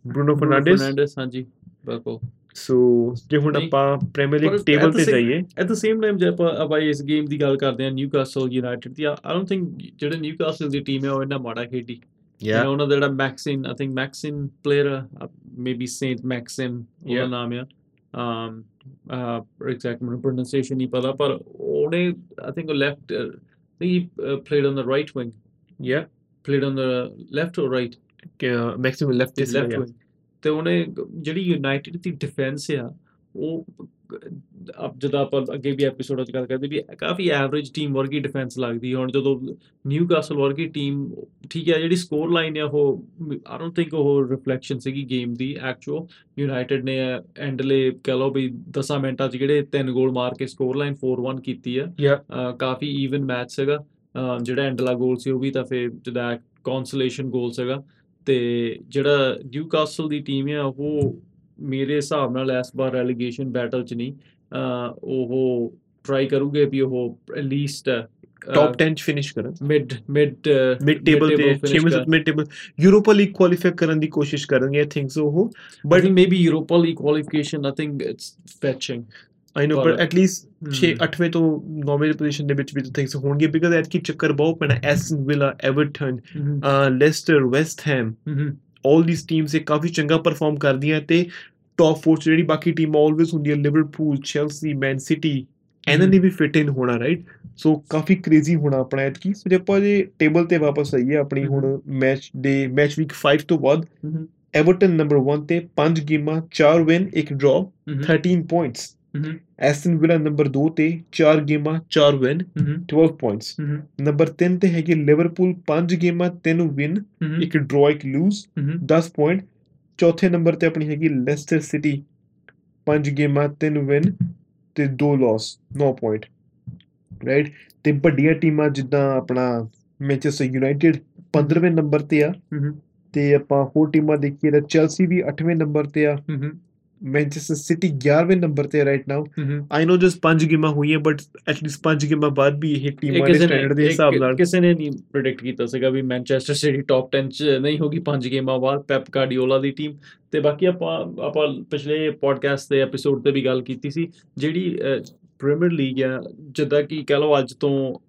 ਬਰੂਨੋ ਫਰਨਾਂਡੇਸ ਫਰਨਾਂਡੇਸ ਹਾਂਜੀ ਬਿਲਕੁਲ। ਸੋ ਜੇ ਹੁਣ ਆਪਾਂ ਪ੍ਰੀਮੀਅਰ ਪਰ ਲੀਗ ਟੇਬਲ ਤੇ ਜਾਈਏ। ਐਟ ਦ ਸੇਮ ਟਾਈਮ ਜੇ ਆਪਾਂ ਆਪਾਂ ਇਸ ਗੇਮ ਦੀ ਗੱਲ ਕਰਦੇ ਹਾਂ ਨਿਊਕਾਸਲ ਯੂਨਾਈਟਿਡ ਦੀ ਆਈ ਡੋਨਟ ਥਿੰਕ ਜਿਹੜੇ ਨਿਊਕਾਸਲ ਦੀ ਟੀਮ ਹੈ ਉਹ ਇਹਨਾਂ ਮਾੜਾ ਖੇਡੀ। ਯਾ. ਉਹਨਾਂ ਦਾ ਜਿਹੜਾ Maximin I think Maximin player maybe Saint Maximin ਉਹਦਾ. ਨਾਮ ਆ। Um uh exact ਮੈਨੂੰ pronunciation ਨਹੀਂ ਪਤਾ ਪਰ ਉਹਨੇ I think left he played on the right wing ਯਾ played on the left or right Maximin left ਤੇ ਲੈਫਟ ਵਿੰਗ ਤੇ ਉਹਨੇ ਜਿਹੜੀ ਯੂਨਾਈਟਿਡ ਦੀ ਡਿਫੈਂਸ ਆ ਉਹ ਅਬ ਜਦੋਂ ਆਪਾਂ ਅੱਗੇ ਵੀ ਐਪੀਸੋਡ ਵਿੱਚ ਗੱਲ ਕਰਦੇ ਵੀ ਕਾਫੀ ਐਵਰੇਜ ਟੀਮ ਵਰਗੀ ਡਿਫੈਂਸ ਲੱਗਦੀ ਹੁਣ ਜਦੋਂ ਨਿਊਕਾਸਲ ਵਰਗੀ ਟੀਮ ਠੀਕ ਹੈ ਜਿਹੜੀ ਸਕੋਰ ਲਾਈਨ ਆ ਉਹ ਆਈ ਡੋਨਟ ਥਿੰਕ ਉਹ ਰਿਫਲੈਕਸ਼ਨ ਸੀਗੀ ਗੇਮ ਦੀ ਐਕਚੁਅਲ ਯੂਨਾਈਟਿਡ ਨੇ ਐਂਡਲੇ ਕਹ ਵੀ 10 ਮਿੰਟਾਂ 'ਚ ਜਿਹੜੇ ਤਿੰਨ ਗੋਲ ਮਾਰ ਕੇ ਸਕੋਰ ਲਾਈਨ 4-1 ਕੀਤੀ ਆ ਕਾਫੀ ਈਵਨ ਮੈਚ ਸੀਗਾ। ਜਿਹੜਾ ਐਂਡਲਾ ਗੋਲ ਸੀ ਉਹ ਵੀ ਤਾਂ ਫਿਰ ਜਿਹਦਾ ਕੌਨਸੋਲੇਸ਼ਨ ਗੋਲ ਸੀਗਾ। ਤੇ ਜਿਹੜਾ ਨਿਊਕਾਸਲ ਦੀ ਟੀਮ ਆ ਉਹ ਮੇਰੇ ਹਿਸਾਬ ਨਾਲ ਇਸ ਵਾਰ ਰੈਲੀਗੇਸ਼ਨ ਬੈਟਲ ਚ ਨਹੀਂ ਉਹ ਟਰਾਈ ਕਰੂਗੇ ਵੀ ਉਹ ਐਟਲੀਸਟ ਟਾਪ 10 ਚ ਫਿਨਿਸ਼ ਕਰਨ। ਮਿਡ ਮਿਡ ਮਿਡ ਟੇਬਲ ਤੇ 6 mid table Europa League qualify ਕਰਨ ਦੀ ਕੋਸ਼ਿਸ਼ ਕਰਨਗੇ ਆਈ ਥਿੰਕ ਸੋ ਉਹ। But maybe Europa League qualification I think it's fetching I know but at least 6 8ਵੇਂ ਤੋਂ 9ਵੇਂ ਪੋਜੀਸ਼ਨ ਦੇ ਵਿੱਚ ਵੀ ਥਿੰਕਸ ਹੋਣਗੇ ਬਿਕਾਜ਼ ਐਤ ਕੀ ਚੱਕਰ ਬਹੁਤ ਪੈਣਾ Aston Villa Everton Leicester West Ham all these teams ਇਹ ਕਾਫੀ ਚੰਗਾ ਪਰਫਾਰਮ ਕਰਦੀਆਂ ਤੇ ਟੌਪ 4 ਚ ਜਿਹੜੀ ਬਾਕੀ ਟੀਮਾਂ ਆਲਵੇਸ ਹੁੰਦੀਆਂ ਲਿਵਰਪੂਲ ਚੈਲਸੀ ਮੈਨ ਸਿਟੀ ਇਹਨਾਂ ਨੇ ਵੀ ਫਿਟ ਇਨ ਹੋਣਾ ਰਾਈਟ ਸੋ ਕਾਫੀ ਕ੍ਰੇਜ਼ੀ ਹੋਣਾ ਆਪਣਾ ਐਤਕੀ। ਸੋ ਜੇ ਆਪਾਂ ਜੇ ਟੇਬਲ ਤੇ ਵਾਪਸ ਆਈਏ ਆਪਣੀ ਹੁਣ ਮੈਚ ਦੇ ਮੈਚ ਵੀਕ 5 ਤੋਂ ਬਾਅਦ ਐਵਰਟਨ ਨੰਬਰ 1 ਤੇ 5 ਗੇਮਾਂ 4 win 1 draw 13 points Aston Villa number 2 ਤੇ 4 ਗੇਮਾਂ 4 ਵਿਨ 12 ਪੁਆਇੰਟਸ ਨੰਬਰ 3 ਤੇ ਹੈਗੇ ਲਿਵਰਪੂਲ 5 ਗੇਮਾਂ 3 ਵਿਨ ਇੱਕ ਡਰਾ ਇੱਕ ਲੂਜ਼ 10 ਪੁਆਇੰਟ ਚੌਥੇ ਨੰਬਰ ਤੇ ਆਪਣੀ ਹੈਗੀ ਲੈਸਟਰ ਸਿਟੀ 5 ਗੇਮਾਂ 3 ਵਿਨ ਤੇ 2 ਲਾਸ 9 ਪੁਆਇੰਟ ਰਾਈਟ ਤੇ ਵੱਡੀਆਂ ਟੀਮਾਂ ਜਿੱਦਾਂ ਆਪਣਾ ਮੈਂਚੈਸਟਰ ਯੂਨਾਈਟਿਡ 15ਵੇਂ ਨੰਬਰ ਤੇ ਆ ਤੇ ਆਪਾਂ ਹੋਰ ਟੀਮਾਂ ਦੇਖੀਏ ਤਾਂ ਚੈਲਸੀ ਵੀ 8ਵੇਂ ਨੰਬਰ ਤੇ ਆ ਮੈਂਚੈਸਟਰ ਸਿਟੀ 11ਵੇਂ ਨੰਬਰ ਤੇ right now I know just 5 ਗੇਮਾਂ ਹੋਈਆਂ ਬਟ ਐਟਲੀਸਟ 5 ਗੇਮਾਂ ਬਾਅਦ ਵੀ ਇਹ ਟੀਮਾਂ ਦੇ ਸਟੈਂਡਰਡ ਦੇ ਹਿਸਾਬ ਨਾਲ ਕਿਸੇ ਨੇ ਨਹੀਂ ਪ੍ਰੈਡਿਕਟ ਕੀਤਾ ਸੀਗਾ ਵੀ ਮੈਨਚੈਸਟਰ ਸਿਟੀ ਟੌਪ 10 ਚ ਨਹੀਂ ਹੋਗੀ ਪੰਜ ਗੇਮਾਂ ਬਾਅਦ ਪੈਪ ਗਾਰਡੀਓਲਾ ਦੀ ਟੀਮ ਤੇ ਬਾਕੀ ਆਪਾਂ ਆਪਾਂ ਪਿਛਲੇ ਪੋਡਕਾਸਟ ਦੇ ਐਪੀਸੋਡ ਤੇ ਵੀ ਗੱਲ ਕੀਤੀ ਸੀ ਜਿਹੜੀ ਪ੍ਰੀਮੀਅਰ ਲੀਗ ਆ ਜਿੱਦਾਂ ਕਿ ਕਹ ਲਓ ਅੱਜ ਤੋਂ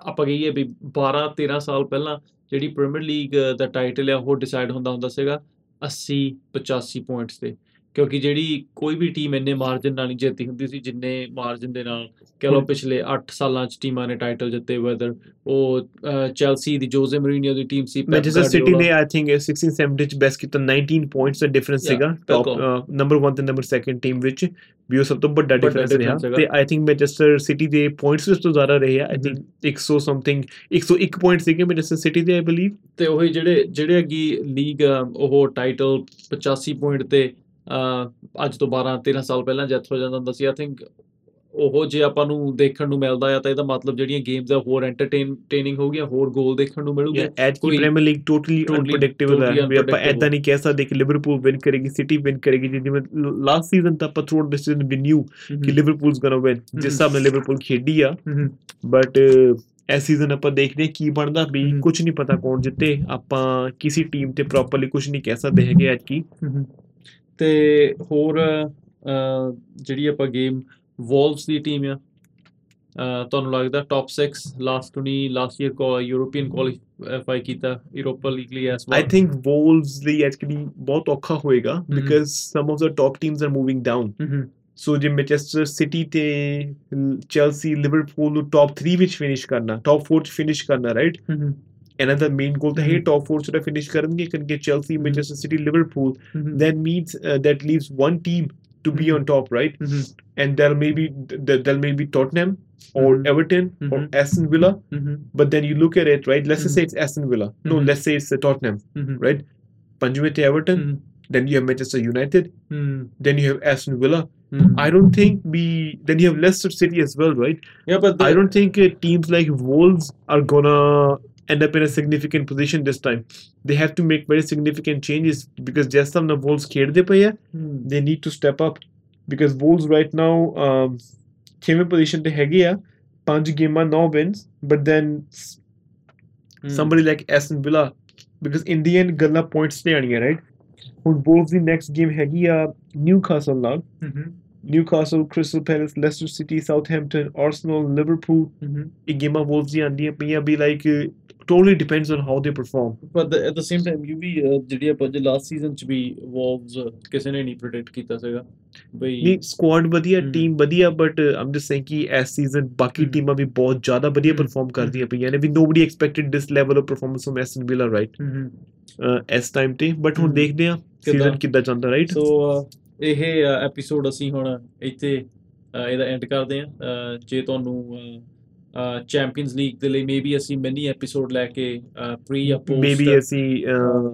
ਆਪਾਂ ਕਹੀਏ ਵੀ 12 13 ਸਾਲ ਪਹਿਲਾਂ ਜਿਹੜੀ ਪ੍ਰੀਮੀਅਰ ਲੀਗ ਦਾ ਟਾਈਟਲ ਆ ਉਹ ਡਿਸਾਈਡ ਹੁੰਦਾ ਹੁੰਦਾ ਸੀਗਾ 80 85 ਪੁਆਇੰਟਸ ਤੇ। ਕਿਉਂਕਿ ਜਿਹੜੀ ਕੋਈ ਵੀ ਟੀਮ ਇੰਨੇ ਮਾਰਜਨ ਨਾਲ ਨਹੀਂ ਜਿੱਤੀ ਹੁੰਦੀ ਸੀ ਜਿੰਨੇ ਮਾਰਜਨ ਦੇ ਨਾਲ ਕਹ ਹੁਣ- ਪਿਛਲੇ 8 ਸਾਲਾਂ ਚ ਟੀਮਾਂ ਨੇ ਟਾਈਟਲ ਜਿੱਤੇ ਵੈਦਰ ਉਹ ਚੈਲਸੀ ਦੀ ਜੋਜ਼ੇ ਮਰੀਨੀਓ ਦੀ ਟੀਮ ਸੀ Pep ਮੈਂਚੈਸਟਰ ਸਿਟੀ। ਨੇ ਆਈ ਥਿੰਕ 16 17 ਚ ਬੈਸਟ ਕੀਤਾ 19 ਪੁਆਇੰਟਸ ਦਾ ਡਿਫਰੈਂਸ ਸੀਗਾ ਟਾਪ। ਨੰਬਰ 1 ਤੇ ਨੰਬਰ 2 ਟੀਮ ਵਿੱਚ ਵੀ ਉਹ ਸਭ ਤੋਂ ਵੱਡਾ ਡਿਫਰੈਂਸ ਰਿਹਾ। ਤੇ ਆਈ ਥਿੰਕ ਮੈਂਚੈਸਟਰ ਸਿਟੀ ਦੇ ਪੁਆਇੰਟਸ ਵਿੱਚ ਤੋਂ ਜ਼ਿਆਦਾ ਰਹੇ ਆ ਆਈ ਥਿੰਕ 100 ਸਮਥਿੰਗ 101 ਪੁਆਇੰਟ ਸੀਗੇ ਮੈਂਚੈਸਟਰ ਸਿਟੀ ਦੇ ਆਈ ਬਲੀਵ ਤੇ ਉਹੀ ਜਿਹੜੇ ਜਿਹੜੇ ਅੱਗੀ ਲੀਗ ਉਹ ਟਾਈਟਲ 85 ਪੁਆਇੰਟ ਤੇ ਅੱਜ ਤੋਂ 12 13 ਸਾਲ ਪਹਿਲਾਂ ਜਿੱਤ ਹੋ ਜਾਂਦਾ ਹੁੰਦਾ ਸੀ ਆਈ ਥਿੰਕ ਉਹ ਜੇ ਆਪਾਂ ਨੂੰ ਦੇਖਣ ਨੂੰ ਮਿਲਦਾ ਆ ਤਾਂ ਇਹਦਾ ਮਤਲਬ ਜਿਹੜੀਆਂ ਗੇਮਸ ਆ ਹੋਰ ਐਂਟਰਟੇਨਿੰਗ ਹੋਗੀਆਂ ਹੋਰ ਗੋਲ ਦੇਖਣ ਨੂੰ ਮਿਲੂਗੇ। ਐਟ ਕੀ ਕੋਈ- ਪ੍ਰੀਮੀਅਰ ਲੀਗ ਟੋਟਲੀ ਅਨਪ੍ਰੈਡਿਕਟੇਬਲ ਹੈ ਵੀ ਆਪਾਂ। ਐਦਾਂ ਨਹੀਂ ਕਹਿ ਸਕਦੇ ਕਿ ਲਿਵਰਪੂਲ ਵਿਨ ਕਰੇਗੀ ਸਿਟੀ ਵਿਨ ਕਰੇਗੀ ਜਿਵੇਂ ਲਾਸਟ ਸੀਜ਼ਨ ਤਾਂ ਆਪਾਂ ਥਰੂਆਊਟ ਡਿਸੀਜਨ ਵੀ ਨਿਊ ਕਿ ਲਿਵਰਪੂਲਸ ਗੋਣਾ ਵਿਨ ਜਿਸ ਹਿਸਾਬ ਨਾਲ ਲਿਵਰਪੂਲ ਖੇਡੀ ਆ। ਬਟ ਇਸ ਸੀਜ਼ਨ ਆਪਾਂ ਦੇਖਦੇ ਹਾਂ ਕੀ ਬਣਦਾ ਵੀ। ਕੁਝ ਨਹੀਂ ਪਤਾ ਕੌਣ ਜਿੱਤੇ। ਆਪਾਂ ਕਿਸੇ ਟੀਮ ਤੇ ਪ੍ਰੋਪਰਲੀ ਕੁਝ ਨਹੀਂ ਕਹਿ ਸਕਦੇ ਹੈਗੇ ਅੱਜ ਕੀ ਤੇ ਹੋਰ ਜਿਹੜੀ ਆਪਾਂ ਗੇਮ ਵੋਲਸ ਦੀ ਟੀਮ ਆ ਤੁਹਾਨੂੰ ਲੱਗਦਾ ਟੌਪ 6 ਲਾਸਟ ਟੂਨੀ ਲਾਸਟ ਈਅਰ ਕੋ ਯੂਰੋਪੀਅਨ ਕੁਆਲੀਫਾਈ ਕੀਤਾ ਯੂਰੋਪਾ ਲੀਗ ਲਈ ਐਸ I think Wolves ਲਈ ਐਕਚੁਅਲੀ ਬਹੁਤ ਔਖਾ ਹੋਏਗਾ because some of the top teams are moving down. So ਜੇ ਮੈਂਚੈਸਟਰ ਸਿਟੀ ਤੇ ਚੈਲਸੀ ਲਿਵਰਪੂਲ ਨੂੰ ਟੌਪ 3 ਵਿੱਚ ਫਿਨਿਸ਼ ਕਰਨਾ ਟੌਪ 4 ਚ ਫਿਨਿਸ਼ ਕਰਨਾ right another main goal. They mm-hmm. top four should have finished karenge karenge Chelsea, mm-hmm. Manchester City, Liverpool. Mm-hmm. That means uh, that leaves one team to be mm-hmm. on top, right? Mm-hmm. And there may be there may be Tottenham or Everton or Aston Villa, but then you look at it, right? Let's say it's Aston Villa. No, let's say it's uh, Tottenham, right? Punjab to Everton then you have Manchester United, mm. then you have Aston Villa. Mm. I don't think we then you have Leicester City as well, right? Yeah, but the, I don't think uh, teams like Wolves are gonna end up in a significant position this time. They have to make very significant changes because just some the Wolves ਖੇਡਦੇ ਪਏ ਆ they need to step up because Wolves right now um ਛੇਵੇਂ ਪੋਜੀਸ਼ਨ ਤੇ ਹੈਗੇ ਆ ਪੰਜ ਗੇਮਾਂ 9 wins but then somebody like Aston Villa because in the end ਗੱਲਾਂ points ਤੇ ਆਣੀਆਂ right ਹੁਣ Wolves ਦੀ next game ਹੈਗੀ ਆ Newcastle ਨਾਲ Newcastle, Crystal Palace, Leicester City, Southampton, Arsenal, Liverpool ਇਹ ਗੇਮਾਂ Wolves ਦੀਆਂ ਆਂਦੀਆਂ ਪਈਆਂ ਵੀ like uh, totally depends on how they perform ਪਰ at the same time you we uh, ਜਿਹੜੀ ਆਪਾਂ ਜੇ ਲਾਸਟ ਸੀਜ਼ਨ ਚ ਵੀ ਵੋਲਵਸ ਕਿਸੇ ਨੇ ਨਹੀਂ ਪ੍ਰੈਡਿਕਟ ਕੀਤਾ ਸੀਗਾ ਬਈ ਨਹੀਂ ਸਕੁਆਡ ਵਧੀਆ। ਟੀਮ ਵਧੀਆ ਬਟ ਆਮ ਜਸਟ ਸੇਇੰਗ ਕਿ ਇਸ ਸੀਜ਼ਨ ਬਾਕੀ। ਟੀਮਾਂ ਵੀ ਬਹੁਤ ਜ਼ਿਆਦਾ ਵਧੀਆ। ਪਰਫਾਰਮ ਕਰਦੀਆਂ ਪਈਆਂ ਨੇ ਵੀ nobody expected this level of performance from Aston Villa right ਇਸ ਟਾਈਮ ਤੇ ਬਟ ਹੁਣ। ਦੇਖਦੇ ਆ? ਸੀਜ਼ਨ ਕਿੱਦਾਂ ਚੱਲਦਾ ਰਾਈਟ ਸੋ ਇਹ ਐਪੀਸੋਡ ਅਸੀਂ ਹੁਣ ਇੱਥੇ ਇਹਦਾ ਐਂਡ ਕਰਦੇ ਹਾਂ ਜੇ ਤੁਹਾਨੂੰ ਚੈਂਪੀਅਨਸ ਲੀਗ ਦੇ ਲਈ ਮੇਬੀ ਅਸੀਂ ਮਿਨੀ ਐਪੀਸੋਡ ਲੈ ਕੇ ਪ੍ਰੀ ਜਾਂ ਪੋਸਟ ਮੇਬੀ ਅਸੀਂ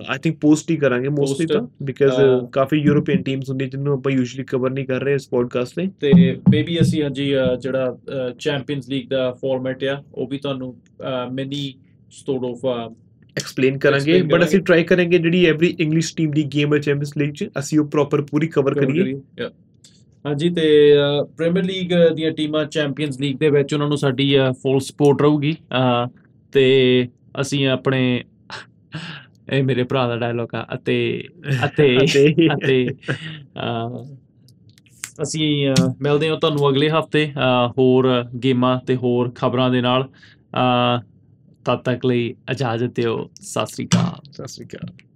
ਆਈ ਥਿੰਕ ਪੋਸਟ ਹੀ ਕਰਾਂਗੇ ਮੋਸਟਲੀ ਤਾਂ ਬਿਕਾਜ਼ ਕਾਫੀ ਯੂਰੋਪੀਅਨ ਟੀਮਸ ਹੁੰਦੀਆਂ ਜਿਹਨੂੰ ਆਪਾਂ ਯੂਜੂਅਲੀ ਕਵਰ ਨਹੀਂ ਕਰ ਰਹੇ ਇਸ ਪੋਡਕਾਸਟ ਤੇ ਤੇ ਮੇਬੀ ਅਸੀਂ ਹਾਂਜੀ ਜਿਹੜਾ ਚੈਂਪੀਅਨਸ ਲੀਗ ਦਾ ਫਾਰਮੈਟ ਆ ਉਹ ਵੀ ਤੁਹਾਨੂੰ ਮਿਨੀ ਸਟੋਰ ਆਫ ਐਕਸਪਲੇਨ ਕਰਾਂਗੇ ਬਟ ਅਸੀਂ। ਟਰਾਈ ਕਰਾਂਗੇ ਜਿਹੜੀ ਐਵਰੀ ਇੰਗਲਿਸ਼ ਟੀਮ ਦੀ ਗੇਮ ਹੈ ਚੈਂਪੀਅਨਸ ਲੀਗ ਚ ਅਸੀਂ ਉਹ ਪ੍ਰੋਪਰ ਪੂਰੀ ਕਵਰ ਕਰੀਏ. ਹਾਂਜੀ ਤੇ ਪ੍ਰੀਮੀਅਰ ਲੀਗ ਦੀਆਂ ਟੀਮਾਂ ਚੈਂਪੀਅਨਸ ਲੀਗ ਦੇ ਵਿੱਚ ਉਹਨਾਂ ਨੂੰ ਸਾਡੀ ਫੁੱਲ ਸਪੋਰਟ ਰਹੂਗੀ ਤੇ ਅਸੀਂ ਆਪਣੇ ਇਹ ਮੇਰੇ ਭਰਾ ਦਾ ਡਾਇਲੋਗ ਆ ਅਤੇ ਅਤੇ ਅਤੇ? ਅਸੀਂ ਮਿਲਦੇ ਹਾਂ ਤੁਹਾਨੂੰ ਅਗਲੇ ਹਫ਼ਤੇ ਹੋਰ ਗੇਮਾਂ ਤੇ ਹੋਰ ਖਬਰਾਂ ਦੇ ਨਾਲ ਤਦ ਤੱਕ ਲਈ ਇਜਾਜ਼ਤ ਦਿਓ ਸਤਿ ਸ੍ਰੀ ਅਕਾਲ। ਸਤਿ ਸ਼੍ਰੀ ਅਕਾਲ।